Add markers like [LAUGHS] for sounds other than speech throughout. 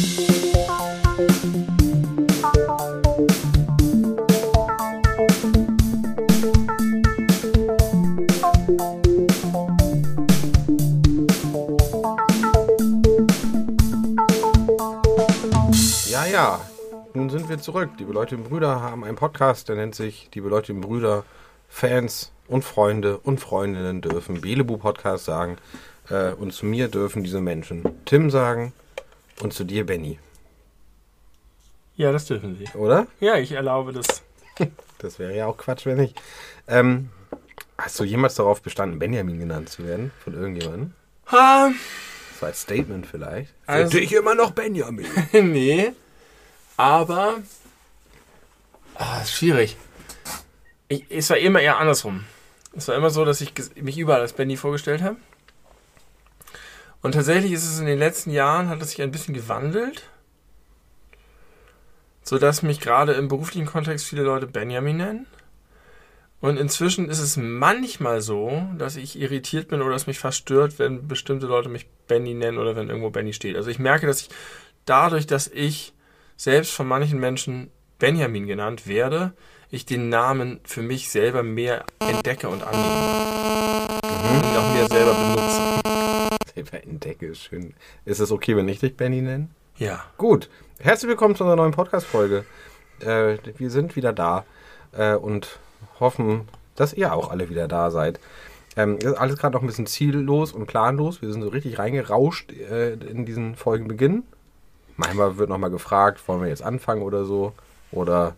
Ja, ja. Nun sind wir zurück. Die Beleuchteten Brüder haben einen Podcast, der nennt sich Die Beleuchteten Brüder. Fans und Freunde und Freundinnen dürfen Belebu Podcast sagen. Äh, und zu mir dürfen diese Menschen Tim sagen und zu dir Benny. Ja, das dürfen Sie. Oder? Ja, ich erlaube das. [LAUGHS] Das wäre ja auch Quatsch, wenn nicht. Ähm, hast du jemals darauf bestanden, Benjamin genannt zu werden? Von irgendjemandem? Ha, Das war als Statement vielleicht. Für Also- dich immer noch Benjamin. [LAUGHS] nee. Aber. Ah, ist schwierig. Ich, es war immer eher andersrum. Es war immer so, dass ich mich überall als Benny vorgestellt habe. Und tatsächlich ist es in den letzten Jahren, hat es sich ein bisschen gewandelt. Sodass mich gerade im beruflichen Kontext viele Leute Benjamin nennen. Und inzwischen ist es manchmal so, dass ich irritiert bin oder es mich fast stört, wenn bestimmte Leute mich Benny nennen oder wenn irgendwo Benny steht. Also ich merke, dass ich dadurch, dass ich selbst von manchen Menschen Benjamin genannt werde, ich den Namen für mich selber mehr entdecke und annehme. Und ihn auch mehr selber benutze. Selber entdecke ist schön. Ist es okay, wenn ich dich Benny nenne? Ja. Gut, herzlich willkommen zu unserer neuen Podcast-Folge. Äh, wir sind wieder da äh, und hoffen, dass ihr auch alle wieder da seid. Ähm, ist alles gerade noch ein bisschen ziellos und planlos. Wir sind so richtig reingerauscht äh, in diesen Folgenbeginn. Manchmal wird nochmal gefragt, wollen wir jetzt anfangen oder so. Oder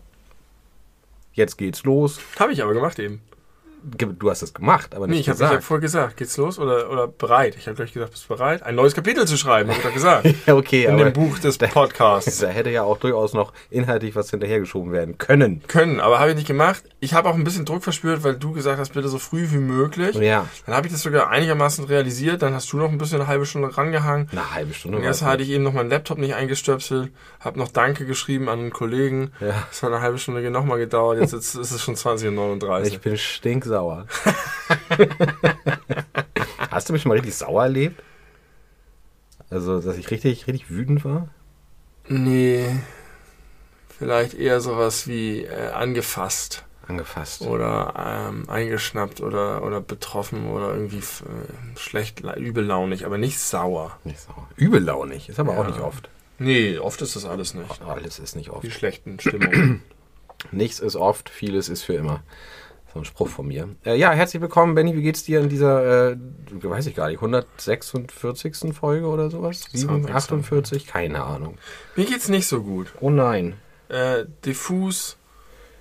jetzt geht's los. Habe ich aber gemacht eben. Du hast es gemacht, aber Nee, nicht ich habe hab gesagt. vorher gesagt, geht's los oder, oder bereit? Ich habe gleich gesagt, bist du bereit? Ein neues Kapitel zu schreiben, habe ich doch gesagt. [LAUGHS] ja, okay, In dem Buch des [LAUGHS] Podcasts. da hätte ja auch durchaus noch inhaltlich was hinterhergeschoben werden können. Können, aber habe ich nicht gemacht. Ich habe auch ein bisschen Druck verspürt, weil du gesagt hast, bitte so früh wie möglich. Ja, Dann habe ich das sogar einigermaßen realisiert. Dann hast du noch ein bisschen eine halbe Stunde rangehangen. eine halbe Stunde. Und erst hatte ich eben noch meinen Laptop nicht eingestöpselt, habe noch Danke geschrieben an einen Kollegen. Ja. Das hat eine halbe Stunde nochmal gedauert. Jetzt ist, ist es schon 20.39 Uhr. Ich bin stinksauer. [LAUGHS] Hast du mich schon mal richtig sauer erlebt? Also, dass ich richtig, richtig wütend war? Nee, vielleicht eher sowas wie äh, angefasst Angefasst. oder ähm, eingeschnappt oder, oder betroffen oder irgendwie äh, schlecht, übellaunig, aber nicht sauer. Nicht sauer. Übellaunig. Ist aber auch Ja. nicht oft. Nee, oft ist das alles nicht. Alles ist nicht oft. Die schlechten Stimmungen. [CLEARS THROAT] Nichts ist oft, vieles ist für immer. So ein Spruch von mir. Äh, ja, herzlich willkommen, Benny. Wie geht's dir in dieser, äh, weiß ich gar nicht, 146. Folge oder sowas? 7, 48? Keine Ahnung. Mir geht's nicht so gut. Oh nein. Äh, diffus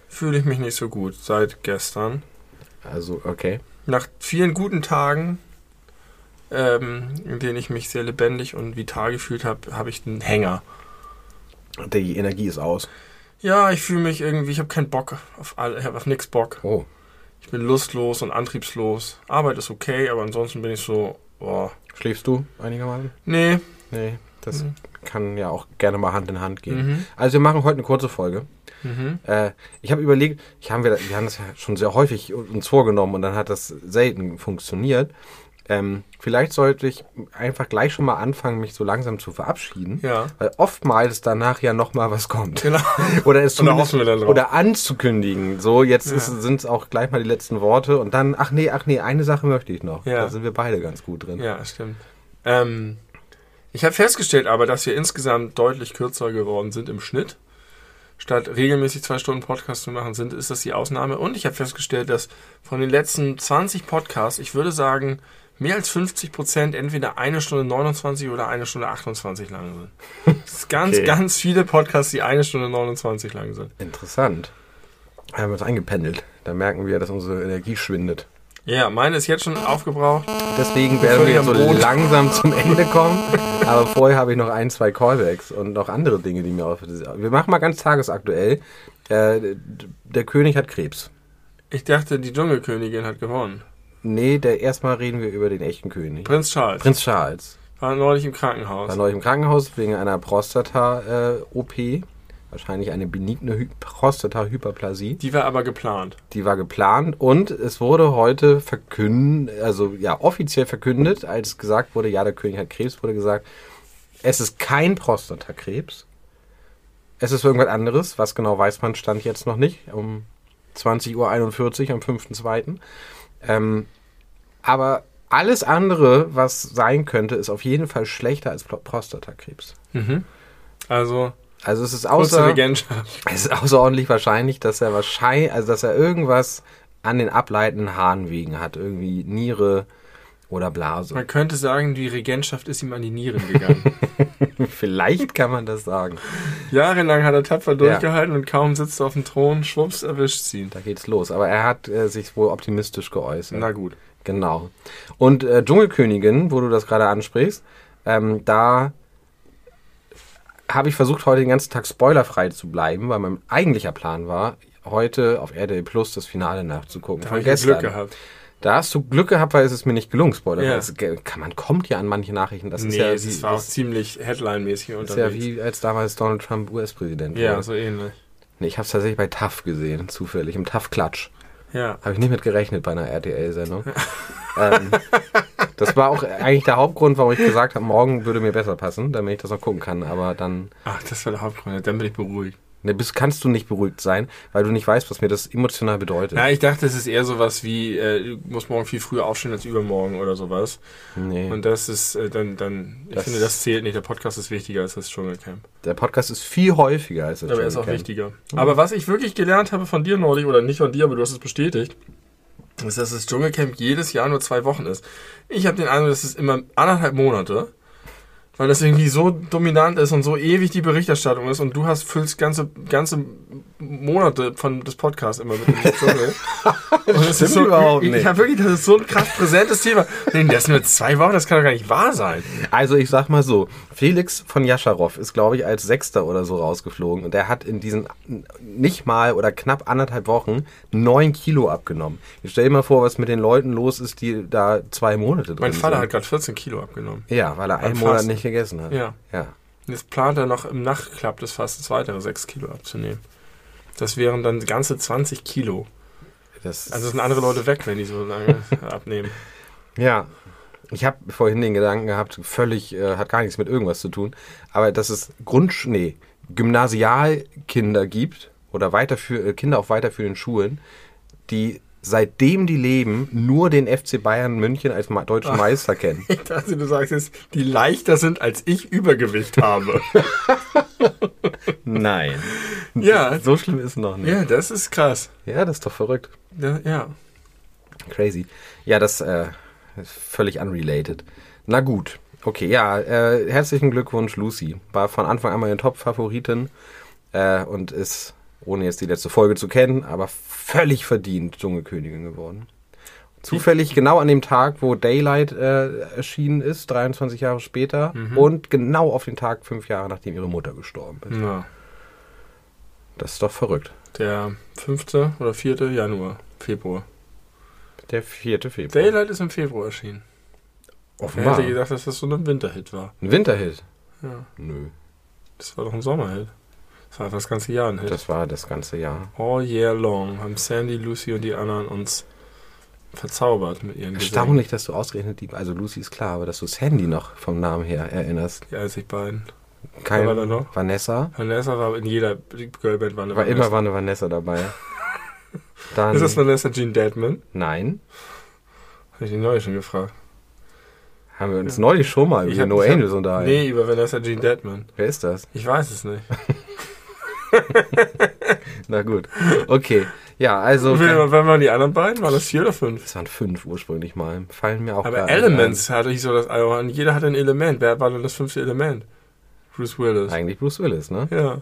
fühle ich mich nicht so gut seit gestern. Also, okay. Nach vielen guten Tagen, ähm, in denen ich mich sehr lebendig und vital gefühlt habe, habe ich einen Hänger. Die Energie ist aus. Ja, ich fühle mich irgendwie, ich habe keinen Bock auf all, ich habe auf nichts Bock. Oh. Ich bin lustlos und antriebslos. Arbeit ist okay, aber ansonsten bin ich so, boah, Schläfst du einigermaßen? nee. Nee, das Mhm. kann ja auch gerne mal Hand in Hand gehen. Mhm. Also wir machen heute eine kurze Folge. Mhm. Äh, ich habe überlegt, ich haben wir, wir haben das ja schon sehr häufig uns vorgenommen und dann hat das selten funktioniert. Ähm, vielleicht sollte ich einfach gleich schon mal anfangen, mich so langsam zu verabschieden. Ja. Weil oftmals danach ja noch mal was kommt. Genau. [LAUGHS] Oder es oder anzukündigen. So, jetzt Ja. sind es auch gleich mal die letzten Worte und dann, ach nee, ach nee, eine Sache möchte ich noch. Ja. Da sind wir beide ganz gut drin. Ja, stimmt. Ähm, ich habe festgestellt aber, dass wir insgesamt deutlich kürzer geworden sind im Schnitt. Statt regelmäßig zwei Stunden Podcast zu machen, sind, ist das die Ausnahme. Und ich habe festgestellt, dass von den letzten 20 Podcasts, ich würde sagen, mehr als 50 Prozent entweder eine Stunde 29 oder eine Stunde 28 lang sind. [LAUGHS] Es ist ganz, Okay. ganz viele Podcasts, die eine Stunde 29 lang sind. Interessant. Haben wir uns eingependelt. Da merken wir, dass unsere Energie schwindet. Ja, meine ist jetzt schon aufgebraucht. Deswegen werden wir jetzt so Boden. langsam zum [LAUGHS] Ende kommen. Aber vorher habe ich noch ein, zwei Callbacks und noch andere Dinge, die mir auf. Wir machen mal ganz tagesaktuell. Äh, der König hat Krebs. Ich dachte, die Dschungelkönigin hat gewonnen. Nee, der erstmal reden wir über den echten König. Prinz Charles Prinz Charles. war neulich im Krankenhaus. War neulich im Krankenhaus wegen einer Prostata-OP. Wahrscheinlich eine benigne Hy Prostata-Hyperplasie. Die war aber geplant. Die war geplant und es wurde heute verkündet, also ja, offiziell verkündet, als gesagt wurde, ja, der König hat Krebs, wurde gesagt, Es ist kein Prostatakrebs. Es ist irgendwas anderes. Was genau weiß man, stand jetzt noch nicht. Um 20.41 Uhr am 5.2. Ähm, aber alles andere, was sein könnte, ist auf jeden Fall schlechter als Pro- Prostatakrebs. Mhm. Also, Also es ist, außer, [LAUGHS] es ist außerordentlich wahrscheinlich, dass er wahrscheinlich, also dass er irgendwas an den ableitenden Harnwegen hat. Irgendwie Niere oder Blase. Man könnte sagen, die Regentschaft ist ihm an die Nieren gegangen. [LAUGHS] [LAUGHS] Vielleicht kann man das sagen. Jahrelang hat er tapfer durchgehalten und kaum sitzt er auf dem Thron, schwupps, erwischt sie. Da geht's los. Aber er hat äh, sich wohl optimistisch geäußert. Na gut. Genau. Und äh, Dschungelkönigin, wo du das gerade ansprichst, ähm, da habe ich versucht, heute den ganzen Tag spoilerfrei zu bleiben, weil mein eigentlicher Plan war, heute auf RTL Plus das Finale nachzugucken. Da habe ich ja gestern. Glück gehabt. Da hast du Glück gehabt, weil es ist mir nicht gelungen, Spoiler. Ja. Kann, man kommt ja an manche Nachrichten. Das ist nee, ja, es wie, war auch das ziemlich Headline-mäßig ist ja unterwegs. wie als damals Donald Trump US-Präsident Ja, wurde. so ähnlich. Nee, ich habe es tatsächlich bei TAF gesehen, zufällig, im TAF-Klatsch. Ja. Habe ich nicht mit gerechnet bei einer RTL-Sendung. [LAUGHS] ähm, das war auch eigentlich der Hauptgrund, warum ich gesagt habe, morgen würde mir besser passen, damit ich das noch gucken kann. Aber dann Ach, das war der Hauptgrund. Dann bin ich beruhigt. Ne, bist, kannst du nicht beruhigt sein, weil du nicht weißt, was mir das emotional bedeutet. Ja, ich dachte, es ist eher sowas wie, äh, du musst morgen viel früher aufstehen als übermorgen oder sowas. Nee, Und das ist äh, dann, dann, ich Das- finde, das zählt nicht. Der Podcast ist wichtiger als das Dschungelcamp. der Podcast ist viel häufiger als das Aber er ist auch Dschungelcamp. wichtiger. Aber was ich wirklich gelernt habe von dir neulich, oder nicht von dir, aber du hast es bestätigt, ist, dass das Dschungelcamp jedes Jahr nur zwei Wochen ist. Ich habe den Eindruck, dass es immer anderthalb Monate, weil das irgendwie so dominant ist und so ewig die Berichterstattung ist und du hast füllst ganze, ganze Monate von des Podcasts immer mit dem [LAUGHS] Dschungel. Das Stimmt ist so, überhaupt ich, nicht. Ich habe wirklich, das ist so ein krass präsentes Thema. Nee, das sind nur zwei Wochen, das kann doch gar nicht wahr sein. Also ich sag mal so, Felix von Jascharow ist, glaube ich, als Sechster oder so rausgeflogen und der hat in diesen nicht mal oder knapp anderthalb Wochen neun Kilo abgenommen. Ich stell dir mal vor, was mit den Leuten los ist, die da zwei Monate drin Mein Vater sind. hat gerade 14 Kilo abgenommen. Ja, weil er einen Beim Monat Fasten. Nicht gegessen hat. Ja. Ja. Jetzt plant er noch im Nachtklapp des Fastens weitere 6 Kilo abzunehmen. Das wären dann ganze 20 Kilo. Das, Also sind andere Leute weg, wenn die so lange [LAUGHS] abnehmen. ja. Ich habe vorhin den Gedanken gehabt, völlig, äh, hat gar nichts mit irgendwas zu tun, aber dass es Grundsch nee, Gymnasialkinder gibt oder weiterführ äh, Kinder auf weiterführenden Schulen, die seitdem die leben, nur den FC Bayern München als deutschen Meister kennen. [LAUGHS] Ich dachte, du sagst jetzt, die leichter sind, als ich Übergewicht habe. [LAUGHS] Nein. ja, So schlimm ist es noch nicht. ja, das ist krass. Ja, das ist doch verrückt. Ja, ja. Crazy. Ja, das äh, ist völlig unrelated. Na gut. Okay, ja, äh, herzlichen Glückwunsch, Lucy. War von Anfang an meine Top-Favoritin äh, und ist, ohne jetzt die letzte Folge zu kennen, aber völlig verdient Dschungelkönigin geworden. Zufällig genau an dem Tag, wo Daylight äh, erschienen ist, 23 Jahre später, und genau auf den Tag, fünf Jahre nachdem ihre Mutter gestorben ist. ja. Das ist doch verrückt. Der 5. oder 4. Januar, Februar. Der 4. Februar. Daylight ist im Februar erschienen. Offenbar. hätte gedacht, dass das so ein Winterhit war? Ein Winterhit? Ja. Nö. Das war doch ein Sommerhit. Das war das ganze Jahr ein Hit. Das war das ganze Jahr. All year long haben Sandy, Lucy und die anderen uns verzaubert mit ihren Gesängen. Erstaunlich, dass du ausgerechnet die, also Lucy ist klar, aber dass du Sandy noch vom Namen her erinnerst. Die einzig beiden. Kein war da noch? Vanessa. Vanessa war in jeder Girlband war eine War Vanessa. immer war eine Vanessa dabei. Dann, [LAUGHS] Ist das Vanessa Jean Deadman? nein, Habe ich die neue schon gefragt. haben wir uns neulich schon mal über No Angels unterhalten. Nee, über Vanessa Jean Deadman. Wer ist das? Ich weiß es nicht. [LAUGHS] [LAUGHS] Na gut. Okay. Ja, also. Wer wer waren die anderen beiden? Waren das vier oder fünf? Es waren fünf ursprünglich mal. Fallen mir auch Aber Elements hatte ich so das Album. Jeder hatte ein Element. Wer war denn das fünfte Element? Bruce Willis. Eigentlich Bruce Willis, ne? Ja.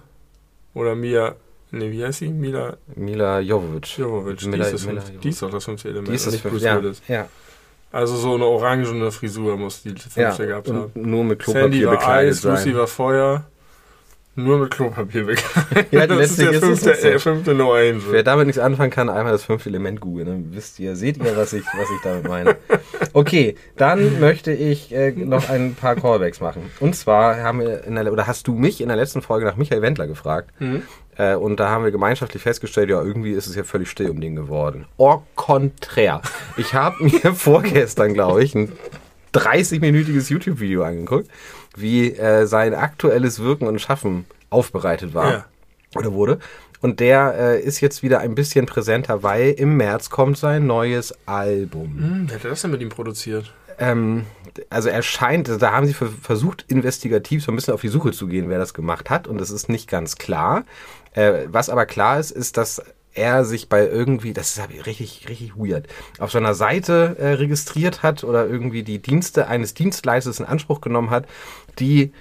Oder Mia. Ne, wie heißt sie? Mila Mila. Jovovic. Die, Mila- ist das Mila fünfte, die ist doch das fünfte Element. Die ist das nicht fünf, Bruce ja, Willis. ja, Also so eine orangene Frisur muss die fünfte ja. gehabt haben. Nur mit Sandy Klopapier war bekleidet Eis, Lucy sein. war Feuer. Nur mit Klopapier bekleidet. [LAUGHS] Ja, das ist der letztlich ist fünfte, so. äh, fünfte No Angel. Wer damit nichts anfangen kann, einmal das fünfte Element googeln. Dann wisst ihr, seht ihr, was ich, was ich damit meine. Okay, dann möchte ich äh, noch ein paar Callbacks machen. Und zwar haben wir in der, oder hast du mich in der letzten Folge nach Michael Wendler gefragt. Mhm. Äh, und da haben wir gemeinschaftlich festgestellt, ja, irgendwie ist es ja völlig still um den geworden. Au contraire. Ich habe mir [LAUGHS] vorgestern, glaube ich, ein 30-minütiges YouTube-Video angeguckt. Wie äh, sein aktuelles Wirken und Schaffen aufbereitet war Ja. oder wurde. Und der äh, ist jetzt wieder ein bisschen präsenter, weil im März kommt sein neues Album. Hm, wer hat das denn mit ihm produziert? Ähm, also er scheint, da haben sie ver- versucht, investigativ so ein bisschen auf die Suche zu gehen, wer das gemacht hat. Und es ist nicht ganz klar. Äh, was aber klar ist, ist, dass er sich bei irgendwie, das ist aber richtig, richtig weird, auf seiner Seite äh, registriert hat oder irgendwie die Dienste eines Dienstleisters in Anspruch genommen hat, die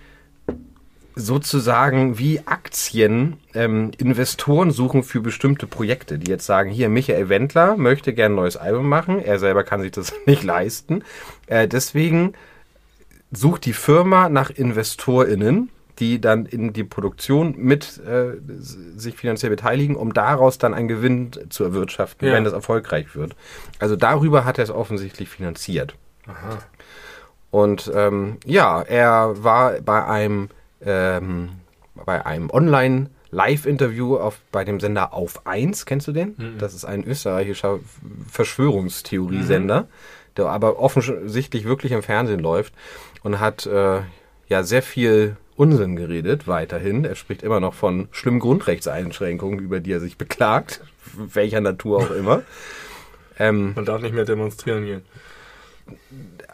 sozusagen wie Aktien ähm, Investoren suchen für bestimmte Projekte, die jetzt sagen, hier Michael Wendler möchte gerne ein neues Album machen, er selber kann sich das [LAUGHS] nicht leisten. Äh, deswegen sucht die Firma nach InvestorInnen, die dann in die Produktion mit äh, sich finanziell beteiligen, um daraus dann einen Gewinn zu erwirtschaften, Ja. wenn das erfolgreich wird. Also darüber hat er es offensichtlich finanziert. Aha. Und ähm, ja, er war bei einem ähm, bei einem Online Live-Interview auf bei dem Sender Auf 1, kennst du den? Das ist ein österreichischer Verschwörungstheoriesender, der aber offensichtlich wirklich im Fernsehen läuft und hat äh, ja sehr viel Unsinn geredet weiterhin. Er spricht immer noch von schlimmen Grundrechtseinschränkungen, über die er sich beklagt, welcher Natur auch immer. [LAUGHS] Ähm, Man darf nicht mehr demonstrieren gehen.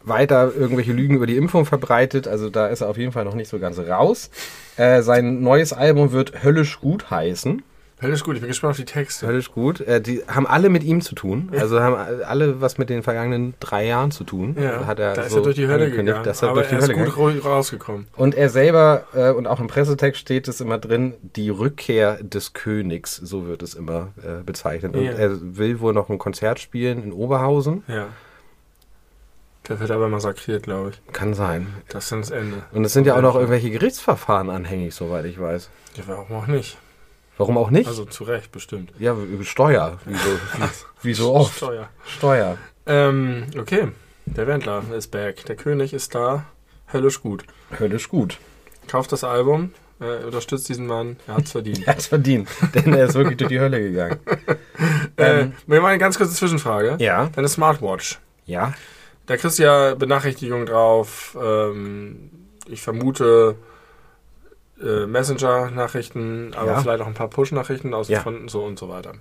Weiter irgendwelche Lügen über die Impfung verbreitet. Also da ist er auf jeden Fall noch nicht so ganz raus. Äh, sein neues Album wird Höllisch gut heißen. Höllisch gut, ich bin gespannt auf die Texte. Höllisch gut. Äh, die haben alle mit ihm zu tun. Also haben alle was mit den vergangenen drei Jahren zu tun. Ja, hat er da ist so er durch die Hölle gegangen. dass er aber durch die er Hölle ist gut gegangen. rausgekommen. Und er selber, äh, und auch im Pressetext steht es immer drin, die Rückkehr des Königs, so wird es immer äh, bezeichnet. Und Ja. er will wohl noch ein Konzert spielen in Oberhausen. Ja. Der wird aber massakriert, glaube ich. Kann sein. Das ist das Ende. Und es sind ja auch noch irgendwelche Gerichtsverfahren anhängig, soweit ich weiß. Ja, warum auch nicht? Warum auch nicht? Also zu Recht, bestimmt. Ja, über Steuer, wie so, [LAUGHS] wie, wie so oft. Steuer. Steuer. Ähm, okay. Der Wendler ist back. Der König ist da. Höllisch gut. Höllisch gut. Kauft das Album. Äh, unterstützt diesen Mann. Er hat's verdient. [LAUGHS] Er hat's verdient, denn er ist wirklich durch die Hölle gegangen. [LAUGHS] äh, wir machen eine ganz kurze Zwischenfrage. Ja, Deine Smartwatch. ja, Da kriegst du ja Benachrichtigungen drauf. Ähm, ich vermute äh, Messenger-Nachrichten, aber Ja. vielleicht auch ein paar Push-Nachrichten aus Ja. von so und so weiter.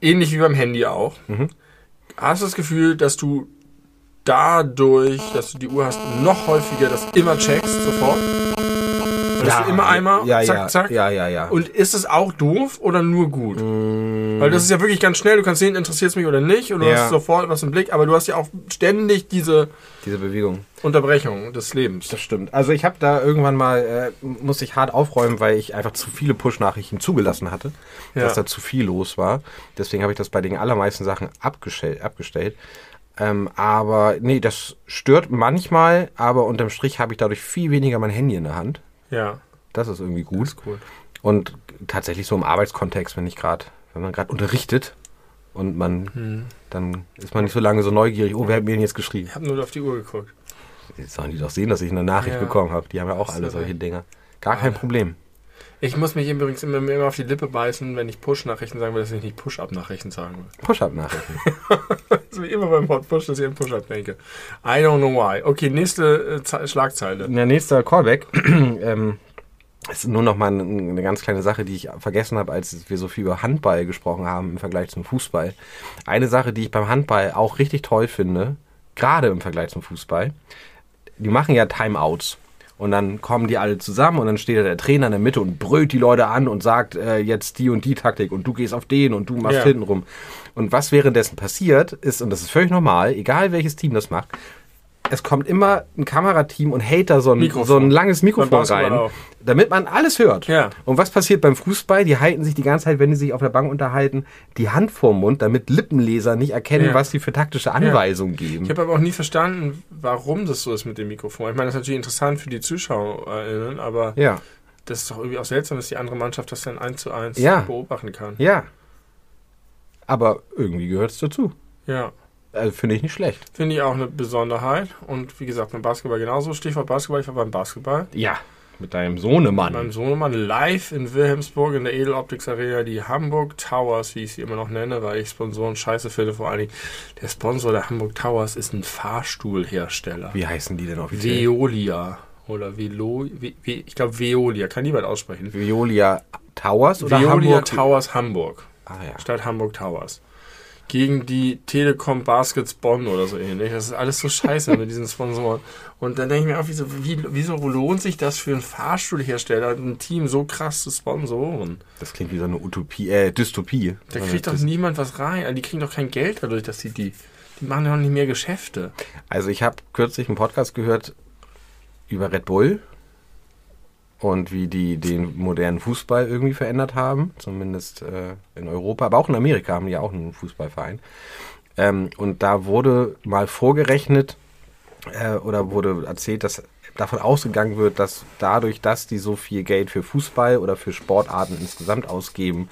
Ähnlich wie beim Handy auch. Mhm. Hast du das Gefühl, dass du dadurch, dass du die Uhr hast, noch häufiger das immer checkst sofort? Dass du immer einmal, ja, zack, ja, zack. Ja, ja, ja. Und ist es auch doof oder nur gut? Mm, Weil das ist ja wirklich ganz schnell, du kannst sehen, interessiert es mich oder nicht, und du Ja. hast sofort was im Blick, aber du hast ja auch ständig diese diese Bewegung. Unterbrechung des Lebens. Das stimmt. Also ich habe da irgendwann mal, äh, musste ich hart aufräumen, weil ich einfach zu viele Push-Nachrichten zugelassen hatte, Ja. dass da zu viel los war. Deswegen habe ich das bei den allermeisten Sachen abgestellt. abgestellt. Ähm, aber nee, das stört manchmal, aber unterm Strich habe ich dadurch viel weniger mein Handy in der Hand. Ja, Das ist irgendwie gut. ist cool. Und tatsächlich so im Arbeitskontext, wenn ich gerade, wenn man gerade unterrichtet und man, Hm. dann ist man nicht so lange so neugierig, oh, wer hat mir denn jetzt geschrieben? Ich habe nur auf die Uhr geguckt. Jetzt sollen die doch sehen, dass ich eine Nachricht Ja. bekommen habe. Die haben ja auch alle solche. Dinger. Gar kein. Problem. Ich muss mich übrigens immer, immer auf die Lippe beißen, wenn ich Push-Nachrichten sagen will, dass ich nicht Push-Up-Nachrichten sagen will. Push-Up-Nachrichten. [LAUGHS] Das ist wie immer beim Wort Push, dass ich an Push-Up denke. I don't know why. Okay, nächste äh, Ze- Schlagzeile. Der nächste Callback [CLEARS THROAT] ähm, ist nur noch mal eine, eine ganz kleine Sache, die ich vergessen habe, als wir so viel über Handball gesprochen haben im Vergleich zum Fußball. Eine Sache, die ich beim Handball auch richtig toll finde, gerade im Vergleich zum Fußball, die machen ja Timeouts. Und dann kommen die alle zusammen und dann steht da der Trainer in der Mitte und brüllt die Leute an und sagt äh, jetzt die und die Taktik und du gehst auf den und du machst Ja. hinten rum. Und was währenddessen passiert ist, und das ist völlig normal, egal welches Team das macht, es kommt immer ein Kamerateam und hält da so ein, Mikrofon. so ein langes Mikrofon rein, damit man alles hört. Ja. Und was passiert beim Fußball? Die halten sich die ganze Zeit, wenn die sich auf der Bank unterhalten, die Hand vorm Mund, damit Lippenleser nicht erkennen, Ja. was sie für taktische Anweisungen geben. Ich habe aber auch nie verstanden, warum das so ist mit dem Mikrofon. Ich meine, das ist natürlich interessant für die ZuschauerInnen, aber Ja, das ist doch irgendwie auch seltsam, dass die andere Mannschaft das dann eins zu eins Ja. beobachten kann. ja. Aber irgendwie gehört es dazu. Ja. Also finde ich nicht schlecht. Finde ich auch eine Besonderheit. Und wie gesagt, beim Basketball genauso. Stichwort Basketball, ich war beim Basketball. Ja, mit deinem Sohnemann. Beim Sohnemann live in Wilhelmsburg in der Edeloptics Arena, die Hamburg Towers, wie ich sie immer noch nenne, weil ich Sponsoren scheiße finde. Vor allen Dingen, der Sponsor der Hamburg Towers ist ein Fahrstuhlhersteller. Wie heißen die denn offiziell? Veolia Oder Velo, Ve, Ve, ich glaube Veolia, kann niemand aussprechen. Veolia Towers oder Veolia Hamburg? Towers Hamburg. Ah ja. Stadt Hamburg Towers. Gegen die Telekom Baskets Bonn oder so ähnlich. Das ist alles so scheiße mit diesen Sponsoren. Und dann denke ich mir auch, wieso, wie, wieso lohnt sich das für einen Fahrstuhlhersteller, ein Team so krass zu sponsoren? Das klingt wie so eine Utopie, äh, Dystopie. Da kriegt doch niemand was rein. Also die kriegen doch kein Geld dadurch, dass sie die. Die machen ja auch nicht mehr Geschäfte. Also ich habe kürzlich einen Podcast gehört über Red Bull und wie die den modernen Fußball irgendwie verändert haben, zumindest äh, in Europa, aber auch in Amerika haben die ja auch einen Fußballverein. Ähm, und da wurde mal vorgerechnet äh, oder wurde erzählt, dass davon ausgegangen wird, dass dadurch, dass die so viel Geld für Fußball oder für Sportarten insgesamt ausgeben,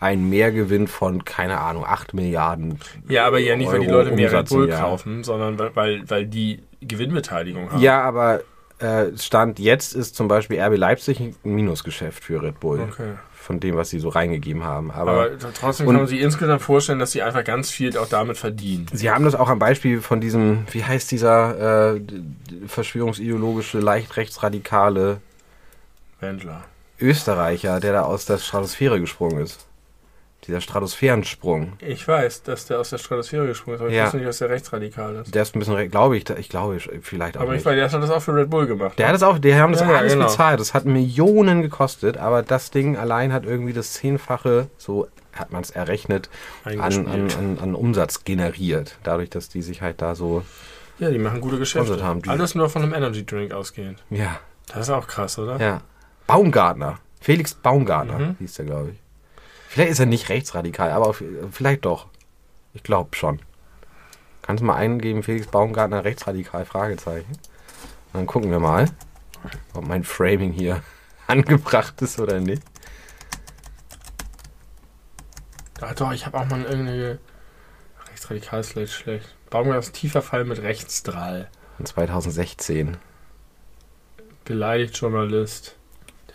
ein Mehrgewinn von, keine Ahnung, 8 Milliarden. Ja, aber ja nicht, weil die Euro Leute mehr Red Bull kaufen, sondern weil, weil, weil die Gewinnbeteiligung haben. Ja, aber äh, Stand jetzt ist zum Beispiel RB Leipzig ein Minusgeschäft für Red Bull. Okay. Von dem, was sie so reingegeben haben. Aber, Aber trotzdem kann man sich insgesamt vorstellen, dass sie einfach ganz viel auch damit verdienen. sie haben das auch am Beispiel von diesem, wie heißt dieser äh, verschwörungsideologische, leicht rechtsradikale Wendler. Österreicher, der da aus der Stratosphäre gesprungen ist. Dieser Stratosphärensprung. Ich weiß, dass der aus der Stratosphäre gesprungen ist, aber ich Ja. wusste nicht, dass der rechtsradikal ist. Der ist ein bisschen, glaube ich, ich glaube vielleicht auch Aber ich nicht. weiß, der hat das auch für Red Bull gemacht. Der hat das auch, die haben das Ja, alles genau. bezahlt. Das hat Millionen gekostet, aber das Ding allein hat irgendwie das Zehnfache, so hat man es errechnet, an, an, an, an Umsatz generiert. Dadurch, dass die sich halt da so, Ja, die machen gute Geschäfte. Haben. Alles nur von einem Energy Drink ausgehend. ja, Das ist auch krass, oder? ja. Baumgartner. Felix Baumgartner Mhm. hieß der, glaube ich. Vielleicht ist er nicht rechtsradikal, aber vielleicht doch. Ich glaube schon. Kannst du mal eingeben, Felix Baumgartner rechtsradikal? Fragezeichen. Dann gucken wir mal, ob mein Framing hier [LAUGHS] angebracht ist oder nicht. Ah, doch, ich habe auch mal irgendeine. Rechtsradikal ist vielleicht schlecht. Baumgart ist tiefer Fall mit Rechtsdrall. In 2016. Beleidigt Journalist.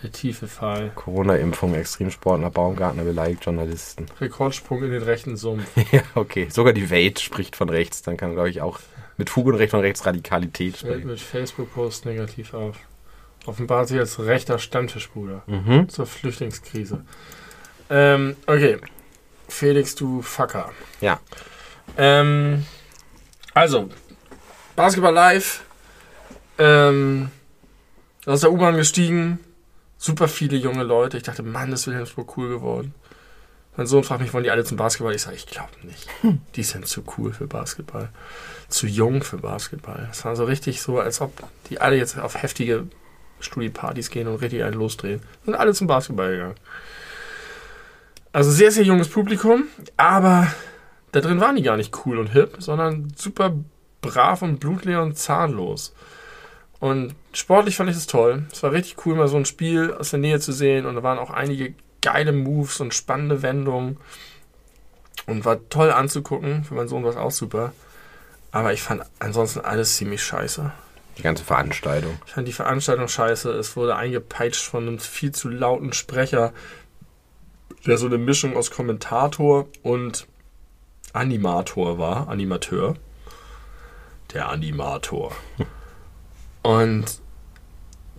Der tiefe Fall. Corona-Impfung, Extremsportler Baumgartner beleidigt Journalisten. Rekordsprung in den rechten Sumpf. [LAUGHS] ja, okay. Sogar die Welt spricht von rechts. Dann kann, glaube ich, auch mit Fug und Recht von Rechtsradikalität Fällt sprechen. mit Facebook-Post negativ auf. Offenbart sich als rechter Stammtischbruder. Mhm. Zur Flüchtlingskrise. Ähm, okay. Felix, du Fucker. Ja. Ähm, also, Basketball live. Ähm, aus der U-Bahn gestiegen. Super viele junge Leute. Ich dachte, Mann, ist Wilhelmsburg cool geworden. Mein Sohn fragt mich, wollen die alle zum Basketball? Ich sage, ich glaube nicht. Die sind zu cool für Basketball. Zu jung für Basketball. Es war so richtig so, als ob die alle jetzt auf heftige Studiepartys gehen und richtig einen losdrehen. Sind alle zum Basketball gegangen. Also sehr, sehr junges Publikum, aber da drin waren die gar nicht cool und hip, sondern super brav und blutleer und zahnlos. Und sportlich fand ich es toll. Es war richtig cool, mal so ein Spiel aus der Nähe zu sehen. Und da waren auch einige geile Moves und spannende Wendungen. Und war toll anzugucken. Für meinen Sohn war es auch super. Aber ich fand ansonsten alles ziemlich scheiße. Die ganze Veranstaltung. Ich fand die Veranstaltung scheiße. Es wurde eingepeitscht von einem viel zu lauten Sprecher, der so eine Mischung aus Kommentator und Animator war. Animateur. Der Animator. [LAUGHS] Und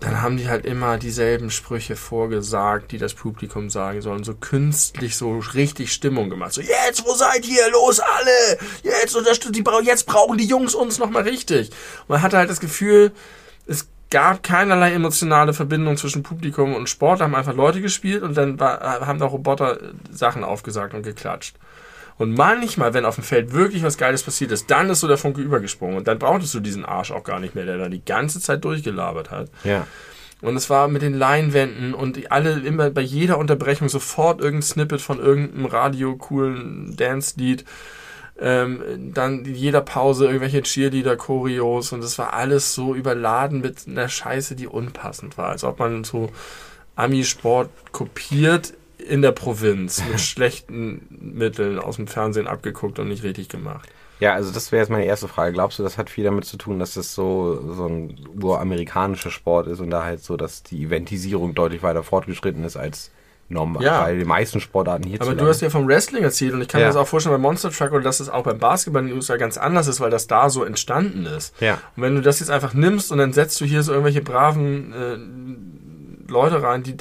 dann haben die halt immer dieselben Sprüche vorgesagt, die das Publikum sagen sollen. So künstlich, so richtig Stimmung gemacht. So, jetzt, wo seid ihr? Los, alle! Jetzt, unterstützt die, jetzt brauchen die Jungs uns nochmal richtig. Und man hatte halt das Gefühl, es gab keinerlei emotionale Verbindung zwischen Publikum und Sport. Da haben einfach Leute gespielt und dann war, haben da Roboter Sachen aufgesagt und geklatscht. Und manchmal, wenn auf dem Feld wirklich was Geiles passiert ist, dann ist so der Funke übergesprungen. Und dann brauchtest du diesen Arsch auch gar nicht mehr, der da die ganze Zeit durchgelabert hat. Ja. Und es war mit den Leinwänden und alle immer bei jeder Unterbrechung sofort irgendein Snippet von irgendeinem radio-coolen Dance-Lied. Ähm, dann jeder Pause irgendwelche Cheerleader-Choreos und es war alles so überladen mit einer Scheiße, die unpassend war. Als ob man so Ami-Sport kopiert in der Provinz mit [LAUGHS] schlechten Mitteln aus dem Fernsehen abgeguckt und nicht richtig gemacht. Ja, also das wäre jetzt meine erste Frage. Glaubst du, das hat viel damit zu tun, dass das so, so ein uramerikanischer Sport ist und da halt so, dass die Eventisierung deutlich weiter fortgeschritten ist als normal Ja. bei den meisten Sportarten hier Aber du hast ja vom Wrestling erzählt und ich kann Ja. mir das auch vorstellen bei Monster Truck oder dass es auch beim Basketball in den USA ganz anders ist, weil das da so entstanden ist. Ja. Und wenn du das jetzt einfach nimmst und dann setzt du hier so irgendwelche braven äh, Leute rein, die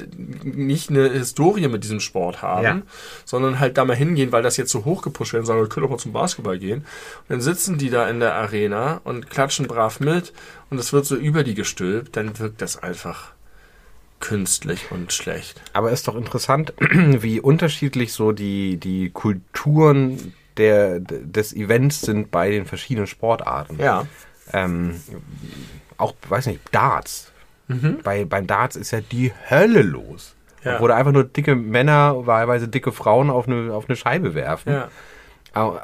nicht eine Historie mit diesem Sport haben, Ja. sondern halt da mal hingehen, weil das jetzt so hochgepusht wird und sagen, wir können doch mal zum Basketball gehen. Und dann sitzen die da in der Arena und klatschen brav mit und es wird so über die gestülpt, dann wirkt das einfach künstlich und schlecht. Aber ist doch interessant, [CLEARS THROAT] wie unterschiedlich so die, die Kulturen der, des Events sind bei den verschiedenen Sportarten. Ja. Ähm, auch, weiß nicht, Darts. Bei, beim Darts ist ja die Hölle los. Mhm. Ja. Wo da einfach nur dicke Männer, wahlweise dicke Frauen auf eine, auf eine Scheibe werfen. Ja.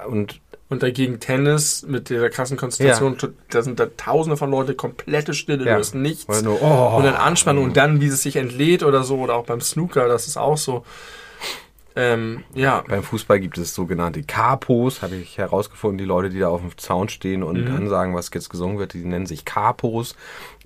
Und Und dagegen Tennis mit dieser krassen Konzentration, da sind da tausende von Leuten, komplette Stille, Ja. du hörst nichts. Nur, oh. und dann Anspannung und dann, wie es sich entlädt oder so, oder auch beim Snooker, das ist auch so. Ähm, ja, beim Fußball gibt es sogenannte Capos, habe ich herausgefunden. Die Leute, die da auf dem Zaun stehen und Mhm. ansagen, was jetzt gesungen wird, die nennen sich Capos,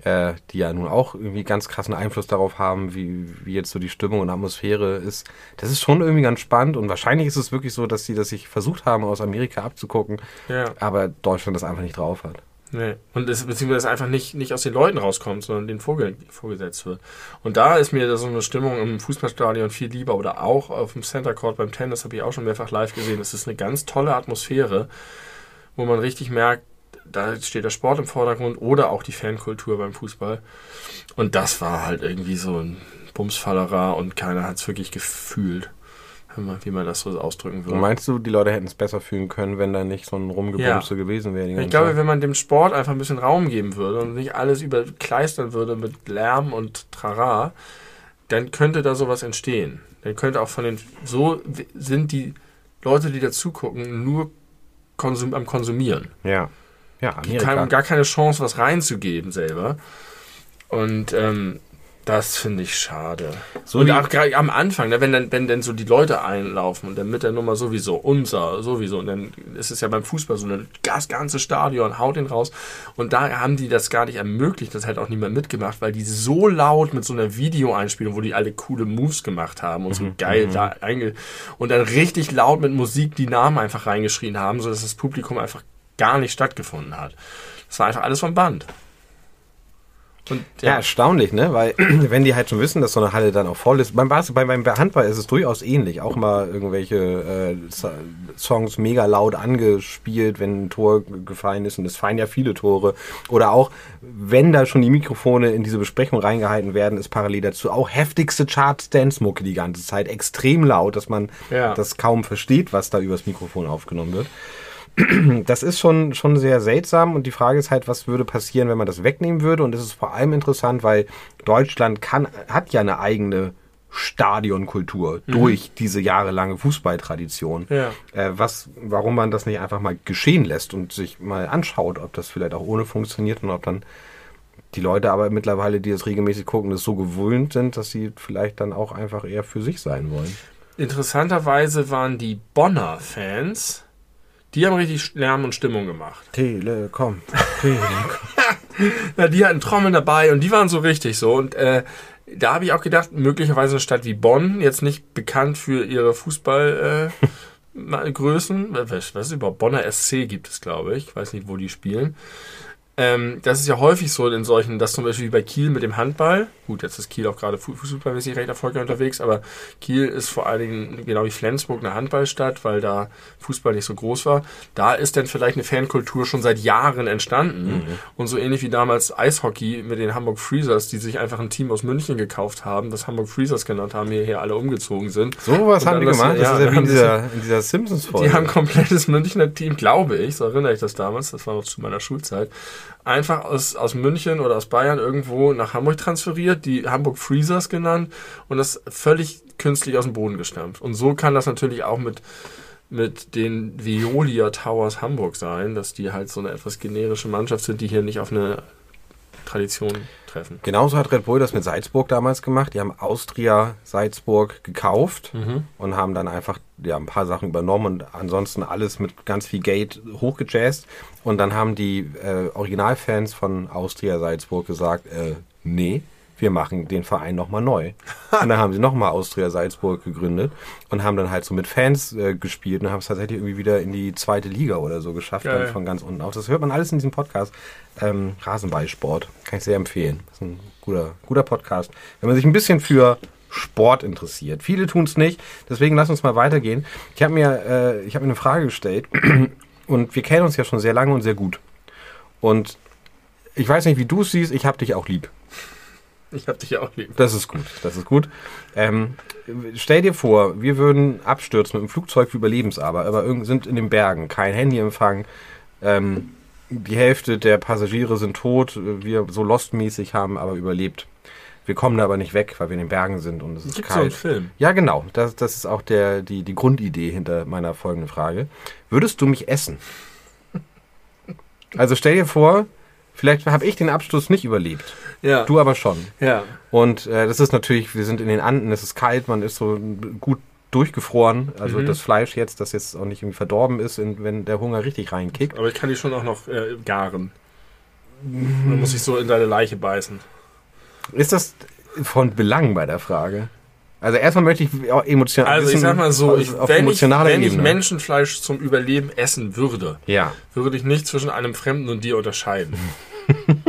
äh, die ja nun auch irgendwie ganz krassen Einfluss darauf haben, wie, wie jetzt so die Stimmung und Atmosphäre ist. Das ist schon irgendwie ganz spannend und wahrscheinlich ist es wirklich so, dass sie das sich versucht haben, aus Amerika abzugucken, ja, aber Deutschland das einfach nicht drauf hat. nee. Und es, beziehungsweise einfach nicht, nicht aus den Leuten rauskommt, sondern denen vorge vorgesetzt wird. Und da ist mir so eine Stimmung im Fußballstadion viel lieber oder auch auf dem Center Court beim Tennis, habe ich auch schon mehrfach live gesehen. Es ist eine ganz tolle Atmosphäre, wo man richtig merkt, da steht der Sport im Vordergrund oder auch die Fankultur beim Fußball. Und das war halt irgendwie so ein Bumsfallerer und keiner hat es wirklich gefühlt, wie man das so ausdrücken würde. meinst du, die Leute hätten es besser fühlen können, wenn da nicht so ein Rumgebumse gewesen wäre? Ich glaube, Zeit? wenn man dem Sport einfach ein bisschen Raum geben würde und nicht alles überkleistern würde mit Lärm und Trara, dann könnte da sowas entstehen. Dann könnte auch von den, so sind die Leute, die da zugucken, nur konsum, am Konsumieren. ja. Ja, Die Amerika. haben gar keine Chance, was reinzugeben selber. Und ähm, das finde ich schade. So und auch gerade am Anfang, ne, wenn dann, wenn dann so die Leute einlaufen und dann mit der Nummer sowieso, unser, sowieso, und dann ist es ja beim Fußball so ein das ganze Stadion, haut den raus. Und da haben die das gar nicht ermöglicht, das hat auch niemand mitgemacht, weil die so laut mit so einer Videoeinspielung, wo die alle coole Moves gemacht haben und so geil da einge und dann richtig laut mit Musik die Namen einfach reingeschrien haben, sodass das Publikum einfach gar nicht stattgefunden hat. Das war einfach alles vom Band. Und Ja, erstaunlich, ne? Weil [CLEARS THROAT] wenn die halt schon wissen, dass so eine Halle dann auch voll ist. Beim Basketball, beim Handball ist es durchaus ähnlich. Auch mal irgendwelche äh, So- Songs mega laut angespielt, wenn ein Tor gefallen ist. Und es fallen ja viele Tore. Oder auch, wenn da schon die Mikrofone in diese Besprechung reingehalten werden, ist parallel dazu auch heftigste Chart-Dance-Mucke die ganze Zeit. Extrem laut, dass man Ja. das kaum versteht, was da übers Mikrofon aufgenommen wird [CLEARS THROAT] das ist schon, schon sehr seltsam und die Frage ist halt, was würde passieren, wenn man das wegnehmen würde und es ist vor allem interessant, weil Deutschland kann, hat ja eine eigene Stadionkultur durch diese jahrelange Fußballtradition. Ja. Äh, was, warum man das nicht einfach mal geschehen lässt und sich mal anschaut, ob das vielleicht auch ohne funktioniert und ob dann die Leute aber mittlerweile, die das regelmäßig gucken, das so gewöhnt sind, dass sie vielleicht dann auch einfach eher für sich sein wollen. Interessanterweise waren die Bonner Fans, die haben richtig Lärm und Stimmung gemacht. Telekom, [LAUGHS] Telekom. Ja, die hatten Trommeln dabei und die waren so richtig so. Und äh, da habe ich auch gedacht, möglicherweise eine Stadt wie Bonn, jetzt nicht bekannt für ihre Fußballgrößen, äh, [LAUGHS] Größen. was, was ist überhaupt? Bonner SC gibt es, glaube ich. Ich weiß nicht, wo die spielen. Ähm, das ist ja häufig so in solchen, das zum Beispiel wie bei Kiel mit dem Handball. Gut, jetzt ist Kiel auch gerade fu- fußballmäßig recht erfolgreich unterwegs, aber Kiel ist vor allen Dingen, genau wie Flensburg, eine Handballstadt, weil da Fußball nicht so groß war. Da ist dann vielleicht eine Fankultur schon seit Jahren entstanden. Und so ähnlich wie damals Eishockey mit den Hamburg Freezers, die sich einfach ein Team aus München gekauft haben, das Hamburg Freezers genannt haben, hierher alle umgezogen sind. So was haben die das- gemacht? Das ja, ist ja wie in dieser, in dieser Simpsons-Folge. die haben ein komplettes Münchner Team, glaube ich, so erinnere ich das damals, das war noch zu meiner Schulzeit, einfach aus, aus München oder aus Bayern irgendwo nach Hamburg transferiert, die Hamburg Freezers genannt und das völlig künstlich aus dem Boden gestampft. Und so kann das natürlich auch mit, mit den Veolia Towers Hamburg sein, dass die halt so eine etwas generische Mannschaft sind, die hier nicht auf eine Tradition treffen. Genauso hat Red Bull das mit Salzburg damals gemacht. Die haben Austria Salzburg gekauft und haben dann einfach ja, ein paar Sachen übernommen und ansonsten alles mit ganz viel Gate hochgejazzt. Und dann haben die äh, Originalfans von Austria Salzburg gesagt, äh, nee, wir machen den Verein nochmal neu. und dann haben sie nochmal Austria Salzburg gegründet und haben dann halt so mit Fans äh, gespielt und haben es tatsächlich irgendwie wieder in die zweite Liga oder so geschafft, Geil. dann von ganz unten auf. Das hört man alles in diesem Podcast. Ähm, Rasenballsport. Kann ich sehr empfehlen. Das ist ein guter, guter Podcast. Wenn man sich ein bisschen für Sport interessiert. Viele tun es nicht, deswegen lass uns mal weitergehen. Ich habe mir, äh, ich habe mir eine Frage gestellt [CLEARS THROAT] und wir kennen uns ja schon sehr lange und sehr gut. Und ich weiß nicht, wie du es siehst, ich habe dich auch lieb. Ich hab dich ja auch lieb. Das ist gut, das ist gut. Ähm, stell dir vor, wir würden abstürzen mit dem Flugzeug für Überlebensarbeit, aber sind in den Bergen, kein Handyempfang. Ähm, die Hälfte der Passagiere sind tot, wir so Lost-mäßig haben aber überlebt. Wir kommen da aber nicht weg, weil wir in den Bergen sind und es ist Gibt so einen kalt. Film? Ja, genau. Das, das ist auch der, die, die Grundidee hinter meiner folgenden Frage. Würdest du mich essen? Also stell dir vor, vielleicht habe ich den Absturz nicht überlebt. Ja. Du aber schon. ja. Und äh, das ist natürlich, wir sind in den Anden, es ist kalt, man ist so gut durchgefroren. Also Mhm. das Fleisch jetzt, das jetzt auch nicht irgendwie verdorben ist, wenn der Hunger richtig reinkickt. Aber ich kann die schon auch noch äh, garen. Dann muss ich so in deine Leiche beißen. Ist das von Belang bei der Frage? Also erstmal möchte ich emotional Also ich sag mal so, ich, wenn, ich, wenn ich Ebene. Menschenfleisch zum Überleben essen würde, ja. würde ich nicht zwischen einem Fremden und dir unterscheiden. [LAUGHS]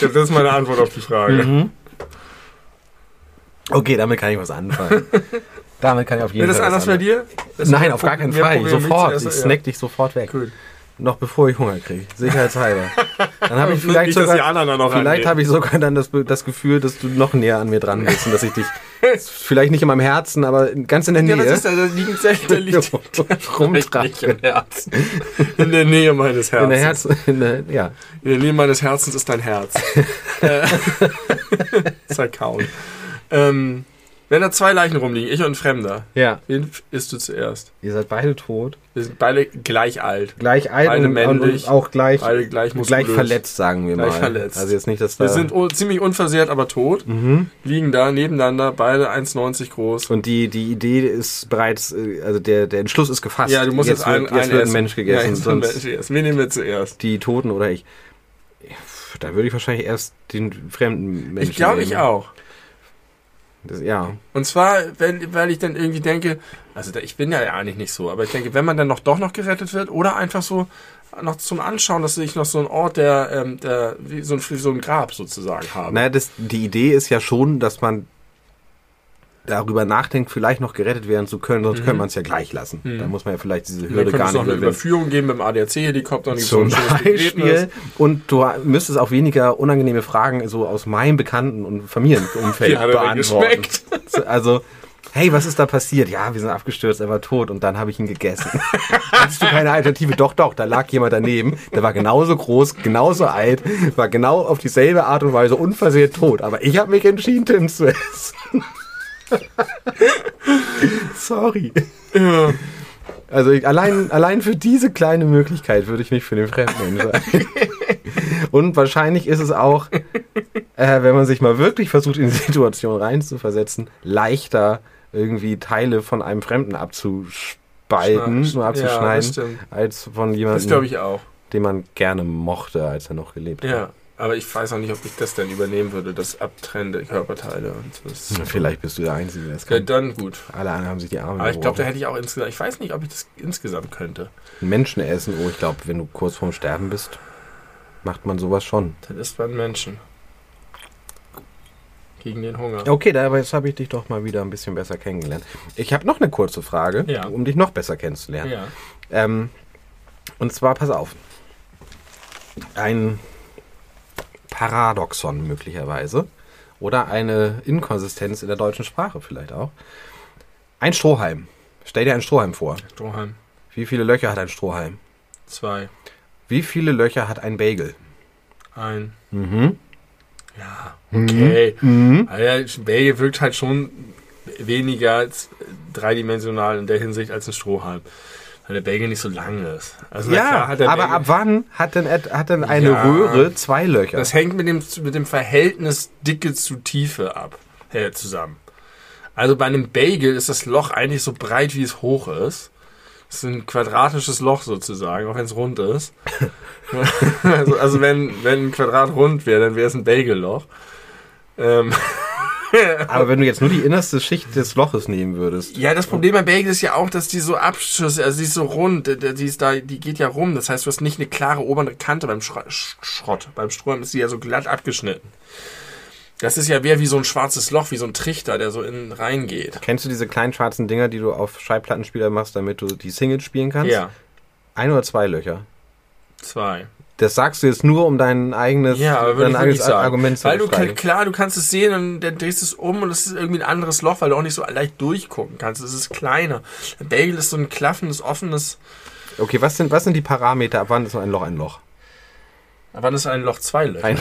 das ist meine Antwort auf die Frage. Mhm. Okay, damit kann ich was anfangen. [LAUGHS] damit kann ich auf jeden das Fall was anders bei dir? Das Nein, auf gar keinen Fall. Problem Sofort. Ich snack dich sofort weg. Cool. Noch bevor ich Hunger kriege. Sicherheitshalber. [LAUGHS] Dann habe ich vielleicht nicht, sogar, vielleicht habe ich sogar dann das, das Gefühl, dass du noch näher an mir dran bist und dass ich dich [LAUGHS] vielleicht nicht in meinem Herzen, aber ganz in der Ja, Nähe was ist da? Da liegt der liegt [LAUGHS] nicht im Herzen. In der Nähe meines Herzens. In der Herz, in der, ja. In der Nähe meines Herzens ist dein Herz. Äh, Zerkauen. Ähm, wenn da zwei Leichen rumliegen, ich und ein Fremder, Ja. wen isst du zuerst? Ihr seid beide tot. Wir sind beide gleich alt. Gleich alt Beide und, männlich. und auch gleich, Beide gleich gleich verletzt, sagen wir Gleich mal. verletzt. Also jetzt nicht, dass da... Wir sind ziemlich unversehrt, aber tot. mhm. Liegen da nebeneinander, beide 1,90 groß. Und die, die Idee ist bereits, äh, also der, der Entschluss ist gefasst. Ja, du musst jetzt, wird, ein, jetzt ein wird ein. Mensch Ja, gegessen, jetzt wird ein sonst Mensch gegessen. Wen nehmen wir zuerst? die Toten oder ich. Da würde ich wahrscheinlich erst den fremden Menschen Ich glaube, ich auch. Das, ja. Und zwar, wenn, weil ich dann irgendwie denke, also ich bin ja eigentlich nicht so, aber ich denke, wenn man dann noch doch noch gerettet wird oder einfach so noch zum Anschauen, dass ich noch so einen Ort, der, ähm, der wie so ein, so ein Grab sozusagen habe. Naja, das, die Idee ist ja schon, dass man darüber nachdenkt, vielleicht noch gerettet werden zu können, sonst Mhm. könnte man es ja gleich lassen. Mhm. Da muss man ja vielleicht diese Hürde gar es noch nicht eine überwinden. Überführung geben mit dem ADAC-Helikopter und Zum so. Beispiel. Und du müsstest auch weniger unangenehme Fragen so aus meinem Bekannten- und Familienumfeld [LAUGHS] beantworten. Also, hey, was ist da passiert? Ja, wir sind abgestürzt, er war tot und dann habe ich ihn gegessen. [LAUGHS] Hattest du keine Alternative? Doch, doch, da lag jemand daneben, der war genauso groß, genauso alt, war genau auf dieselbe Art und Weise unversehrt tot. Aber ich habe mich entschieden, Tim zu essen. [LAUGHS] Sorry. Ja. Also ich, allein, allein für diese kleine Möglichkeit würde ich mich für den Fremden entscheiden. [LAUGHS] Und wahrscheinlich ist es auch, äh, wenn man sich mal wirklich versucht, in die Situation reinzuversetzen, leichter irgendwie Teile von einem Fremden abzuspalten, Schna- Ja, abzuschneiden, stimmt. als von jemandem, den man gerne mochte, als er noch gelebt hat. Ja. Aber ich weiß auch nicht, ob ich das dann übernehmen würde, das Abtrennen der Körperteile. Und das Vielleicht bist du der Einzige, der Ja, kann. dann gut. Alle anderen haben sich die Arme Aber ich glaube, da hätte ich auch insgesamt, ich weiß nicht, ob ich das insgesamt könnte. Menschen essen, oh, ich glaube, wenn du kurz vorm Sterben bist, macht man sowas schon. Das ist beim Menschen. Gegen den Hunger. Okay, da, aber jetzt habe ich dich doch mal wieder ein bisschen besser kennengelernt. Ich habe noch eine kurze Frage, Ja. um dich noch besser kennenzulernen. Ja. Ähm, und zwar, pass auf. Ein Paradoxon möglicherweise oder eine Inkonsistenz in der deutschen Sprache vielleicht auch. Ein Strohhalm. Stell dir einen Strohhalm vor. Strohhalm. Wie viele Löcher hat ein Strohhalm? Zwei. Wie viele Löcher hat ein Bagel? Ein. Mhm. Ja. Okay. Mhm. Also, Belgien wirkt halt schon weniger als dreidimensional in der Hinsicht als ein Strohhalm. Weil der Belgier nicht so lang ist. Also Ja, aber Belgier- ab wann hat denn, hat denn eine Ja. Röhre zwei Löcher? Das hängt mit dem, mit dem Verhältnis Dicke zu Tiefe ab, äh, zusammen. Also bei einem Bagel ist das Loch eigentlich so breit, wie es hoch ist. Das ist ein quadratisches Loch sozusagen, auch wenn es rund ist. [LAUGHS] [LAUGHS] also, also wenn, wenn ein Quadrat rund wäre, dann wäre es ein Bagelloch. Ähm, [LAUGHS] Aber wenn du jetzt nur die innerste Schicht des Loches nehmen würdest. ja, das Problem bei Bagel ist ja auch, dass die so Abschüsse, also die ist so rund, die ist da, die geht ja rum. Das heißt, du hast nicht eine klare obere Kante beim Schro Sch- Schrott. Beim Strohhalm ist die ja so glatt abgeschnitten. Das ist ja mehr wie so ein schwarzes Loch, wie so ein Trichter, der so innen reingeht. Kennst du diese kleinen schwarzen Dinger, die du auf Schallplattenspieler machst, damit du die Singles spielen kannst? Ja, Ein oder zwei Löcher. zwei. Das sagst du jetzt nur, um dein eigenes, Ja, aber dein eigenes sagen. Argument zu Weil du klar, du kannst es sehen und dann drehst es um und es ist irgendwie ein anderes Loch, weil du auch nicht so leicht durchgucken kannst. Es ist kleiner. Ein Bagel ist so ein klaffendes, offenes. Okay, was sind, was sind die Parameter? Ab wann ist so ein Loch ein Loch? Wann ist ein Loch zwei Löcher? Ein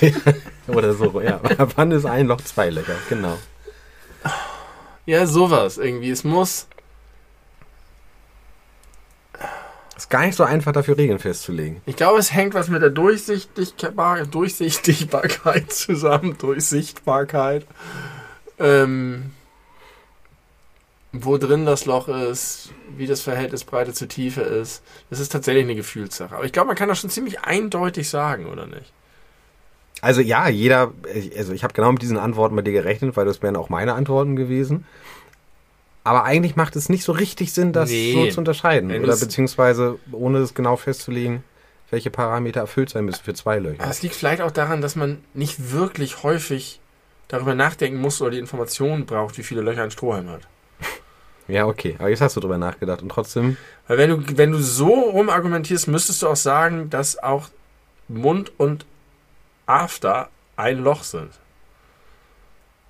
[LAUGHS] Oder so, ja. Ab wann ist ein Loch zwei Löcher? Genau. Ja, sowas irgendwie. Es muss. Ist gar nicht so einfach, dafür Regeln festzulegen. Ich glaube, es hängt was mit der Durchsichtigkeit, Durchsichtigkeit [LAUGHS] zusammen. Durchsichtbarkeit. Ähm, wo drin das Loch ist, wie das Verhältnis Breite zu Tiefe ist. Das ist tatsächlich eine Gefühlssache. Aber ich glaube, man kann das schon ziemlich eindeutig sagen, oder nicht? Also ja, jeder, also ich habe genau mit diesen Antworten bei dir gerechnet, weil das wären auch meine Antworten gewesen. Aber eigentlich macht es nicht so richtig Sinn, das Nee. so zu unterscheiden. Wenn Oder beziehungsweise ohne es genau festzulegen, welche Parameter erfüllt sein müssen für zwei Löcher. Es liegt vielleicht auch daran, dass man nicht wirklich häufig darüber nachdenken muss oder die Informationen braucht, wie viele Löcher ein Strohhalm hat. [LAUGHS] Ja, okay. Aber jetzt hast du drüber nachgedacht und trotzdem. Weil wenn du, wenn du so rum argumentierst, müsstest du auch sagen, dass auch Mund und After ein Loch sind.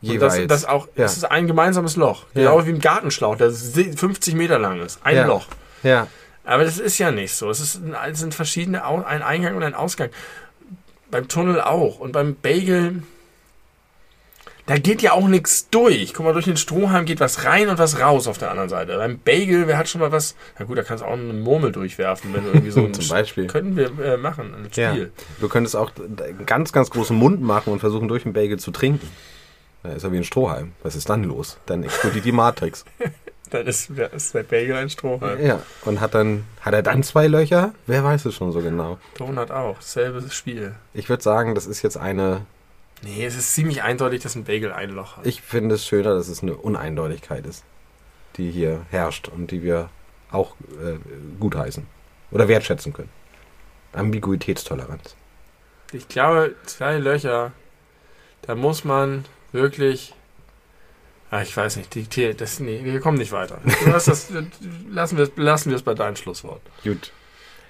Und Jeweils. das, das auch, Ja. das ist ein gemeinsames Loch. Ja. Genau wie ein Gartenschlauch, der 50 Meter lang ist. Ein Ja. Loch. ja. Aber das ist ja nicht so. Es, ist, es sind verschiedene, ein Eingang und ein Ausgang. Beim Tunnel auch. Und beim Bagel, da geht ja auch nichts durch. Guck mal, durch den Strohhalm geht was rein und was raus auf der anderen Seite. Beim Bagel, wer hat schon mal was? Na gut, da kannst du auch eine Murmel durchwerfen, wenn du irgendwie so [LAUGHS] Zum Beispiel. Können wir äh, machen, ein Ja. Spiel. Du könntest auch einen ganz, ganz großen Mund machen und versuchen, durch den Bagel zu trinken. Da ist er wie ein Strohhalm. Was ist dann los? Dann explodiert die Matrix. [LAUGHS] Dann ist, ist der Bagel ein Strohhalm. Ja. Und hat dann, hat er dann zwei Löcher? Wer weiß es schon so genau. Donut auch. Selbes Spiel. Ich würde sagen, das ist jetzt eine, Nee, es ist ziemlich eindeutig, dass ein Bagel ein Loch hat. ich finde es schöner, dass es eine Uneindeutigkeit ist, die hier herrscht und die wir auch äh, gutheißen oder wertschätzen können. Ambiguitätstoleranz. Ich glaube, zwei Löcher, da muss man wirklich. Ah, ich weiß nicht, die, das, nee, wir kommen nicht weiter. Das, lassen wir es lassen bei deinem Schlusswort. Gut.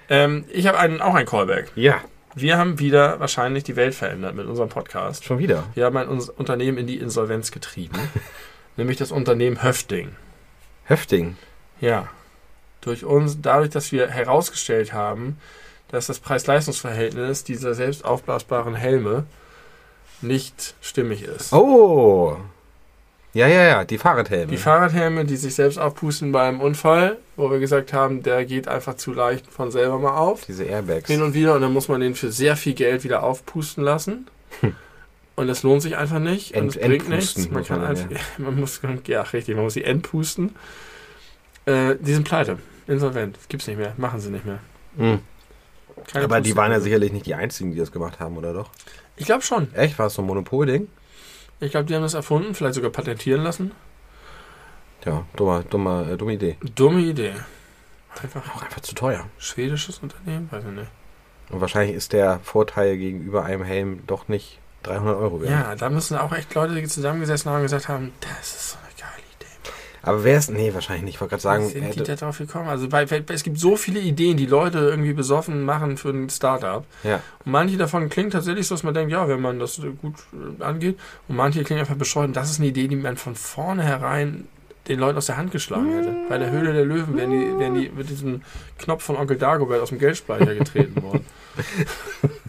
Ähm, ich habe einen, auch ein Callback. Ja, Wir haben wieder wahrscheinlich die Welt verändert mit unserem Podcast. schon wieder. Wir haben ein Unternehmen in die Insolvenz getrieben. [LAUGHS] nämlich das Unternehmen Höfting. Höfting. Ja. Durch uns, dadurch, dass wir herausgestellt haben, dass das Preis-Leistungs-Verhältnis dieser selbst aufblasbaren Helme nicht stimmig ist. Oh. Ja, ja, ja, die Fahrradhelme. Die Fahrradhelme, die sich selbst aufpusten beim Unfall, wo wir gesagt haben, der geht einfach zu leicht von selber mal auf. Diese Airbags. Hin und wieder und dann muss man den für sehr viel Geld wieder aufpusten lassen. Und das lohnt sich einfach nicht. Ent- und es bringt nichts. Man muss kann einfach, dann, [LAUGHS] man muss, ja richtig, man muss sie entpusten. Äh, die sind pleite. Insolvent. Gibt's nicht mehr. Machen sie nicht mehr. Keine Aber die Puste- waren ja sicherlich nicht die einzigen, die das gemacht haben, oder doch? Ich glaube schon. Echt? War es so ein Monopolding? Ich glaube, die haben das erfunden, vielleicht sogar patentieren lassen. Ja, dummer, dummer, äh, dumme Idee. Dumme Idee. Einfach Auch einfach zu teuer. schwedisches Unternehmen? Weiß ich nicht. Und wahrscheinlich ist der Vorteil gegenüber einem Helm doch nicht 300 Euro wert. Ja, da müssen auch echt Leute die zusammengesessen haben und gesagt haben, das ist so eine. Aber wer ist, nee, wahrscheinlich nicht. Ich wollte gerade sagen, sind die hätte, da drauf gekommen? Also bei, es gibt so viele Ideen, die Leute irgendwie besoffen machen für ein Startup. ja, Und manche davon klingen tatsächlich so, dass man denkt, ja, wenn man das äh, gut äh, angeht. Und manche klingen einfach bescheuert. Und Das ist eine Idee, die man von vornherein den Leuten aus der Hand geschlagen hätte. Bei der Höhle der Löwen wären die, wären die mit diesem Knopf von Onkel Dagobert aus dem Geldspeicher getreten worden. [LAUGHS]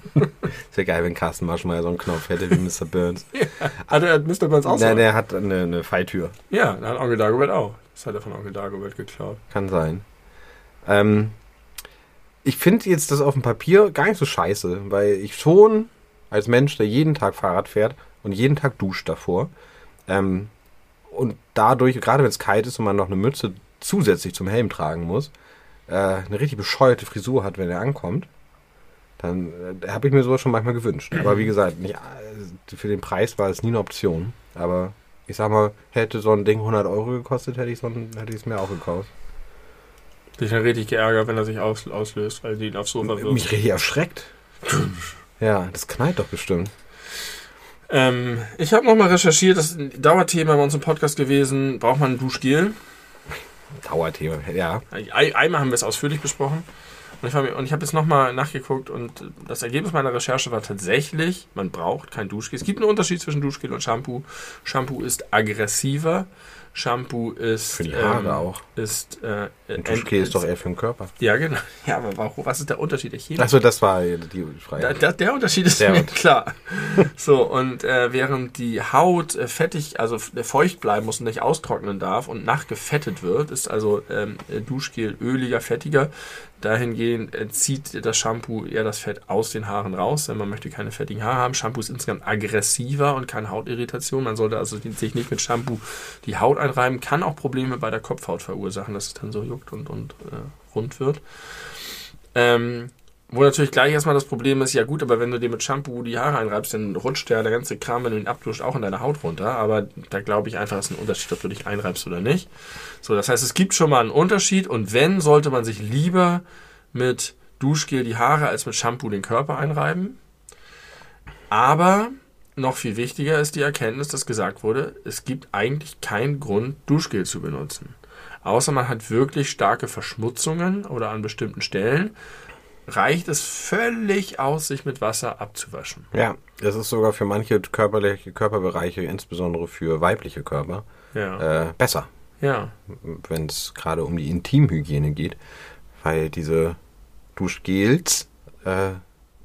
ja geil, wenn Carsten Maschmeyer so einen Knopf hätte wie Mr. Burns. [LAUGHS] Also hat Mr. Burns auch so. der, der hat eine, eine Falltür. Ja, dann hat Onkel Dagobert auch. Das hat er von Onkel Dagobert geklaut. Kann sein. Ähm, ich finde jetzt das auf dem Papier gar nicht so scheiße, weil ich schon als Mensch, der jeden Tag Fahrrad fährt und jeden Tag duscht davor, ähm, und dadurch, gerade wenn es kalt ist und man noch eine Mütze zusätzlich zum Helm tragen muss, äh, eine richtig bescheuerte Frisur hat, wenn er ankommt, dann äh, habe ich mir sowas schon manchmal gewünscht. Aber wie gesagt, nicht, äh, für den Preis war es nie eine Option. Aber ich sag mal, hätte so ein Ding 100 Euro gekostet, hätte ich so es mir auch gekauft. Dich dann richtig geärgert, wenn er sich aus, auslöst, weil du ihn aufs Sofa wirft. Mich richtig erschreckt. Ja, das knallt doch bestimmt. Ähm, ich habe nochmal recherchiert, das ist ein Dauerthema bei uns im Podcast gewesen. Braucht man ein Duschgel? Dauerthema, ja. Ein- Einmal haben wir es ausführlich besprochen. Und ich, mir- und ich habe jetzt nochmal nachgeguckt und das Ergebnis meiner Recherche war tatsächlich, man braucht kein Duschgel. Es gibt einen Unterschied zwischen Duschgel und Shampoo. Shampoo ist aggressiver. Shampoo ist. Für die Haare auch. Ist, äh, Ein Duschgel ist doch eher für den Körper. Ja, genau. [LAUGHS] Ja, aber warum, was ist der Unterschied? Achso, das war die Da, Frage. da, der Unterschied ist Der mir Unterschied. klar. So, und äh, während die Haut äh, fettig, also f- feucht bleiben muss und nicht austrocknen darf und nachgefettet wird, ist also ähm, äh, Duschgel öliger, fettiger. Dahingehend äh, zieht das Shampoo eher das Fett aus den Haaren raus, denn man möchte keine fettigen Haare haben. Shampoo ist insgesamt aggressiver und kann Hautirritation. Man sollte also sich nicht mit Shampoo die Haut einreiben, kann auch Probleme bei der Kopfhaut verursachen, dass es dann so juckt und, und äh, rund wird. Ähm, wo natürlich gleich erstmal das Problem ist, ja gut, aber wenn du dir mit Shampoo die Haare einreibst, dann rutscht ja der ganze Kram, wenn du ihn abduscht, auch in deine Haut runter. Aber da glaube ich einfach, ist ein Unterschied, ob du dich einreibst oder nicht. So, das heißt, es gibt schon mal einen Unterschied und wenn, sollte man sich lieber mit Duschgel die Haare als mit Shampoo den Körper einreiben. Aber noch viel wichtiger ist die Erkenntnis, dass gesagt wurde, es gibt eigentlich keinen Grund, Duschgel zu benutzen. Außer man hat wirklich starke Verschmutzungen oder an bestimmten Stellen, reicht es völlig aus, sich mit Wasser abzuwaschen. Ja, das ist sogar für manche körperliche Körperbereiche, insbesondere für weibliche Körper, Ja. äh, besser, ja. wenn es gerade um die Intimhygiene geht, weil diese Duschgels äh,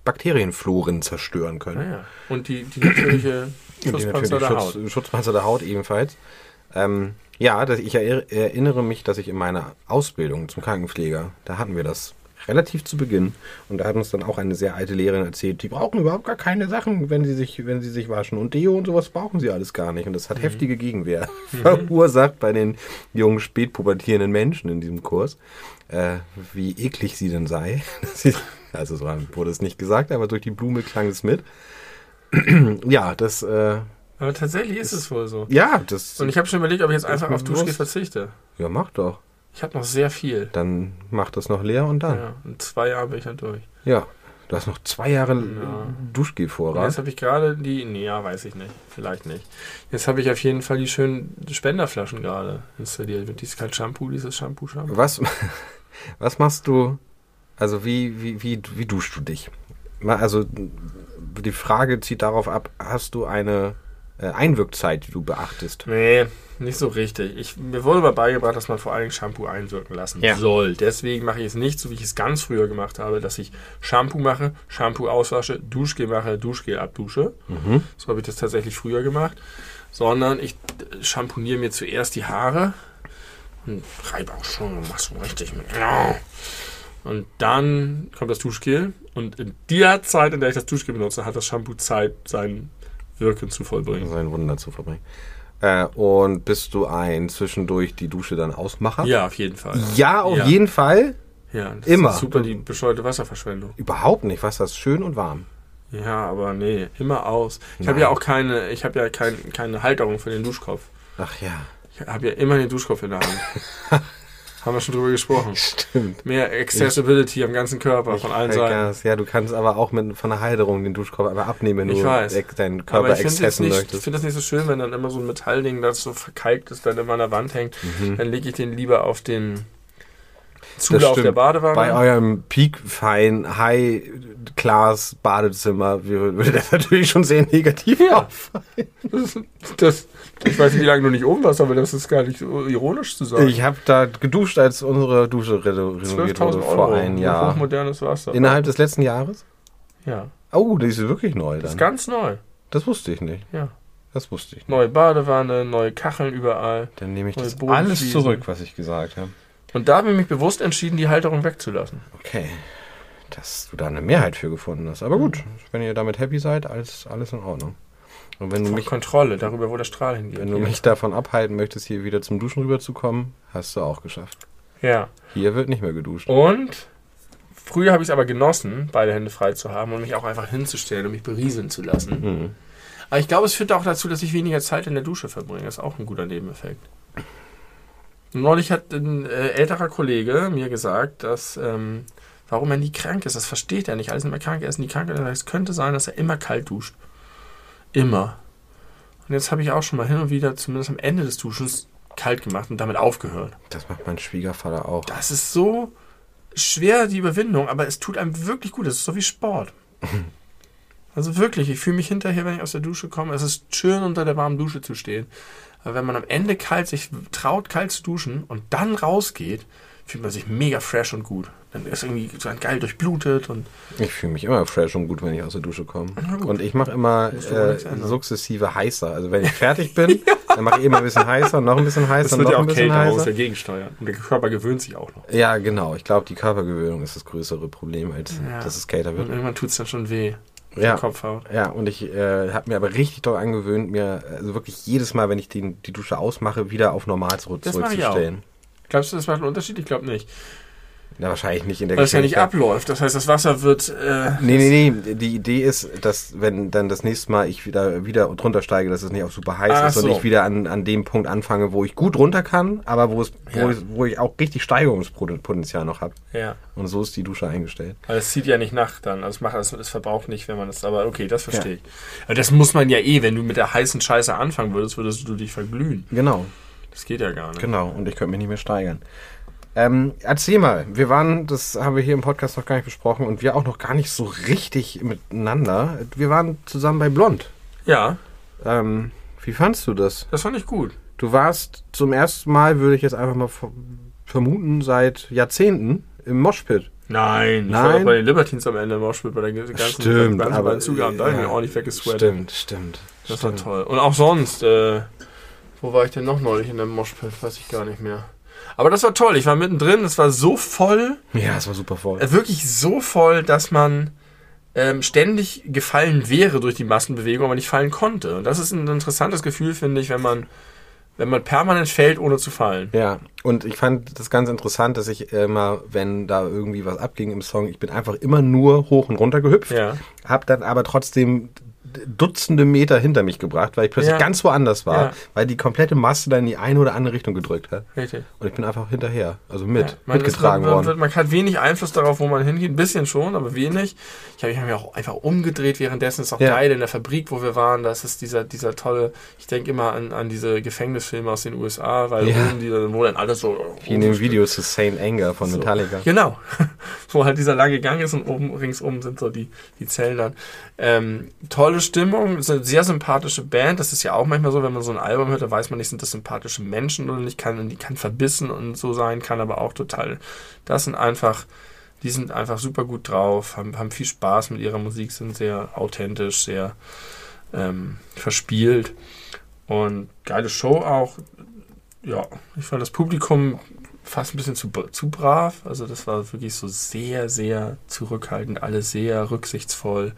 Bakterienfloren zerstören können. Naja. Und die, die natürliche [CLEARS THROAT] Schutzpanzer der Haut. Schutz, Schutzpanzer der Haut ebenfalls. Ähm, ja, ich erinner- erinnere mich, dass ich in meiner Ausbildung zum Krankenpfleger, da hatten wir das relativ zu Beginn und da hat uns dann auch eine sehr alte Lehrerin erzählt, die brauchen überhaupt gar keine Sachen, wenn sie sich, wenn sie sich waschen und Deo und sowas brauchen sie alles gar nicht und das hat heftige Gegenwehr [LAUGHS] verursacht bei den jungen spätpubertierenden Menschen in diesem Kurs, äh, wie eklig sie denn sei. [LAUGHS] Also so wurde es nicht gesagt, aber durch die Blume klang es mit. [CLEARS THROAT] ja, das äh, Aber tatsächlich ist es wohl so. ja, das. Und ich habe schon überlegt, ob ich jetzt einfach auf Duschgel verzichte. ja, mach doch. Ich habe noch sehr viel. Dann mach das noch leer und dann. Ja. Ja, in zwei Jahren bin ich dann durch. Du hast noch zwei Jahre Ja. ja. Duschgelvorrat. Jetzt habe ich gerade die. Nee, ja, weiß ich nicht. Vielleicht nicht. Jetzt habe ich auf jeden Fall die schönen Spenderflaschen gerade installiert. Dies ist kein Shampoo, dieses Shampoo, Shampoo. Was, [LAUGHS] was machst du? Also wie, wie, wie, wie duschst du dich? Also die Frage zieht darauf ab, hast du eine Einwirkzeit, die du beachtest? Nee, nicht so richtig. Ich, mir wurde mal beigebracht, dass man vor allen Dingen Shampoo einwirken lassen Ja. soll. Deswegen mache ich es nicht, so wie ich es ganz früher gemacht habe, dass ich Shampoo mache, Shampoo auswasche, Duschgel mache, Duschgel abdusche. Mhm. So habe ich das tatsächlich früher gemacht. Sondern ich äh, shampooniere mir zuerst die Haare und reibe auch schon und mach so richtig mit. Und dann kommt das Duschgel. Und in der Zeit, in der ich das Duschgel benutze, hat das Shampoo Zeit, sein Wirken zu vollbringen. Sein Wunder zu verbringen. Äh, und bist du ein zwischendurch die Dusche dann Ausmacher? Ja, auf jeden Fall. Ja, auf Ja. jeden Fall. Ja, das Immer. ist super die bescheuerte Wasserverschwendung. Überhaupt nicht. Wasser ist schön und warm. Ja, aber nee, immer aus. Ich habe ja auch keine, ich habe ja kein, keine Halterung für den Duschkopf. Ach ja, Ich habe ja immer den Duschkopf in der Hand. [LAUGHS] Haben wir schon drüber gesprochen. [LAUGHS] stimmt. Mehr Accessibility am ganzen Körper von allen Seiten. Ja, du kannst aber auch mit von der Halterung den Duschkopf aber abnehmen, wenn Ich du weiß. deinen Aber Körper ich exzessen nicht, ich möchtest. finde das nicht so schön, wenn dann immer so ein Metallding, das so verkalkt ist, dann immer an der Wand hängt. Mhm. Dann lege ich den lieber auf den Zulauf der Badewanne. Bei eurem Peak-Fein, High-Class-Badezimmer würde das natürlich schon sehr negativ Ja. das, das, ich weiß nicht, wie lange du nicht oben warst, aber das ist gar nicht so ironisch zu sagen. Ich habe da geduscht, als unsere Dusche reno- renoviert 12.000 wurde Euro. vor einem Jahr. Hochmodernes Wasser. Innerhalb des letzten Jahres? ja. Oh, die ist wirklich neu Das ist dann. ganz neu. Das wusste ich nicht. Ja. Das wusste ich nicht. Neue Badewanne, neue Kacheln überall. Dann nehme ich das alles zurück, was ich gesagt habe. Und da habe ich mich bewusst entschieden, die Halterung wegzulassen. Okay. Dass du da eine Mehrheit für gefunden hast. Aber gut, wenn ihr damit happy seid, alles, alles in Ordnung. Und wenn du mich, Kontrolle darüber, wo der Strahl hingeht. wenn du mich davon abhalten möchtest, hier wieder zum Duschen rüberzukommen, hast du auch geschafft. Ja. Hier wird nicht mehr geduscht. Und früher habe ich es aber genossen, beide Hände frei zu haben und mich auch einfach hinzustellen und mich berieseln zu lassen. Mhm. Aber ich glaube, es führt auch dazu, dass ich weniger Zeit in der Dusche verbringe. Das ist auch ein guter Nebeneffekt. Neulich hat ein äh, älterer Kollege mir gesagt, dass ähm, warum er nie krank ist. Das versteht er nicht. Alles immer krank. Er ist nie krank. Es könnte sein, dass er immer kalt duscht. Immer. Und jetzt habe ich auch schon mal hin und wieder, zumindest am Ende des Duschens, kalt gemacht und damit aufgehört. Das macht mein Schwiegervater auch. Das ist so schwer, die Überwindung, aber es tut einem wirklich gut. Es ist so wie Sport. [LAUGHS] Also wirklich, ich fühle mich hinterher, wenn ich aus der Dusche komme. Es ist schön, unter der warmen Dusche zu stehen. Aber wenn man am Ende kalt sich traut, kalt zu duschen und dann rausgeht, fühlt man sich mega fresh und gut. Dann ist irgendwie so ein geil durchblutet und Ich fühle mich immer fresh und gut, wenn ich aus der Dusche komme. Und ich mache immer äh, sukzessive heißer. Also wenn ich fertig bin, [LAUGHS] dann mache ich immer ein bisschen heißer, noch ein bisschen heißer, noch ein bisschen heißer. dagegen steuern. Und der Körper gewöhnt sich auch noch. Ja, genau. Ich glaube, die Körpergewöhnung ist das größere Problem, als Ja. dass es kälter Und wird. irgendwann tut es dann schon weh. Ja. Kopfhaut. Ja, und ich äh, habe mir aber richtig doll angewöhnt, mir also wirklich jedes Mal, wenn ich die, die Dusche ausmache, wieder auf normal zurück, Das mache ich zurückzustellen. Glaubst du, das macht einen Unterschied? Ich glaube nicht. Na, wahrscheinlich nicht in der Weil es ja nicht abläuft. Das heißt, das Wasser wird. Äh, Nee, nee, nee. Die Idee ist, dass wenn dann das nächste Mal ich wieder, wieder drunter steige, dass es nicht auf super heiß Ach ist und so. ich wieder an, an dem Punkt anfange, wo ich gut runter kann, aber wo, es, wo, Ja. ich, wo ich auch richtig Steigerungspotenzial noch habe. ja. Und so ist die Dusche eingestellt. Weil es zieht ja nicht nach dann. Also es macht es, es verbraucht nicht, wenn man das. Aber okay, das verstehe ich. Aber das muss man ja eh, wenn du mit der heißen Scheiße anfangen würdest, würdest du dich verglühen. Genau, Das geht ja gar nicht. genau. Und ich könnte mich nicht mehr steigern. Ähm, erzähl mal, wir waren, das haben wir hier im Podcast noch gar nicht besprochen und wir auch noch gar nicht so richtig miteinander. Wir waren zusammen bei Blond. Ja, Ähm, wie fandst du das? das fand ich gut. Du warst zum ersten Mal, würde ich jetzt einfach mal ver- vermuten, seit Jahrzehnten im Moshpit. Nein, ich Nein. war auch bei den Libertines am Ende im Moshpit bei der ganzen, ganzen beiden Zugaben. Da habe ich ja, mich ordentlich weggesweatet. Stimmt, stimmt. Das war stimmt. toll. Und auch sonst, äh, wo war ich denn noch neulich in dem Moshpit? Weiß ich gar nicht mehr. Aber das war toll. Ich war mittendrin. Es war so voll. Ja, es war super voll. Äh, wirklich so voll, dass man ähm, ständig gefallen wäre durch die Massenbewegung, aber nicht fallen konnte. Und das ist ein interessantes Gefühl, finde ich, wenn man, wenn man permanent fällt, ohne zu fallen. Ja, und ich fand das ganz interessant, dass ich immer, wenn da irgendwie was abging im Song, ich bin einfach immer nur hoch und runter gehüpft, Ja. hab dann aber trotzdem Dutzende Meter hinter mich gebracht, weil ich plötzlich Ja. ganz woanders war, Ja. weil die komplette Masse dann in die eine oder andere Richtung gedrückt hat. Richtig. Und ich bin einfach hinterher, also mit, Ja, man, mitgetragen ist, man, worden. man hat wenig Einfluss darauf, wo man hingeht. Ein bisschen schon, aber wenig. Ich habe mich hab mich auch einfach umgedreht währenddessen. Ist auch geil in der Fabrik, wo wir waren. Das ist dieser, dieser tolle, ich denke immer an, an diese Gefängnisfilme aus den USA, weil oben die, wo dann alles so. Wie in dem Video zu Saint Anger von So. Metallica. Genau. [LAUGHS] Wo halt dieser lange Gang ist und oben ringsum sind so die, die Zellen dann. Ähm, tolle Stimmung, ist eine sehr sympathische Band. Das ist ja auch manchmal so, wenn man so ein Album hört, da weiß man nicht, sind das sympathische Menschen oder nicht. Kann, die kann verbissen und so sein, kann aber auch total. Das sind einfach, die sind einfach super gut drauf, haben, haben viel Spaß mit ihrer Musik, sind sehr authentisch, sehr ähm, verspielt und geile Show auch. Ja, ich fand das Publikum fast ein bisschen zu, zu brav. Also das war wirklich so sehr, sehr zurückhaltend, alle sehr rücksichtsvoll.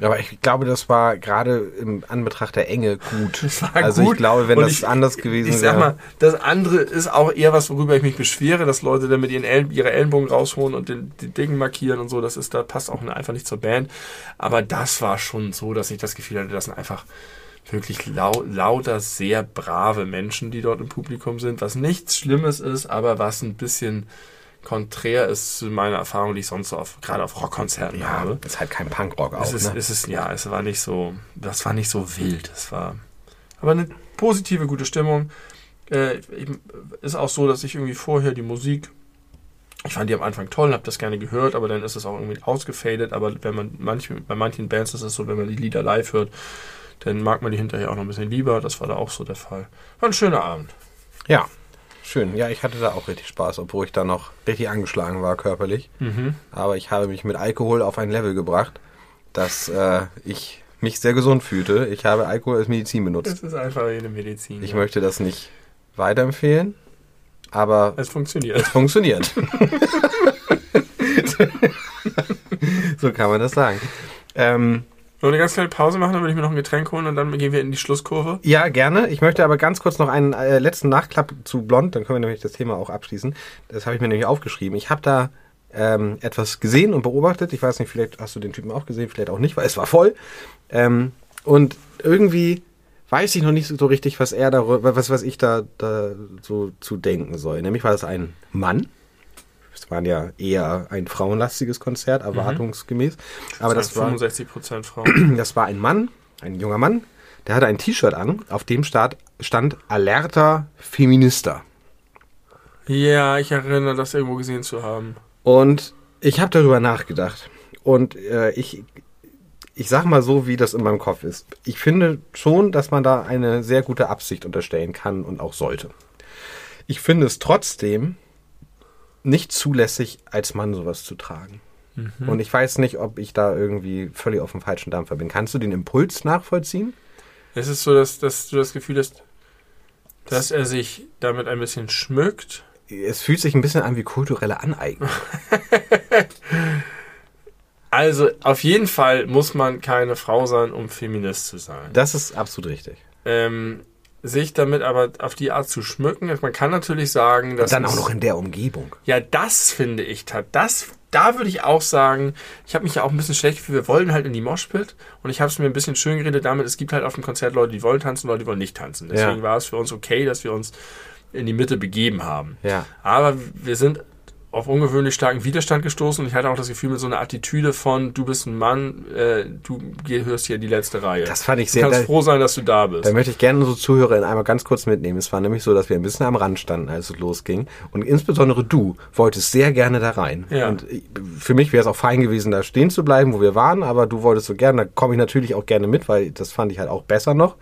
Aber ich glaube, das war gerade im Anbetracht der Enge gut. Das war Also gut. ich glaube, wenn Und das ich- anders gewesen Ich sag wäre. mal, das andere ist auch eher was, worüber ich mich beschwere, dass Leute dann mit ihren El ihre Ellenbogen rausholen und den, die Dinge markieren und so. Das ist, da passt auch einfach nicht zur Band. Aber das war schon so, dass ich das Gefühl hatte, das sind einfach wirklich lau lauter, sehr brave Menschen, die dort im Publikum sind, was nichts Schlimmes ist, aber was ein bisschen konträr ist zu meiner Erfahrung, die ich sonst so auf, gerade auf Rockkonzerten ja, habe. ist halt kein Punkrock auch. Es ist, ne? es ist, ja, es war nicht so, das war nicht so wild. Es war aber eine positive, gute Stimmung. Äh, ist auch so, dass ich irgendwie vorher die Musik, ich fand die am Anfang toll, habe das gerne gehört, aber dann ist es auch irgendwie ausgefadet. Aber wenn man manch, bei manchen Bands ist es so, wenn man die Lieder live hört, dann mag man die hinterher auch noch ein bisschen lieber. Das war da auch so der Fall. War ein schöner Abend. Ja, schön. Ja, ich hatte da auch richtig Spaß, obwohl ich da noch richtig angeschlagen war körperlich. Mhm. Aber ich habe mich mit Alkohol auf ein Level gebracht, dass äh, ich mich sehr gesund fühlte. Ich habe Alkohol als Medizin benutzt. Das ist einfach eine Medizin. Ich ja. möchte das nicht weiterempfehlen, aber Es funktioniert. es funktioniert. [LAUGHS] [LAUGHS] so kann man das sagen. Ähm, Wollen wir eine ganz kleine Pause machen, dann würde ich mir noch ein Getränk holen und dann gehen wir in die Schlusskurve. Ja, gerne. Ich möchte aber ganz kurz noch einen äh, letzten Nachklapp zu Blond, dann können wir nämlich das Thema auch abschließen. Das habe ich mir nämlich aufgeschrieben. Ich habe da ähm, etwas gesehen und beobachtet. Ich weiß nicht, vielleicht hast du den Typen auch gesehen, vielleicht auch nicht, weil es war voll. Ähm, und irgendwie weiß ich noch nicht so richtig, was er da, was, was ich da, da so zu denken soll. Nämlich war das ein Mann. Es war ja eher ein frauenlastiges Konzert, erwartungsgemäß. Aber das, war, 65% Frauen. [CLEARS THROAT] das war ein Mann, ein junger Mann, der hatte ein T-Shirt an, auf dem stand, stand Alerta Feminista. ja, ich erinnere, das irgendwo gesehen zu haben. Und ich habe darüber nachgedacht. Und äh, ich, ich sag mal so, wie das in meinem Kopf ist. Ich finde schon, dass man da eine sehr gute Absicht unterstellen kann und auch sollte. Ich finde es trotzdem nicht zulässig, als Mann sowas zu tragen. Und ich weiß nicht, ob ich da irgendwie völlig auf dem falschen Dampfer bin. Kannst du den Impuls nachvollziehen? Es ist so, dass, dass du das Gefühl hast, dass er sich damit ein bisschen schmückt. Es fühlt sich ein bisschen an wie kulturelle Aneignung. [LAUGHS] Also auf jeden Fall muss man keine Frau sein, um Feminist zu sein. Das ist absolut richtig. Ähm, sich damit aber auf die Art zu schmücken, man kann natürlich sagen, dass Dann es- auch noch in der Umgebung. Ja, das finde ich tat. Das, da würde ich auch sagen, ich habe mich ja auch ein bisschen schlecht gefühlt. Wir wollten halt in die Moshpit und ich habe es mir ein bisschen schön geredet damit, es gibt halt auf dem Konzert Leute, die wollen tanzen, Leute, die wollen nicht tanzen. Deswegen Ja. war es für uns okay, dass wir uns in die Mitte begeben haben. Ja. Aber wir sind auf ungewöhnlich starken Widerstand gestoßen und ich hatte auch das Gefühl mit so einer Attitüde von, du bist ein Mann, äh, du gehörst hier in die letzte Reihe. Das fand ich du sehr. kannst Da, froh sein, dass du da bist. da möchte ich gerne unsere Zuhörer einmal ganz kurz mitnehmen. Es war nämlich so, dass wir ein bisschen am Rand standen, als es losging. Und insbesondere du wolltest sehr gerne da rein. Ja. Und für mich wäre es auch fein gewesen, da stehen zu bleiben, wo wir waren. Aber du wolltest so gerne. Da komme ich natürlich auch gerne mit, weil das fand ich halt auch besser noch.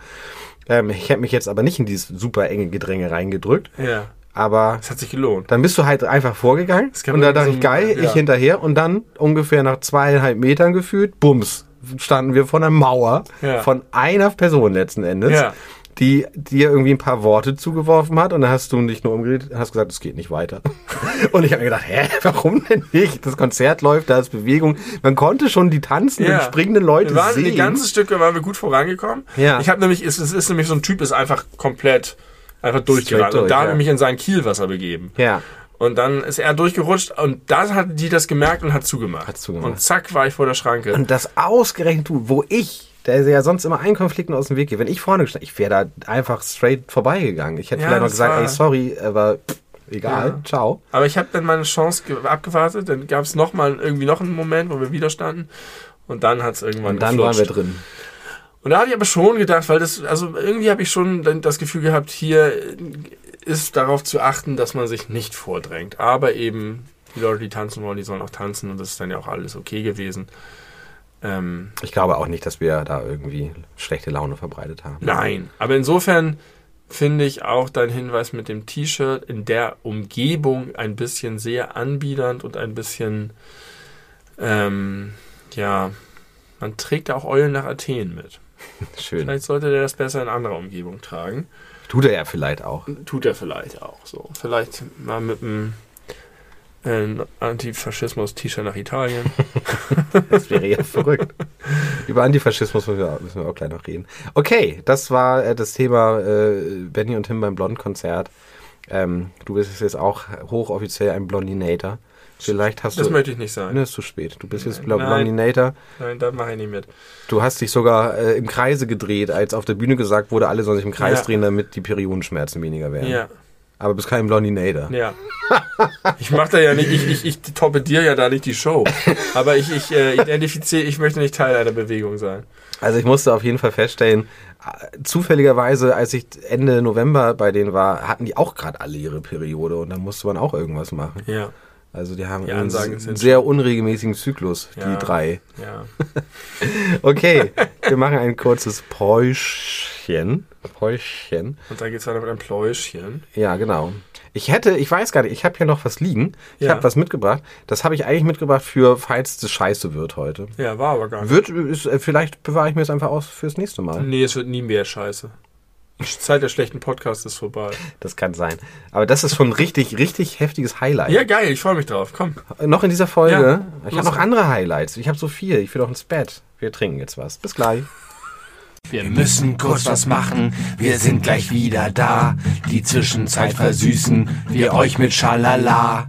Ähm, ich hätte mich jetzt aber nicht in dieses super enge Gedränge reingedrückt. ja, Aber es hat sich gelohnt. dann bist du halt einfach vorgegangen und da dachte so ich, geil, ja. ich hinterher und dann ungefähr nach zweieinhalb Metern gefühlt, bums, standen wir vor einer Mauer Ja. von einer Person letzten Endes, Ja. die dir irgendwie ein paar Worte zugeworfen hat und dann hast du dich nur umgedreht und hast gesagt, es geht nicht weiter. [LAUGHS] und ich habe mir gedacht, hä, warum denn nicht? Das Konzert läuft, da ist Bewegung. Man konnte schon die tanzenden, Ja. springenden Leute wir waren sehen. die ganze Stücke waren wir gut vorangekommen. Ja. Ich habe nämlich, es, es ist nämlich so ein Typ, ist einfach komplett einfach durchgerannt. durch, und da ja. habe ich mich in sein Kielwasser begeben. ja. Und dann ist er durchgerutscht und da hat die das gemerkt und hat zugemacht. Hat zugemacht. Und zack war ich vor der Schranke. Und das ausgerechnet du, wo ich, der ja sonst immer allen Konflikten aus dem Weg geht, wenn ich vorne gestanden, ich wäre da einfach straight vorbeigegangen. Ich hätte Ja, vielleicht noch gesagt, ey, sorry, aber pff, egal, Ja. ciao. Aber ich habe dann meine Chance ge- abgewartet. Dann gab es noch mal irgendwie noch einen Moment, wo wir wieder standen. Und dann hat es irgendwann Und dann waren wir drin. Und da hatte ich aber schon gedacht, weil das, also irgendwie habe ich schon das Gefühl gehabt, hier ist darauf zu achten, dass man sich nicht vordrängt. Aber eben die Leute, die tanzen wollen, die sollen auch tanzen und das ist dann ja auch alles okay gewesen. Ähm, Ich glaube auch nicht, dass wir da irgendwie schlechte Laune verbreitet haben. nein, aber insofern finde ich auch dein Hinweis mit dem T-Shirt in der Umgebung ein bisschen sehr anbiedernd und ein bisschen, ähm, ja, man trägt auch Eulen nach Athen mit. [LAUGHS] Schön. Vielleicht sollte der das besser in anderer Umgebung tragen. Tut er ja vielleicht auch. Tut er vielleicht auch so. Vielleicht mal mit einem äh, Antifaschismus-T-Shirt nach Italien. [LAUGHS] Das wäre ja verrückt. Über Antifaschismus müssen wir, müssen wir auch gleich noch reden. Okay, das war äh, das Thema äh, Benny und Tim beim Blond-Konzert. Ähm, du bist jetzt auch hochoffiziell ein Blondinator. Vielleicht hast Das du... möchte ich nicht sein. Ne, ist zu spät. Du bist jetzt Nein. Blondinator. Nein, da mache ich nicht mit. Du hast dich sogar äh, im Kreise gedreht, als auf der Bühne gesagt wurde, alle sollen sich im Kreis Ja. drehen, damit die Periodenschmerzen weniger werden. Ja, Aber bist kein Blondinator. ja. [LAUGHS] Ich mache da ja nicht, ich, ich, ich torpediere ja da nicht die Show. Aber ich, ich äh, identifiziere, ich möchte nicht Teil einer Bewegung sein. Also ich musste auf jeden Fall feststellen, äh, zufälligerweise, als ich Ende November bei denen war, hatten die auch gerade alle ihre Periode und da musste man auch irgendwas machen. Ja, Also die haben Die einen sehr unregelmäßigen Zyklus, Ja. die drei. ja. [LAUGHS] Okay, wir machen ein kurzes Päuschen. Päuschen. Und dann geht's weiter mit einem Pläuschchen. Ja, genau. Ich hätte, ich weiß gar nicht, ich habe hier noch was liegen. Ich Ja. habe was mitgebracht. Das habe ich eigentlich mitgebracht für, falls es scheiße wird heute. Ja, war aber gar nicht. Wird, ist, äh, vielleicht bewahre ich mir es einfach aus fürs nächste Mal. Nee, es wird nie mehr scheiße. Die Zeit der schlechten Podcasts ist vorbei. Das kann sein. Aber das ist schon ein richtig, richtig heftiges Highlight. Ja, geil, ich freue mich drauf. Komm. Noch in dieser Folge. Ja, ich habe noch andere Highlights. Ich habe so viel. Ich will doch ins Bett. Wir trinken jetzt was. Bis gleich. Wir müssen kurz was machen, wir sind gleich wieder da. Die Zwischenzeit versüßen wir euch mit Schalala.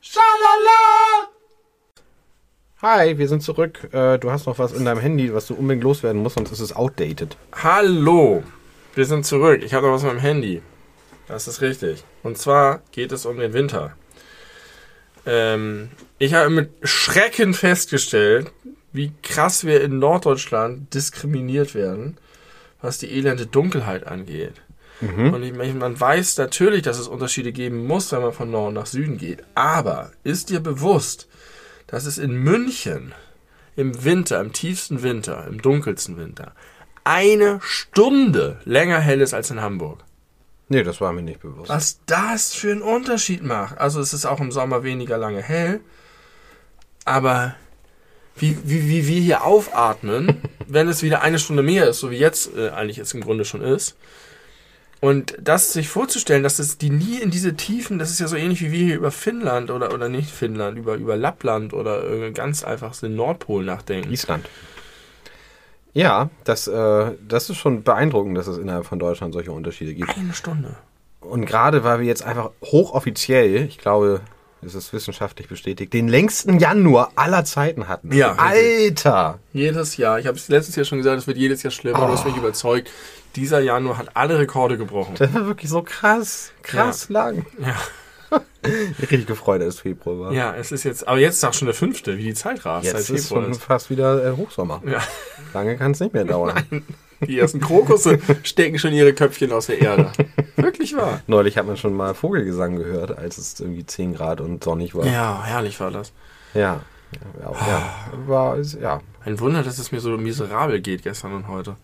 Schalala! Hi, wir sind zurück. Äh, du hast noch was in deinem Handy, was du unbedingt loswerden musst, sonst ist es outdated. Hallo, wir sind zurück. Ich habe noch was mit meinem Handy. Das ist richtig. Und zwar geht es um den Winter. Ähm, ich habe mit Schrecken festgestellt, wie krass wir in Norddeutschland diskriminiert werden, was die elende Dunkelheit angeht. Und ich man weiß natürlich, dass es Unterschiede geben muss, wenn man von Norden nach Süden geht. Aber ist dir bewusst, dass es in München im Winter, im tiefsten Winter, im dunkelsten Winter, eine Stunde länger hell ist als in Hamburg? Nee, das war mir nicht bewusst. Was das für einen Unterschied macht. Also es ist auch im Sommer weniger lange hell, aber wie, wie, wie wir hier aufatmen, [LAUGHS] wenn es wieder eine Stunde mehr ist, so wie jetzt äh, eigentlich es im Grunde schon ist. Und das sich vorzustellen, dass es die nie in diese Tiefen, das ist ja so ähnlich wie wir hier über Finnland oder, oder nicht Finnland, über, über Lappland oder ganz einfach den Nordpol nachdenken. Island. Ja, das, äh, das ist schon beeindruckend, dass es innerhalb von Deutschland solche Unterschiede gibt. Eine Stunde. Und gerade weil wir jetzt einfach hochoffiziell, ich glaube, es ist wissenschaftlich bestätigt, den längsten Januar aller Zeiten hatten. Ja, Alter! Jedes Jahr. Ich habe es letztes Jahr schon gesagt, es wird jedes Jahr schlimmer. Du hast mich überzeugt. Dieser Januar hat alle Rekorde gebrochen. Das war wirklich so krass, krass lang. Ja. Ich [LAUGHS] richtig gefreut, dass es Februar war. Ja, es ist jetzt, aber jetzt ist auch schon der fünfte, wie die Zeit rast. Jetzt seit ist Februar schon ist. fast wieder äh, Hochsommer. Ja, Lange kann es nicht mehr dauern. [LAUGHS] die ersten Krokusse [LAUGHS] stecken schon ihre Köpfchen aus der Erde. Wirklich wahr. Neulich hat man schon mal Vogelgesang gehört, als es irgendwie 10 Grad und sonnig war. Ja, herrlich war das. Ja. Ja, ja, ja. War, ist, ja. Ein Wunder, dass es mir so miserabel geht gestern und heute.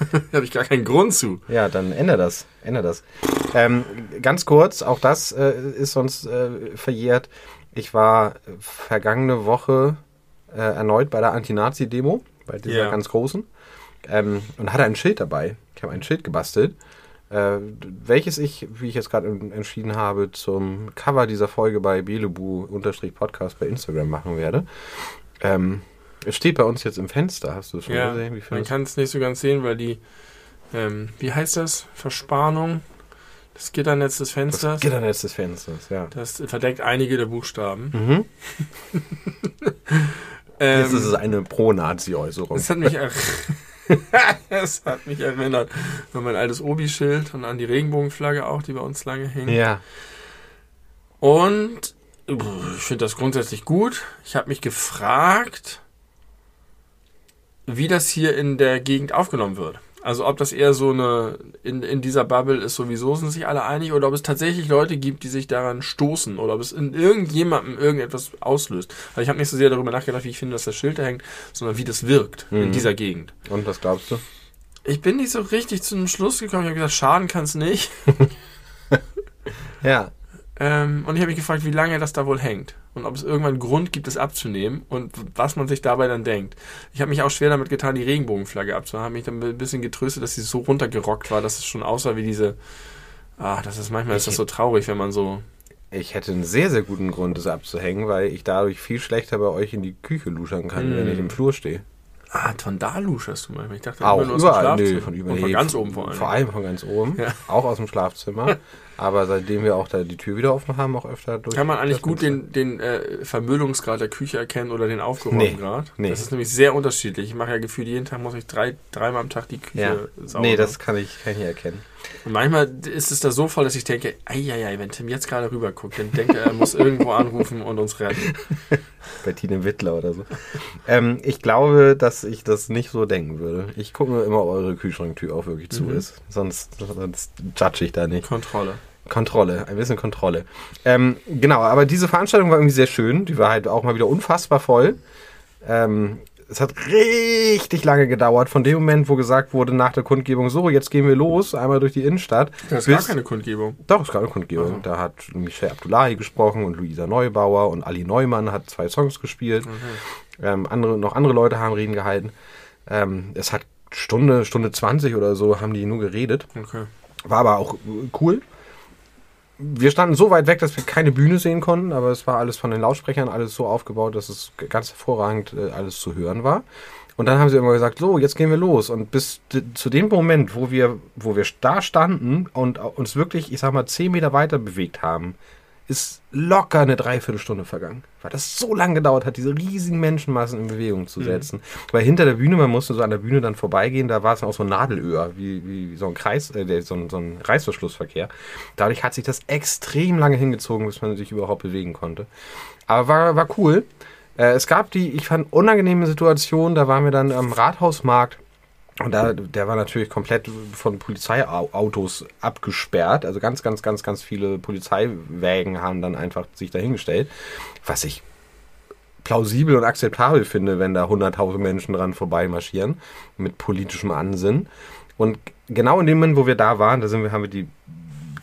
[LAUGHS] habe ich gar keinen Grund zu. ja, dann ändere das. Ändere das. Ähm, ganz kurz, auch das äh, ist sonst äh, verjährt. Ich war vergangene Woche äh, erneut bei der Anti-Nazi-Demo, bei dieser Ja. ganz großen, ähm, und hatte ein Schild dabei. Ich habe ein Schild gebastelt, äh, welches ich, wie ich jetzt gerade en- entschieden habe, zum Cover dieser Folge bei Belebu-Podcast bei Instagram machen werde. Ähm, es steht bei uns jetzt im Fenster. Hast du es schon Ja, gesehen? Wie man kann es nicht so ganz sehen, weil die, ähm, wie heißt das? Verspanung des Gitternetz des das Fensters. Gitternetz des Fensters, ja. Das verdeckt einige der Buchstaben. Mhm. [LAUGHS] Ähm, Jetzt ist es eine Pro-Nazi-Äußerung. Es hat mich, [LAUGHS] [LAUGHS] es hat mich erinnert an mein altes Obi-Schild und an die Regenbogenflagge auch, die bei uns lange hing. Ja. Und ich finde das grundsätzlich gut. Ich habe mich gefragt, wie das hier in der Gegend aufgenommen wird. Also ob das eher so eine, in, in dieser Bubble ist sowieso, sind sich alle einig, oder ob es tatsächlich Leute gibt, die sich daran stoßen, oder ob es in irgendjemandem irgendetwas auslöst. Weil ich habe nicht so sehr darüber nachgedacht, wie ich finde, dass das Schild da hängt, sondern wie das wirkt in Mhm. dieser Gegend. Und was glaubst du? Ich bin nicht so richtig zu einem Schluss gekommen. Ich habe gesagt, schaden kann es nicht. [LAUGHS] Ja. Ähm, und ich habe mich gefragt, wie lange das da wohl hängt. Und ob es irgendwann einen Grund gibt, es abzunehmen und was man sich dabei dann denkt. Ich habe mich auch schwer damit getan, die Regenbogenflagge abzunehmen. Habe mich dann ein bisschen getröstet, dass sie so runtergerockt war, dass es schon aussah wie diese. Ah, das ist manchmal ist das so traurig, wenn man so. Ich hätte einen sehr, sehr guten Grund, es abzuhängen, weil ich dadurch viel schlechter bei euch in die Küche luschern kann, Mm. wenn ich im Flur stehe. Ah, von da luscherst du manchmal. Ich dachte, Auch überall. Nö, von überall. Und von ganz oben vor allem. Vor allem von ganz oben. Ja. Auch aus dem Schlafzimmer. [LAUGHS] Aber seitdem wir auch da die Tür wieder offen haben, auch öfter durch. Kann man eigentlich gut den, den äh, Vermüllungsgrad der Küche erkennen oder den aufgeräumten Nee, Grad? nee. Das ist nämlich sehr unterschiedlich. Ich mache ja gefühlt jeden Tag, muss ich drei, dreimal am Tag die Küche Ja. sauber Nee, das kann ich, kann ich erkennen. Und manchmal ist es da so voll, dass ich denke, eieiei, wenn Tim jetzt gerade rüber guckt, dann denkt er, er muss irgendwo anrufen und uns retten. [LAUGHS] Bei Tine Wittler oder so. ähm, ich glaube, dass ich das nicht so denken würde. Ich gucke nur immer, ob eure Kühlschranktür auch wirklich zu Mhm. ist. Sonst, sonst judge ich da nicht. Kontrolle. Kontrolle, ein bisschen Kontrolle. Ähm, genau, aber diese Veranstaltung war irgendwie sehr schön. Die war halt auch mal wieder unfassbar voll. Ähm, es hat richtig lange gedauert, von dem Moment, wo gesagt wurde nach der Kundgebung, so, jetzt gehen wir los, einmal durch die Innenstadt. Das bis- gar keine Kundgebung. Doch, es gab eine Kundgebung. Da hat Michel Abdullahi gesprochen und Luisa Neubauer und Ali Neumann hat zwei Songs gespielt. Ähm, andere, noch andere Leute haben Reden gehalten. Ähm, es hat Stunde, Stunde 20 oder so haben die nur geredet. Okay. War aber auch cool. Wir standen so weit weg, dass wir keine Bühne sehen konnten, aber es war alles von den Lautsprechern alles so aufgebaut, dass es ganz hervorragend äh, alles zu hören war. Und dann haben sie immer gesagt, so, jetzt gehen wir los. Und bis zu dem Moment, wo wir, wo wir da standen und uns wirklich, ich sag mal, zehn Meter weiter bewegt haben, ist locker eine Dreiviertelstunde vergangen. Weil das so lange gedauert hat, diese riesigen Menschenmassen in Bewegung zu setzen. Mhm. Weil hinter der Bühne, man musste so an der Bühne dann vorbeigehen, da war es auch so ein Nadelöhr, wie, wie so ein Kreis, äh, so, ein, so ein Reißverschlussverkehr. Dadurch hat sich das extrem lange hingezogen, bis man sich überhaupt bewegen konnte. Aber war, war cool. Äh, es gab die, ich fand, unangenehme Situation, da waren wir dann am Rathausmarkt und da, der war natürlich komplett von Polizeiautos abgesperrt. Also ganz, ganz, ganz, ganz viele Polizeiwägen haben dann einfach sich dahingestellt. Was ich plausibel und akzeptabel finde, wenn da 100.000 Menschen dran vorbeimarschieren mit politischem Ansinnen. Und genau in dem Moment, wo wir da waren, da sind wir, haben wir die,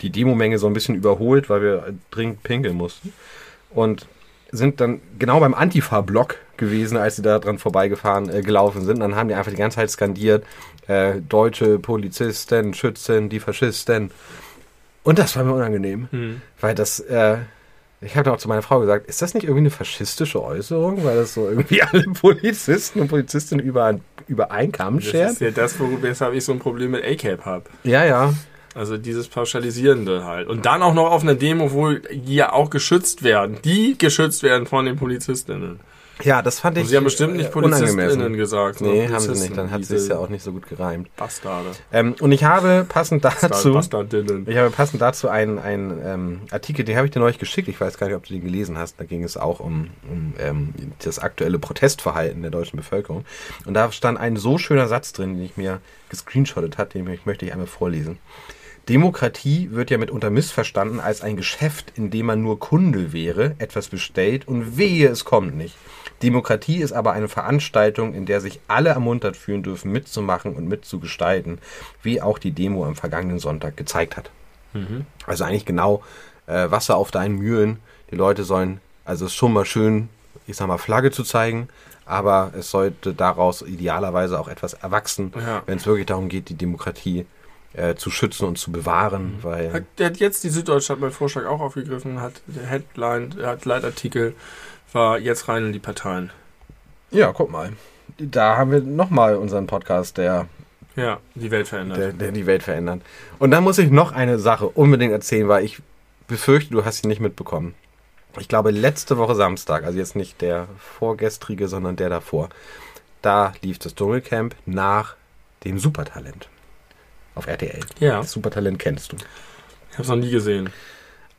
die Demomenge so ein bisschen überholt, weil wir dringend pinkeln mussten. Und sind dann genau beim Antifa-Block gewesen, als sie da dran vorbeigefahren, äh, gelaufen sind. Dann haben die einfach die ganze Zeit skandiert, äh, deutsche Polizisten, Schützen, die Faschisten. Und das war mir unangenehm, mhm. weil das, äh, ich habe dann auch zu meiner Frau gesagt, ist das nicht irgendwie eine faschistische Äußerung, weil das so irgendwie [LAUGHS] alle Polizisten und Polizistinnen über, über einen Kamm schert? Das ist ja das, weshalb ich so ein Problem mit A-Cap habe. Ja, ja. Also dieses Pauschalisierende halt. Und dann auch noch auf einer Demo, wo die ja auch geschützt werden. Die geschützt werden von den Polizistinnen. Ja, das fand ich. Und sie haben bestimmt nicht Polizistinnen gesagt. Nee, haben sie nicht. Dann hat sie es ja auch nicht so gut gereimt. Bastarde. Ähm, und ich habe passend dazu. Bastardinnen. Ich habe passend dazu einen, einen ähm, Artikel, den habe ich dir neulich geschickt. Ich weiß gar nicht, ob du den gelesen hast. Da ging es auch um, um ähm, das aktuelle Protestverhalten der deutschen Bevölkerung. Und da stand ein so schöner Satz drin, den ich mir gescreenshottet hat, den möchte ich einmal vorlesen. Demokratie wird ja mitunter missverstanden als ein Geschäft, in dem man nur Kunde wäre, etwas bestellt und wehe, es kommt nicht. Demokratie ist aber eine Veranstaltung, in der sich alle ermuntert fühlen dürfen, mitzumachen und mitzugestalten, wie auch die Demo am vergangenen Sonntag gezeigt hat. Mhm. Also eigentlich genau äh, Wasser auf deinen Mühlen. Die Leute sollen, also es ist schon mal schön, ich sag mal, Flagge zu zeigen, aber es sollte daraus idealerweise auch etwas erwachsen, ja. wenn es wirklich darum geht, die Demokratie äh, zu schützen und zu bewahren. Mhm. Weil hat, der hat jetzt die Süddeutsche hat meinen Vorschlag auch aufgegriffen, hat der Headline, hat Leitartikel war jetzt rein in die Parteien. Ja, guck mal. Da haben wir nochmal unseren Podcast, der ja, die Welt verändert. Der, der, die Welt verändert. Und dann muss ich noch eine Sache unbedingt erzählen, weil ich befürchte, du hast sie nicht mitbekommen. Ich glaube, letzte Woche Samstag, also jetzt nicht der vorgestrige, sondern der davor, da lief das Dschungelcamp nach dem Supertalent auf RTL. Ja. Das Supertalent kennst du. Ich habe es noch nie gesehen.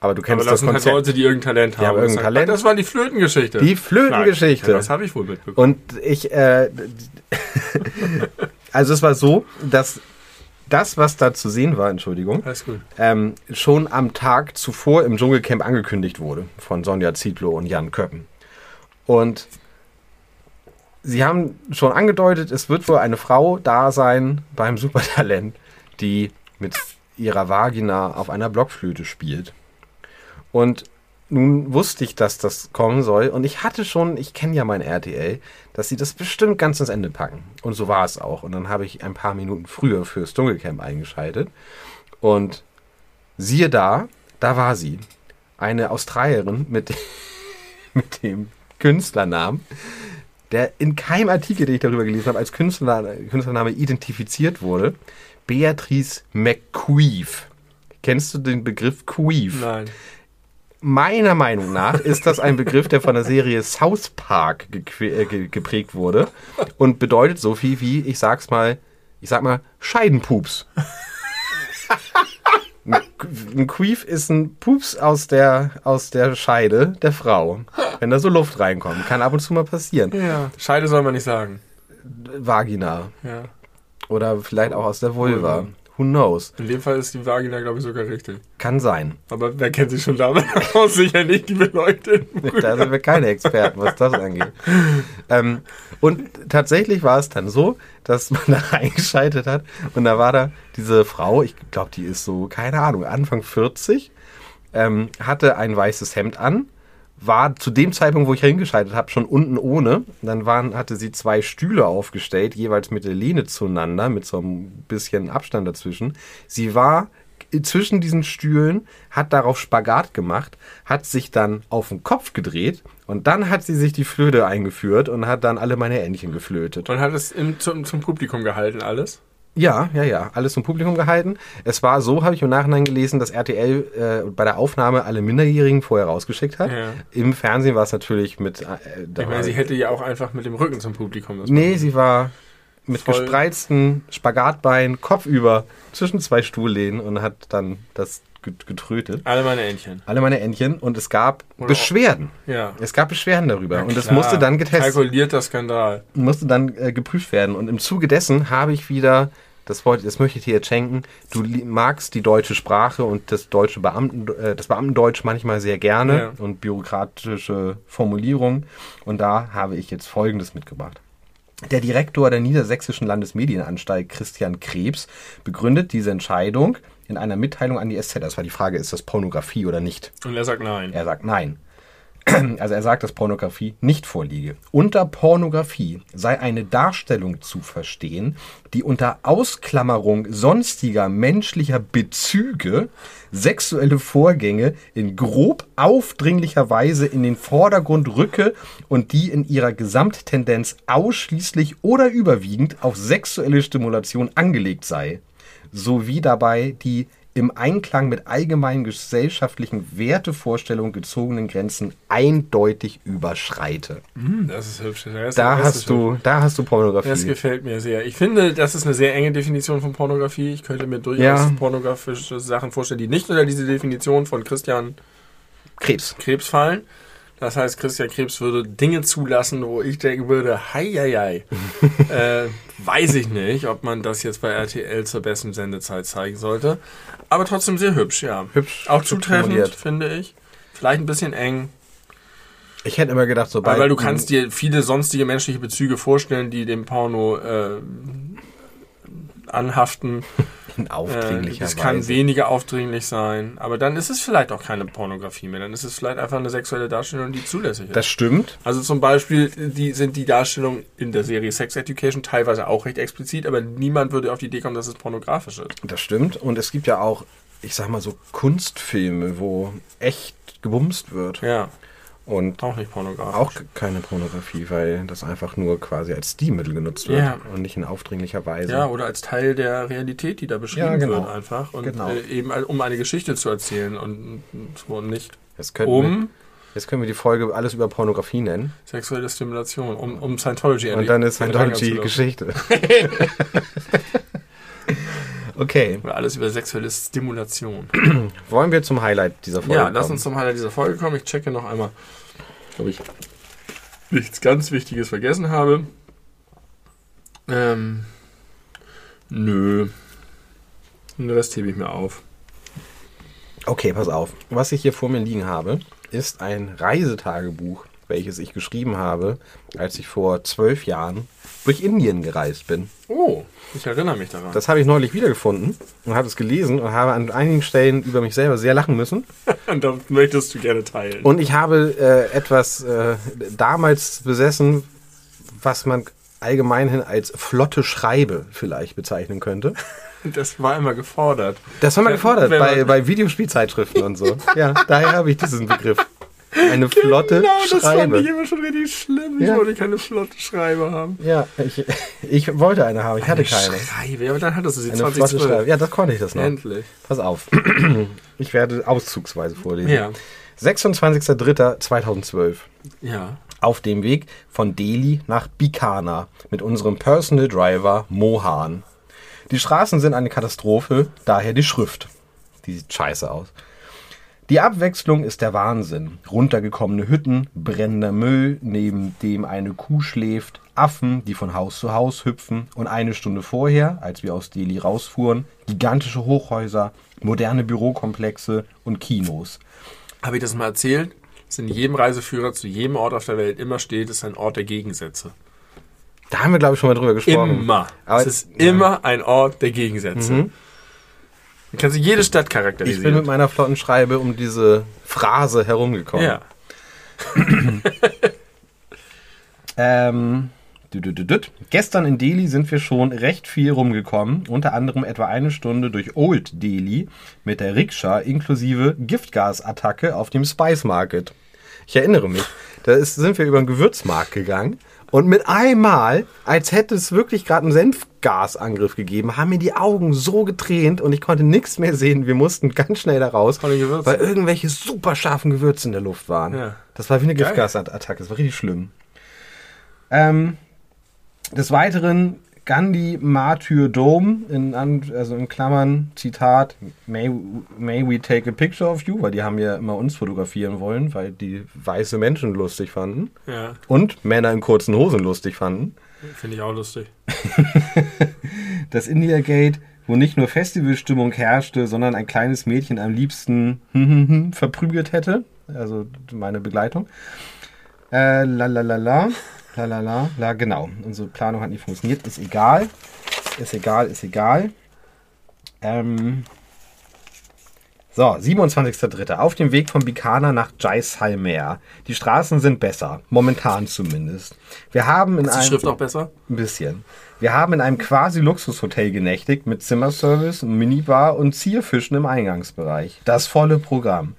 Aber du kennst Aber das, das Konzept. Halt Leute, die irgendein Talent haben. Die haben irgendein Talent. Das war die Flötengeschichte. Die Flötengeschichte. Ja, das habe ich wohl mitbekommen. Und ich, äh, [LAUGHS] also es war so, dass das, was da zu sehen war, Entschuldigung, ähm, schon am Tag zuvor im Dschungelcamp angekündigt wurde von Sonja Zietlow und Jan Köppen. Und sie haben schon angedeutet, es wird wohl eine Frau da sein beim Supertalent, die mit ihrer Vagina auf einer Blockflöte spielt. Und nun wusste ich, dass das kommen soll. Und ich hatte schon, ich kenne ja mein RTL, dass sie das bestimmt ganz ins Ende packen. Und so war es auch. Und dann habe ich ein paar Minuten früher fürs Dunkelcamp eingeschaltet. Und siehe da, da war sie. Eine Australierin mit, [LAUGHS] mit dem Künstlernamen, der in keinem Artikel, den ich darüber gelesen habe, als Künstler, Künstlername identifiziert wurde. Beatrice McQueef. Kennst du den Begriff Queef? Nein meiner Meinung nach ist das ein Begriff, der von der Serie South Park äh, geprägt wurde und bedeutet so viel wie, ich sag's mal, ich sag mal, Scheidenpups. ein Queef ist ein Pups aus der, aus der Scheide der Frau. Wenn da so Luft reinkommt. Kann ab und zu mal passieren. Ja. Scheide soll man nicht sagen. Vagina. Ja. Oder vielleicht auch aus der Vulva. Vulva. Who knows? In dem Fall ist die Vagina, glaube ich, sogar richtig. Kann sein. Aber wer kennt sich schon damit [LAUGHS] aus? Sicher nicht die Beleuchteten. da sind wir keine Experten, was das angeht. ähm, und tatsächlich war es dann so, dass man [LAUGHS] da reingeschaltet hat und da war da diese Frau, ich glaube, die ist so, keine Ahnung, Anfang 40, ähm, hatte ein weißes Hemd an war zu dem Zeitpunkt, wo ich hingeschaltet habe, schon unten ohne. Dann waren, hatte sie zwei Stühle aufgestellt, jeweils mit der Lehne zueinander, mit so ein bisschen Abstand dazwischen. Sie war zwischen diesen Stühlen, hat darauf Spagat gemacht, hat sich dann auf den Kopf gedreht und dann hat sie sich die Flöte eingeführt und hat dann alle meine Entchen geflötet. Und hat es im, zum, zum Publikum gehalten, alles? Ja, ja, ja, alles zum Publikum gehalten. Es war so, habe ich im Nachhinein gelesen, dass RTL äh, bei der Aufnahme alle Minderjährigen vorher rausgeschickt hat. Ja. Im Fernsehen war es natürlich mit. Äh, Ich meine, sie hätte ja auch einfach mit dem Rücken zum Publikum das nee, sie war mit Voll. gespreizten Spagatbeinen kopfüber zwischen zwei Stuhllehnen und hat dann das getrötet. Alle meine Entchen. Alle meine Entchen und es gab Oder Beschwerden. Ja. Es gab Beschwerden darüber und es Klar. musste dann getestet Kalkulierter Skandal. musste dann äh, geprüft werden. Und im Zuge dessen habe ich wieder, das, wollte, das möchte ich dir jetzt schenken, du magst die deutsche Sprache und das deutsche Beamten, äh, das Beamtendeutsch manchmal sehr gerne Ja. und bürokratische Formulierungen. Und da habe ich jetzt Folgendes mitgebracht. Der Direktor der Niedersächsischen Landesmedienanstalt, Christian Krebs, begründet diese Entscheidung in einer Mitteilung an die SZ. Das war die Frage, ist das Pornografie oder nicht? Und er sagt nein. Er sagt nein. [CLEARS THROAT] Also er sagt, dass Pornografie nicht vorliege. Unter Pornografie sei eine Darstellung zu verstehen, die unter Ausklammerung sonstiger menschlicher Bezüge sexuelle Vorgänge in grob aufdringlicher Weise in den Vordergrund rücke und die in ihrer Gesamttendenz ausschließlich oder überwiegend auf sexuelle Stimulation angelegt sei, sowie dabei die im Einklang mit allgemeinen gesellschaftlichen Wertevorstellungen gezogenen Grenzen eindeutig überschreite. Hm, Das ist hübsch. Das Da hast du, da hast du Pornografie. Das gefällt mir sehr. Ich finde, das ist eine sehr enge Definition von Pornografie. Ich könnte mir durchaus Ja. pornografische Sachen vorstellen, die nicht unter diese Definition von Christian Krebs. Krebs fallen. Das heißt, Christian Krebs würde Dinge zulassen, wo ich denken würde, hei, hei, hei. [LAUGHS] äh, weiß ich nicht, ob man das jetzt bei RTL zur besten Sendezeit zeigen sollte. Aber trotzdem sehr hübsch, ja. Hübsch. Auch hübsch zutreffend, formuliert. finde ich. Vielleicht ein bisschen eng. Ich hätte immer gedacht, sobald. Weil, weil du kannst dir viele sonstige menschliche Bezüge vorstellen, die dem Porno äh, anhaften. [LAUGHS] in Äh, aufdringlicher es kann Weise. weniger aufdringlich sein, aber dann ist es vielleicht auch keine Pornografie mehr. Dann ist es vielleicht einfach eine sexuelle Darstellung, die zulässig ist. Das stimmt. also zum Beispiel die, sind die Darstellungen in der Serie Sex Education teilweise auch recht explizit, aber niemand würde auf die Idee kommen, dass es pornografisch ist. Das stimmt. Und es gibt ja auch, ich sag mal so, Kunstfilme, wo echt gebumst wird. Ja, Und auch nicht pornografisch. auch keine Pornografie, weil das einfach nur quasi als Stilmittel genutzt wird Ja. und nicht in aufdringlicher Weise. Ja, oder als Teil der Realität, die da beschrieben Ja, genau. wird einfach. Und Genau. äh, eben um eine Geschichte zu erzählen und so nicht könnten wir, um jetzt können wir die Folge alles über Pornografie nennen. sexuelle Stimulation, um, um Scientology Und dann ist Scientology. Geschichte. [LAUGHS] [LAUGHS] okay, Oder alles über sexuelle Stimulation. [CLEARS THROAT] wollen wir zum Highlight dieser Folge Ja, kommen? lass uns zum Highlight dieser Folge kommen. Ich checke noch einmal, ob ich nichts ganz Wichtiges vergessen habe. Ähm, nö. Den Rest hebe ich mir auf. Okay, pass auf. Was ich hier vor mir liegen habe, ist ein Reisetagebuch, welches ich geschrieben habe, als ich vor zwölf Jahren durch Indien gereist bin. Oh, ich erinnere mich daran. Das habe ich neulich wiedergefunden und habe es gelesen und habe an einigen Stellen über mich selber sehr lachen müssen. [LAUGHS] Und das möchtest du gerne teilen. Und ich habe äh, etwas äh, damals besessen, was man allgemeinhin als flotte Schreibe vielleicht bezeichnen könnte. [LAUGHS] das war immer gefordert. Das wir Wenn- gefordert bei, bei Videospielzeitschriften und so. Ja, daher habe ich diesen Begriff. Eine flotte Genau, das fand ich immer schon richtig schlimm. Ich Ja. wollte keine flotte Schreibe haben. Ja, ich, ich wollte eine haben, ich hatte keine. Schreibe, ja, aber dann hattest du sie Eine flotte 2012. Schreibe. Ja, das konnte ich das noch. Endlich. Pass auf. [CLEARS THROAT] Ich werde auszugsweise vorlesen. Ja. 26.03.2012. Ja. Auf dem Weg von Delhi nach Bikaner mit unserem Personal Driver Mohan. Die Straßen sind eine Katastrophe, daher die Schrift. Die sieht scheiße aus. Die Abwechslung ist der Wahnsinn. Runtergekommene Hütten, brennender Müll, neben dem eine Kuh schläft, Affen, die von Haus zu Haus hüpfen und eine Stunde vorher, als wir aus Delhi rausfuhren, gigantische Hochhäuser, moderne Bürokomplexe und Kinos. Habe ich das mal erzählt? Dass in jedem Reiseführer zu jedem Ort auf der Welt immer steht, es ist ein Ort der Gegensätze. Da haben wir, glaube ich, schon mal drüber gesprochen. Immer. Aber es ist immer ein Ort der Gegensätze. Mhm. Du kannst jede Stadt Ich bin mit charakterisieren. meiner flotten Schreibe um diese Phrase herumgekommen. ja. [CLEARS THROAT] Ähm. Gestern in Delhi sind wir schon recht viel rumgekommen, unter anderem etwa eine Stunde durch Old Delhi mit der Rikscha inklusive Giftgasattacke auf dem Spice Market. Ich erinnere mich, da ist, sind wir über den Gewürzmarkt gegangen und mit einmal, als hätte es wirklich gerade einen Senfgasangriff gegeben, haben mir die Augen so getränt und ich konnte nichts mehr sehen. Wir mussten ganz schnell da raus, weil irgendwelche super scharfen Gewürze in der Luft waren. Ja. Das war wie eine. Giftgasattacke, das war richtig schlimm. Ähm, des Weiteren Gandhi Martyr Dome, in, also in Klammern, Zitat, may, may we take a picture of you, weil die haben ja immer uns fotografieren wollen, weil die weiße Menschen lustig fanden Ja, und Männer in kurzen Hosen lustig fanden. finde ich auch lustig. [LAUGHS] Das India Gate, wo nicht nur Festivalstimmung herrschte, sondern ein kleines Mädchen am liebsten verprügelt hätte, also meine Begleitung. Äh, la la la la, la la la, la, genau. Unsere Planung hat nicht funktioniert, ist egal. Ist egal, ist egal. Ähm, so, 27.03. Auf dem Weg von Bikana nach Jaisalmer. Die Straßen sind besser, momentan zumindest. Wir haben in Ist die einem Schrift auch besser? ein bisschen. Wir haben in einem quasi Luxushotel genächtigt mit Zimmerservice, Minibar und Zierfischen im Eingangsbereich. Das volle Programm.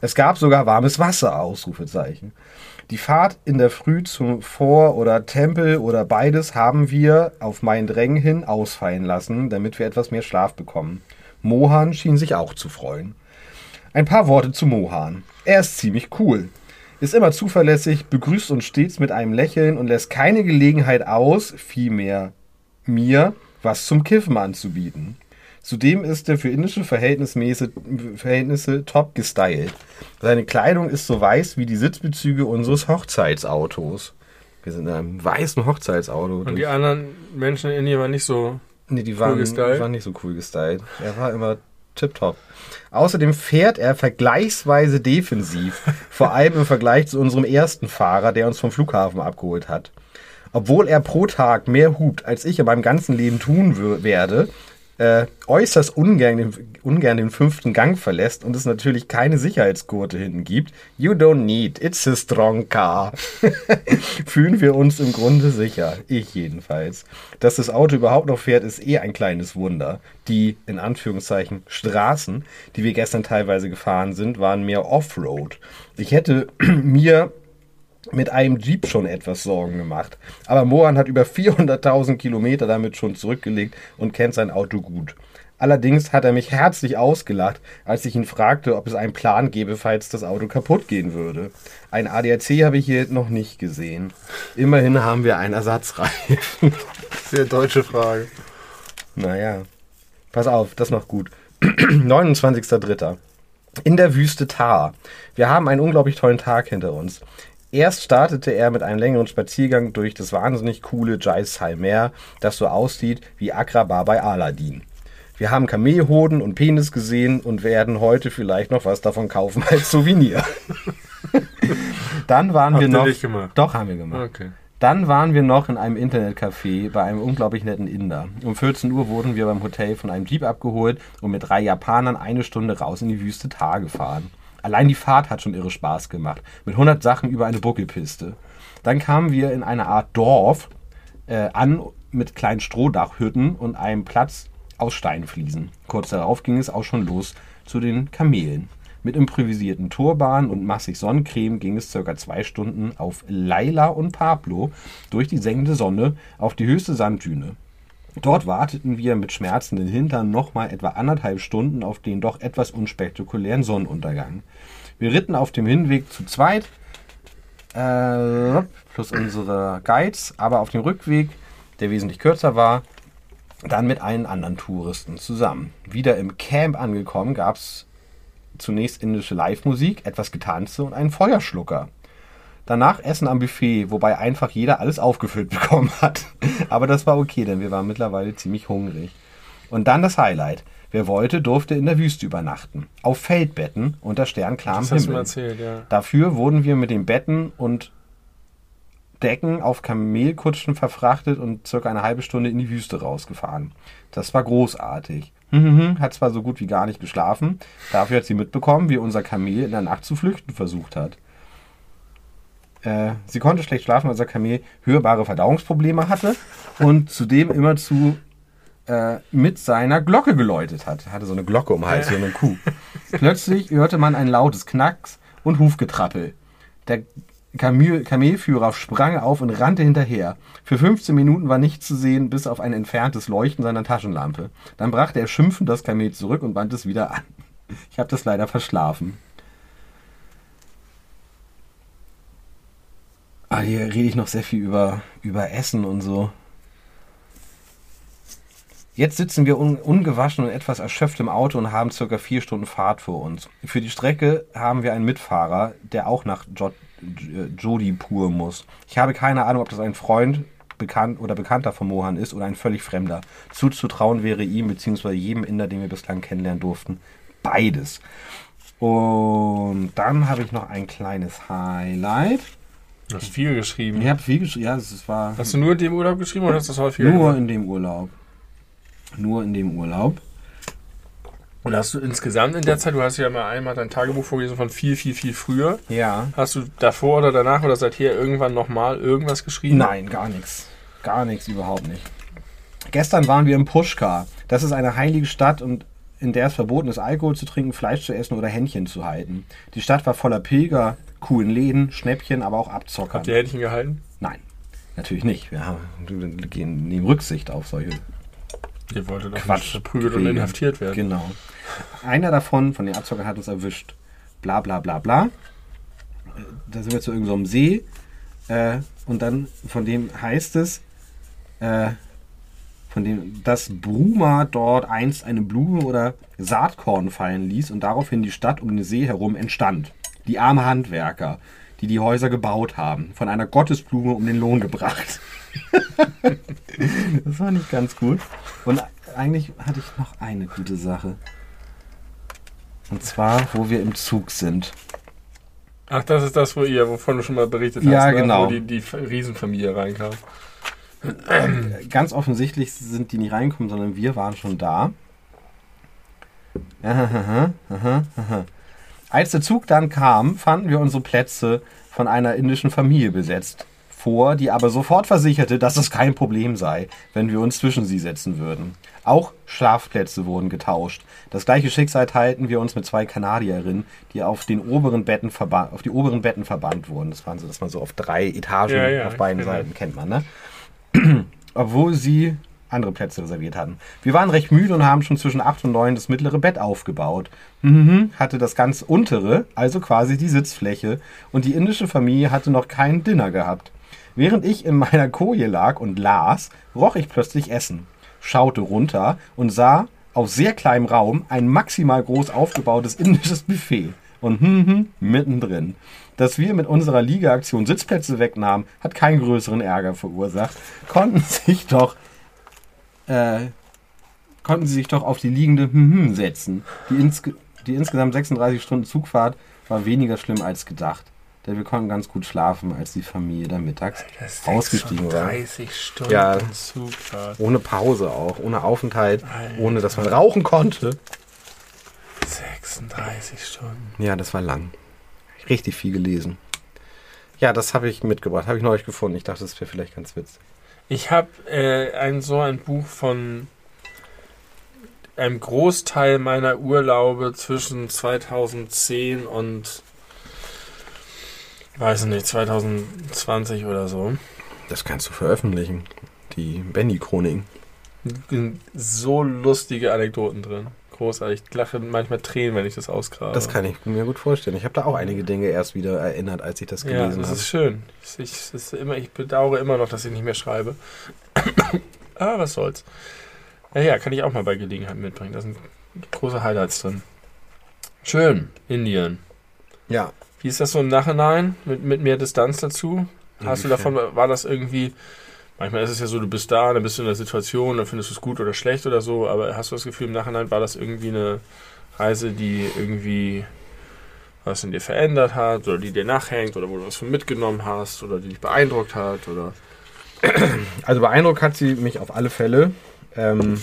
Es gab sogar warmes Wasser, Ausrufezeichen. Die Fahrt in der Früh zum Vor- oder Tempel oder beides haben wir auf mein Drängen hin ausfallen lassen, damit wir etwas mehr Schlaf bekommen. Mohan schien sich auch zu freuen. Ein paar Worte zu Mohan. Er ist ziemlich cool. Ist immer zuverlässig, begrüßt uns stets mit einem Lächeln und lässt keine Gelegenheit aus, vielmehr mir, was zum Kiffen anzubieten. Zudem ist er für indische Verhältnismäße, Verhältnisse top gestylt. Seine Kleidung ist so weiß wie die Sitzbezüge unseres Hochzeitsautos. Wir sind in einem weißen Hochzeitsauto. Und die anderen Menschen in Indien waren nicht so. Nee, die waren, gestylt? waren nicht so cool gestylt. Er war immer tipptopp. Außerdem fährt er vergleichsweise defensiv, vor allem im Vergleich zu unserem ersten Fahrer, der uns vom Flughafen abgeholt hat. Obwohl er pro Tag mehr hupt, als ich in meinem ganzen Leben tun werde, äh, äußerst ungern den, ungern den fünften Gang verlässt und es natürlich keine Sicherheitsgurte hinten gibt. You don't need, it's a strong car. [LAUGHS] Fühlen wir uns im Grunde sicher. Ich jedenfalls. Dass das Auto überhaupt noch fährt, ist eh ein kleines Wunder. Die, in Anführungszeichen, Straßen, die wir gestern teilweise gefahren sind, waren mehr Offroad. Ich hätte [CLEARS THROAT] mir mit einem Jeep schon etwas Sorgen gemacht. Aber Mohan hat über 400.000 Kilometer damit schon zurückgelegt und kennt sein Auto gut. Allerdings hat er mich herzlich ausgelacht, als ich ihn fragte, ob es einen Plan gäbe, falls das Auto kaputt gehen würde. Ein ADAC habe ich hier noch nicht gesehen. Immerhin haben wir einen Ersatzreifen. [LAUGHS] Sehr deutsche Frage. Naja, pass auf, das noch gut. [CLEARS THROAT] 29.03. In der Wüste Tar. Wir haben einen unglaublich tollen Tag hinter uns. Erst startete er mit einem längeren Spaziergang durch das wahnsinnig coole Jaisalmer, das so aussieht wie Agrabah bei Aladdin. Wir haben Kamelhoden und Penis gesehen und werden heute vielleicht noch was davon kaufen als Souvenir. [LAUGHS] Dann waren Habt wir noch. nicht gemacht? Doch, haben wir gemacht. Okay. Dann waren wir noch in einem Internetcafé bei einem unglaublich netten Inder. Um 14 Uhr wurden wir beim Hotel von einem Jeep abgeholt und mit drei Japanern eine Stunde raus in die Wüste Tar gefahren. Allein die Fahrt hat schon irre Spaß gemacht. Mit 100 Sachen über eine Buckelpiste. Dann kamen wir in eine Art Dorf äh, an mit kleinen Strohdachhütten und einem Platz aus Steinfliesen. Kurz darauf ging es auch schon los zu den Kamelen. Mit improvisierten Turbanen und massig Sonnencreme ging es circa zwei Stunden auf Laila und Pablo durch die sengende Sonne auf die höchste Sanddüne. Dort warteten wir mit schmerzenden Hintern nochmal etwa anderthalb Stunden auf den doch etwas unspektakulären Sonnenuntergang. Wir ritten auf dem Hinweg zu zweit, äh, plus unsere Guides, aber auf dem Rückweg, der wesentlich kürzer war, dann mit allen anderen Touristen zusammen. Wieder im Camp angekommen, gab es zunächst indische Live-Musik, etwas Getanze und einen Feuerschlucker. Danach Essen am Buffet, wobei einfach jeder alles aufgefüllt [LAUGHS] bekommen hat. Aber das war okay, denn wir waren mittlerweile ziemlich hungrig. Und dann das Highlight. Wer wollte, durfte in der Wüste übernachten. Auf Feldbetten unter sternklarem Himmel. erzählt, ja. Dafür wurden wir mit den Betten und Decken auf Kamelkutschen verfrachtet und circa eine halbe Stunde in die Wüste rausgefahren. Das war großartig. Mhm, Hat zwar so gut wie gar nicht geschlafen, dafür hat sie mitbekommen, wie unser Kamel in der Nacht zu flüchten versucht hat. Äh, sie konnte schlecht schlafen, weil das Kamel hörbare Verdauungsprobleme hatte und zudem immerzu äh, mit seiner Glocke geläutet hat. Hatte so eine Glocke um den Hals, wie eine Kuh. [LAUGHS] Plötzlich hörte man ein lautes Knacks und Hufgetrappel. Der Kamel Kamelführer sprang auf und rannte hinterher. Für 15 Minuten war nichts zu sehen, bis auf ein entferntes Leuchten seiner Taschenlampe. Dann brachte er schimpfend das Kamel zurück und band es wieder an. Ich habe das leider verschlafen. Ah, hier rede ich noch sehr viel über, über Essen und so. Jetzt sitzen wir un ungewaschen und etwas erschöpft im Auto und haben circa vier Stunden Fahrt vor uns. Für die Strecke haben wir einen Mitfahrer, der auch nach jo Jodhpur muss. Ich habe keine Ahnung, ob das ein Freund bekannt oder Bekannter von Mohan ist oder ein völlig Fremder. Zuzutrauen wäre ihm bzw. jedem Inder, den wir bislang kennenlernen durften, beides. Und dann habe ich noch ein kleines Highlight. Du hast viel geschrieben. Ich habe viel geschrieben. Ja, es war Hast du nur in dem Urlaub geschrieben oder hast du das häufiger nur gemacht? in dem Urlaub. Nur in dem Urlaub. Und hast du insgesamt in der Zeit, du hast ja mal einmal dein Tagebuch vorgelesen von viel, viel, viel früher. Ja. Hast du davor oder danach oder seither irgendwann nochmal irgendwas geschrieben? Nein, gar nichts. Gar nichts, überhaupt nicht. Gestern waren wir in Pushkar. Das ist eine heilige Stadt und in der es verboten ist, Alkohol zu trinken, Fleisch zu essen oder Händchen zu halten. Die Stadt war voller Pilger, coolen Läden, Schnäppchen, aber auch Abzockern. Habt ihr Händchen gehalten? Nein, natürlich nicht. Wir haben, wir gehen, nehmen Rücksicht auf solche Ihr wolltet doch Quatsch verprügelt und inhaftiert werden. Genau. Einer davon, von den Abzockern, hat uns erwischt. Bla bla bla bla. Da sind wir zu irgendeinem See. Äh, und dann von dem heißt es, äh, von dem, dass Bruma dort einst eine Blume oder Saatkorn fallen ließ und daraufhin die Stadt um den See herum entstand. Die armen Handwerker, die die Häuser gebaut haben, von einer Gottesblume um den Lohn gebracht. [LAUGHS] das war nicht ganz gut. Und eigentlich hatte ich noch eine gute Sache. Und zwar, wo wir im Zug sind. Ach, das ist das, wo ihr, wovon du schon mal berichtet Ja, hast, ne? genau. wo die, die Riesenfamilie reinkam. Ganz offensichtlich sind die nicht reingekommen, sondern wir waren schon da. Ahaha, aha, aha. Als der Zug dann kam, fanden wir unsere Plätze von einer indischen Familie besetzt vor, die aber sofort versicherte, dass es kein Problem sei, wenn wir uns zwischen sie setzen würden. Auch Schlafplätze wurden getauscht. Das gleiche Schicksal teilten wir uns mit zwei Kanadierinnen, die auf, den oberen Betten auf die oberen Betten verbannt wurden. Das waren so, dass man so auf drei Etagen Ja, ja, auf beiden genau. Seiten kennt man, ne? [CLEARS THROAT] obwohl sie andere Plätze reserviert hatten. Wir waren recht müde und haben schon zwischen 8 und 9 das mittlere Bett aufgebaut. Mhm, hatte das ganz untere, also quasi die Sitzfläche, und die indische Familie hatte noch kein Dinner gehabt. Während ich in meiner Koje lag und las, roch ich plötzlich Essen, schaute runter und sah auf sehr kleinem Raum ein maximal groß aufgebautes indisches Buffet. Und hm, mittendrin. Dass wir mit unserer Ligaaktion Sitzplätze wegnahmen, hat keinen größeren Ärger verursacht. Konnten sich doch äh, konnten sie sich doch auf die liegende hm, hm setzen. Die, insge die insgesamt 36 Stunden Zugfahrt war weniger schlimm als gedacht. Denn wir konnten ganz gut schlafen, als die Familie dann mittags ausgestiegen war. 30 Stunden Ja. Zugfahrt. Ohne Pause auch, ohne Aufenthalt, Alter. ohne dass man rauchen konnte. 36 Stunden. Ja, das war lang. Richtig viel gelesen. Ja, das habe ich mitgebracht, habe ich neulich gefunden. Ich dachte, das wäre vielleicht ganz witzig. Ich habe äh, ein, so ein Buch von einem Großteil meiner Urlaube zwischen 2010 und weiß nicht, 2020 oder so. Das kannst du veröffentlichen. Die Benny-Chroniken. So lustige Anekdoten drin. Großartig. Ich lache manchmal Tränen, wenn ich das ausgrabe. Das kann ich mir gut vorstellen. Ich habe da auch einige Dinge erst wieder erinnert, als ich das ja, gelesen das habe. ist schön. Ich, ich, das ist immer, ich bedauere immer noch, dass ich nicht mehr schreibe. [COUGHS] Aber was soll's. Ja, ja, kann ich auch mal bei Gelegenheit mitbringen. Da sind große Highlights drin. Schön, Indien. Ja, Wie ist das so im Nachhinein? Mit, mit mehr Distanz dazu? Hast du Inwiefern? davon, war das irgendwie, manchmal ist es ja so, du bist da, dann bist du in der Situation, dann findest du es gut oder schlecht oder so, aber hast du das Gefühl, im Nachhinein war das irgendwie eine Reise, die irgendwie was in dir verändert hat oder die dir nachhängt oder wo du was von mitgenommen hast oder die dich beeindruckt hat oder [CLEARS THROAT] Also beeindruckt hat sie mich auf alle Fälle. Ähm,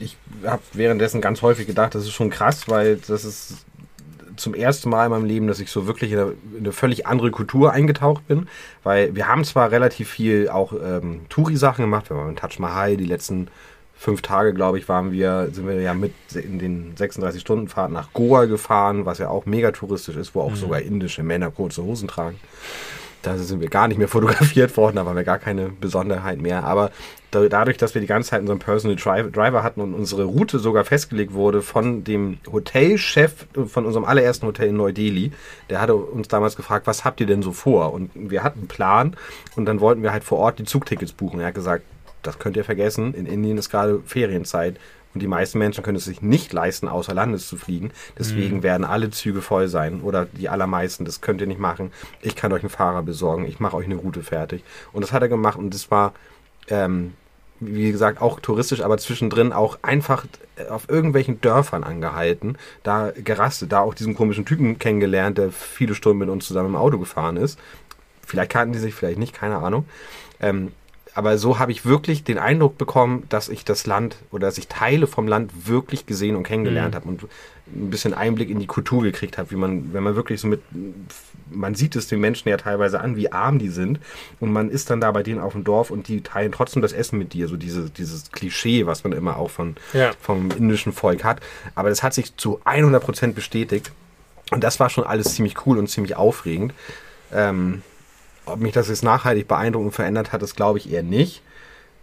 ich habe währenddessen ganz häufig gedacht, das ist schon krass, weil das ist zum ersten Mal in meinem Leben, dass ich so wirklich in eine, in eine völlig andere Kultur eingetaucht bin. Weil wir haben zwar relativ viel auch ähm, Touri-Sachen gemacht, wir waren in Taj Mahal, die letzten fünf Tage, glaube ich, waren wir, sind wir ja mit in den 36 Stunden Fahrt nach Goa gefahren, was ja auch mega touristisch ist, wo auch sogar indische Männer kurze Hosen tragen. Da sind wir gar nicht mehr [LAUGHS] fotografiert worden, da waren wir gar keine Besonderheit mehr. Aber da, dadurch, dass wir die ganze Zeit unseren Personal Dri- Driver hatten und unsere Route sogar festgelegt wurde von dem Hotelchef von unserem allerersten Hotel in Neu-Delhi, der hatte uns damals gefragt, was habt ihr denn so vor? Und wir hatten einen Plan und dann wollten wir halt vor Ort die Zugtickets buchen. Er hat gesagt, das könnt ihr vergessen, in Indien ist gerade Ferienzeit und die meisten Menschen können es sich nicht leisten, außer Landes zu fliegen. Deswegen werden alle Züge voll sein oder die allermeisten. Das könnt ihr nicht machen. Ich kann euch einen Fahrer besorgen. Ich mache euch eine Route fertig. Und das hat er gemacht und das war, ähm, wie gesagt, auch touristisch, aber zwischendrin auch einfach auf irgendwelchen Dörfern angehalten, da gerastet, da auch diesen komischen Typen kennengelernt, der viele Stunden mit uns zusammen im Auto gefahren ist. Vielleicht kannten die sich, vielleicht nicht, keine Ahnung. Ähm, aber so habe ich wirklich den Eindruck bekommen, dass ich das Land oder dass ich Teile vom Land wirklich gesehen und kennengelernt habe und ein bisschen Einblick in die Kultur gekriegt habe, wie man, wenn man wirklich so mit, man sieht es den Menschen ja teilweise an, wie arm die sind und man ist dann da bei denen auf dem Dorf und die teilen trotzdem das Essen mit dir, so diese, dieses Klischee, was man immer auch von, Ja. vom indischen Volk hat. Aber das hat sich zu 100 Prozent bestätigt und das war schon alles ziemlich cool und ziemlich aufregend. Ähm, ob mich das jetzt nachhaltig beeindruckt und verändert hat, das glaube ich eher nicht.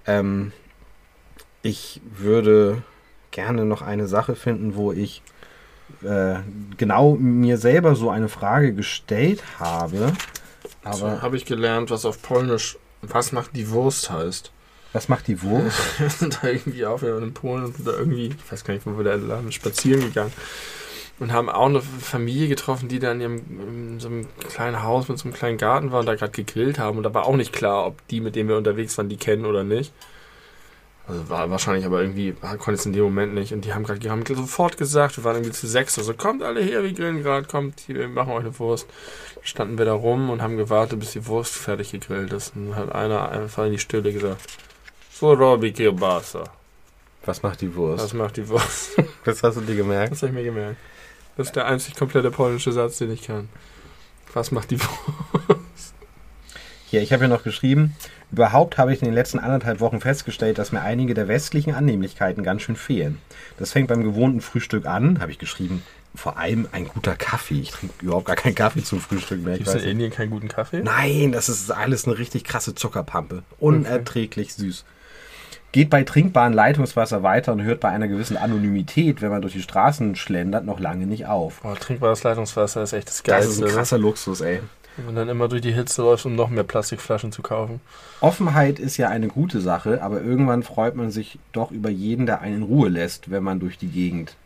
Ähm, ich würde gerne noch eine Sache finden, wo ich äh, genau mir selber so eine Frage gestellt habe. Aber Aber habe ich gelernt, was auf Polnisch was macht die Wurst heißt. was macht die Wurst? [LAUGHS] Wir sind da irgendwie wieder in Polen und sind da irgendwie, ich weiß gar nicht, wo wir da waren, spazieren gegangen. Und haben auch eine Familie getroffen, die da in, ihrem, in so einem kleinen Haus mit so einem kleinen Garten war und da gerade gegrillt haben. Und da war auch nicht klar, ob die, mit denen wir unterwegs waren, die kennen oder nicht. Also war wahrscheinlich aber irgendwie, konnte es in dem Moment nicht. Und die haben gerade haben sofort gesagt, wir waren irgendwie zu sechs, also kommt alle her, wir grillen gerade, kommt, hier, wir machen euch eine Wurst. Standen wir da rum und haben gewartet, bis die Wurst fertig gegrillt ist. Und dann hat einer einfach in die Stille gesagt, so Robby Kielbasa. Was macht die Wurst? Was macht die Wurst? [LAUGHS] Das hast du dir gemerkt? Das habe ich mir gemerkt. Das ist der einzig komplette polnische Satz, den ich kann. Was macht die [LAUGHS] Wurst? Hier, ich habe ja noch geschrieben, überhaupt habe ich in den letzten anderthalb Wochen festgestellt, dass mir einige der westlichen Annehmlichkeiten ganz schön fehlen. Das fängt beim gewohnten Frühstück an, habe ich geschrieben, vor allem ein guter Kaffee. Ich trinke überhaupt gar keinen Kaffee zum Frühstück mehr. Gibt es in nicht. Indien keinen guten Kaffee? Nein, das ist alles eine richtig krasse Zuckerpampe. Unerträglich süß. Geht bei trinkbarem Leitungswasser weiter und hört bei einer gewissen Anonymität, wenn man durch die Straßen schlendert, noch lange nicht auf. Boah, trinkbares Leitungswasser ist echt das Das Geilste. ist ein krasser Luxus, ey. Wenn man dann immer durch die Hitze läuft, um noch mehr Plastikflaschen zu kaufen. Offenheit ist ja eine gute Sache, aber irgendwann freut man sich doch über jeden, der einen in Ruhe lässt, wenn man durch die Gegend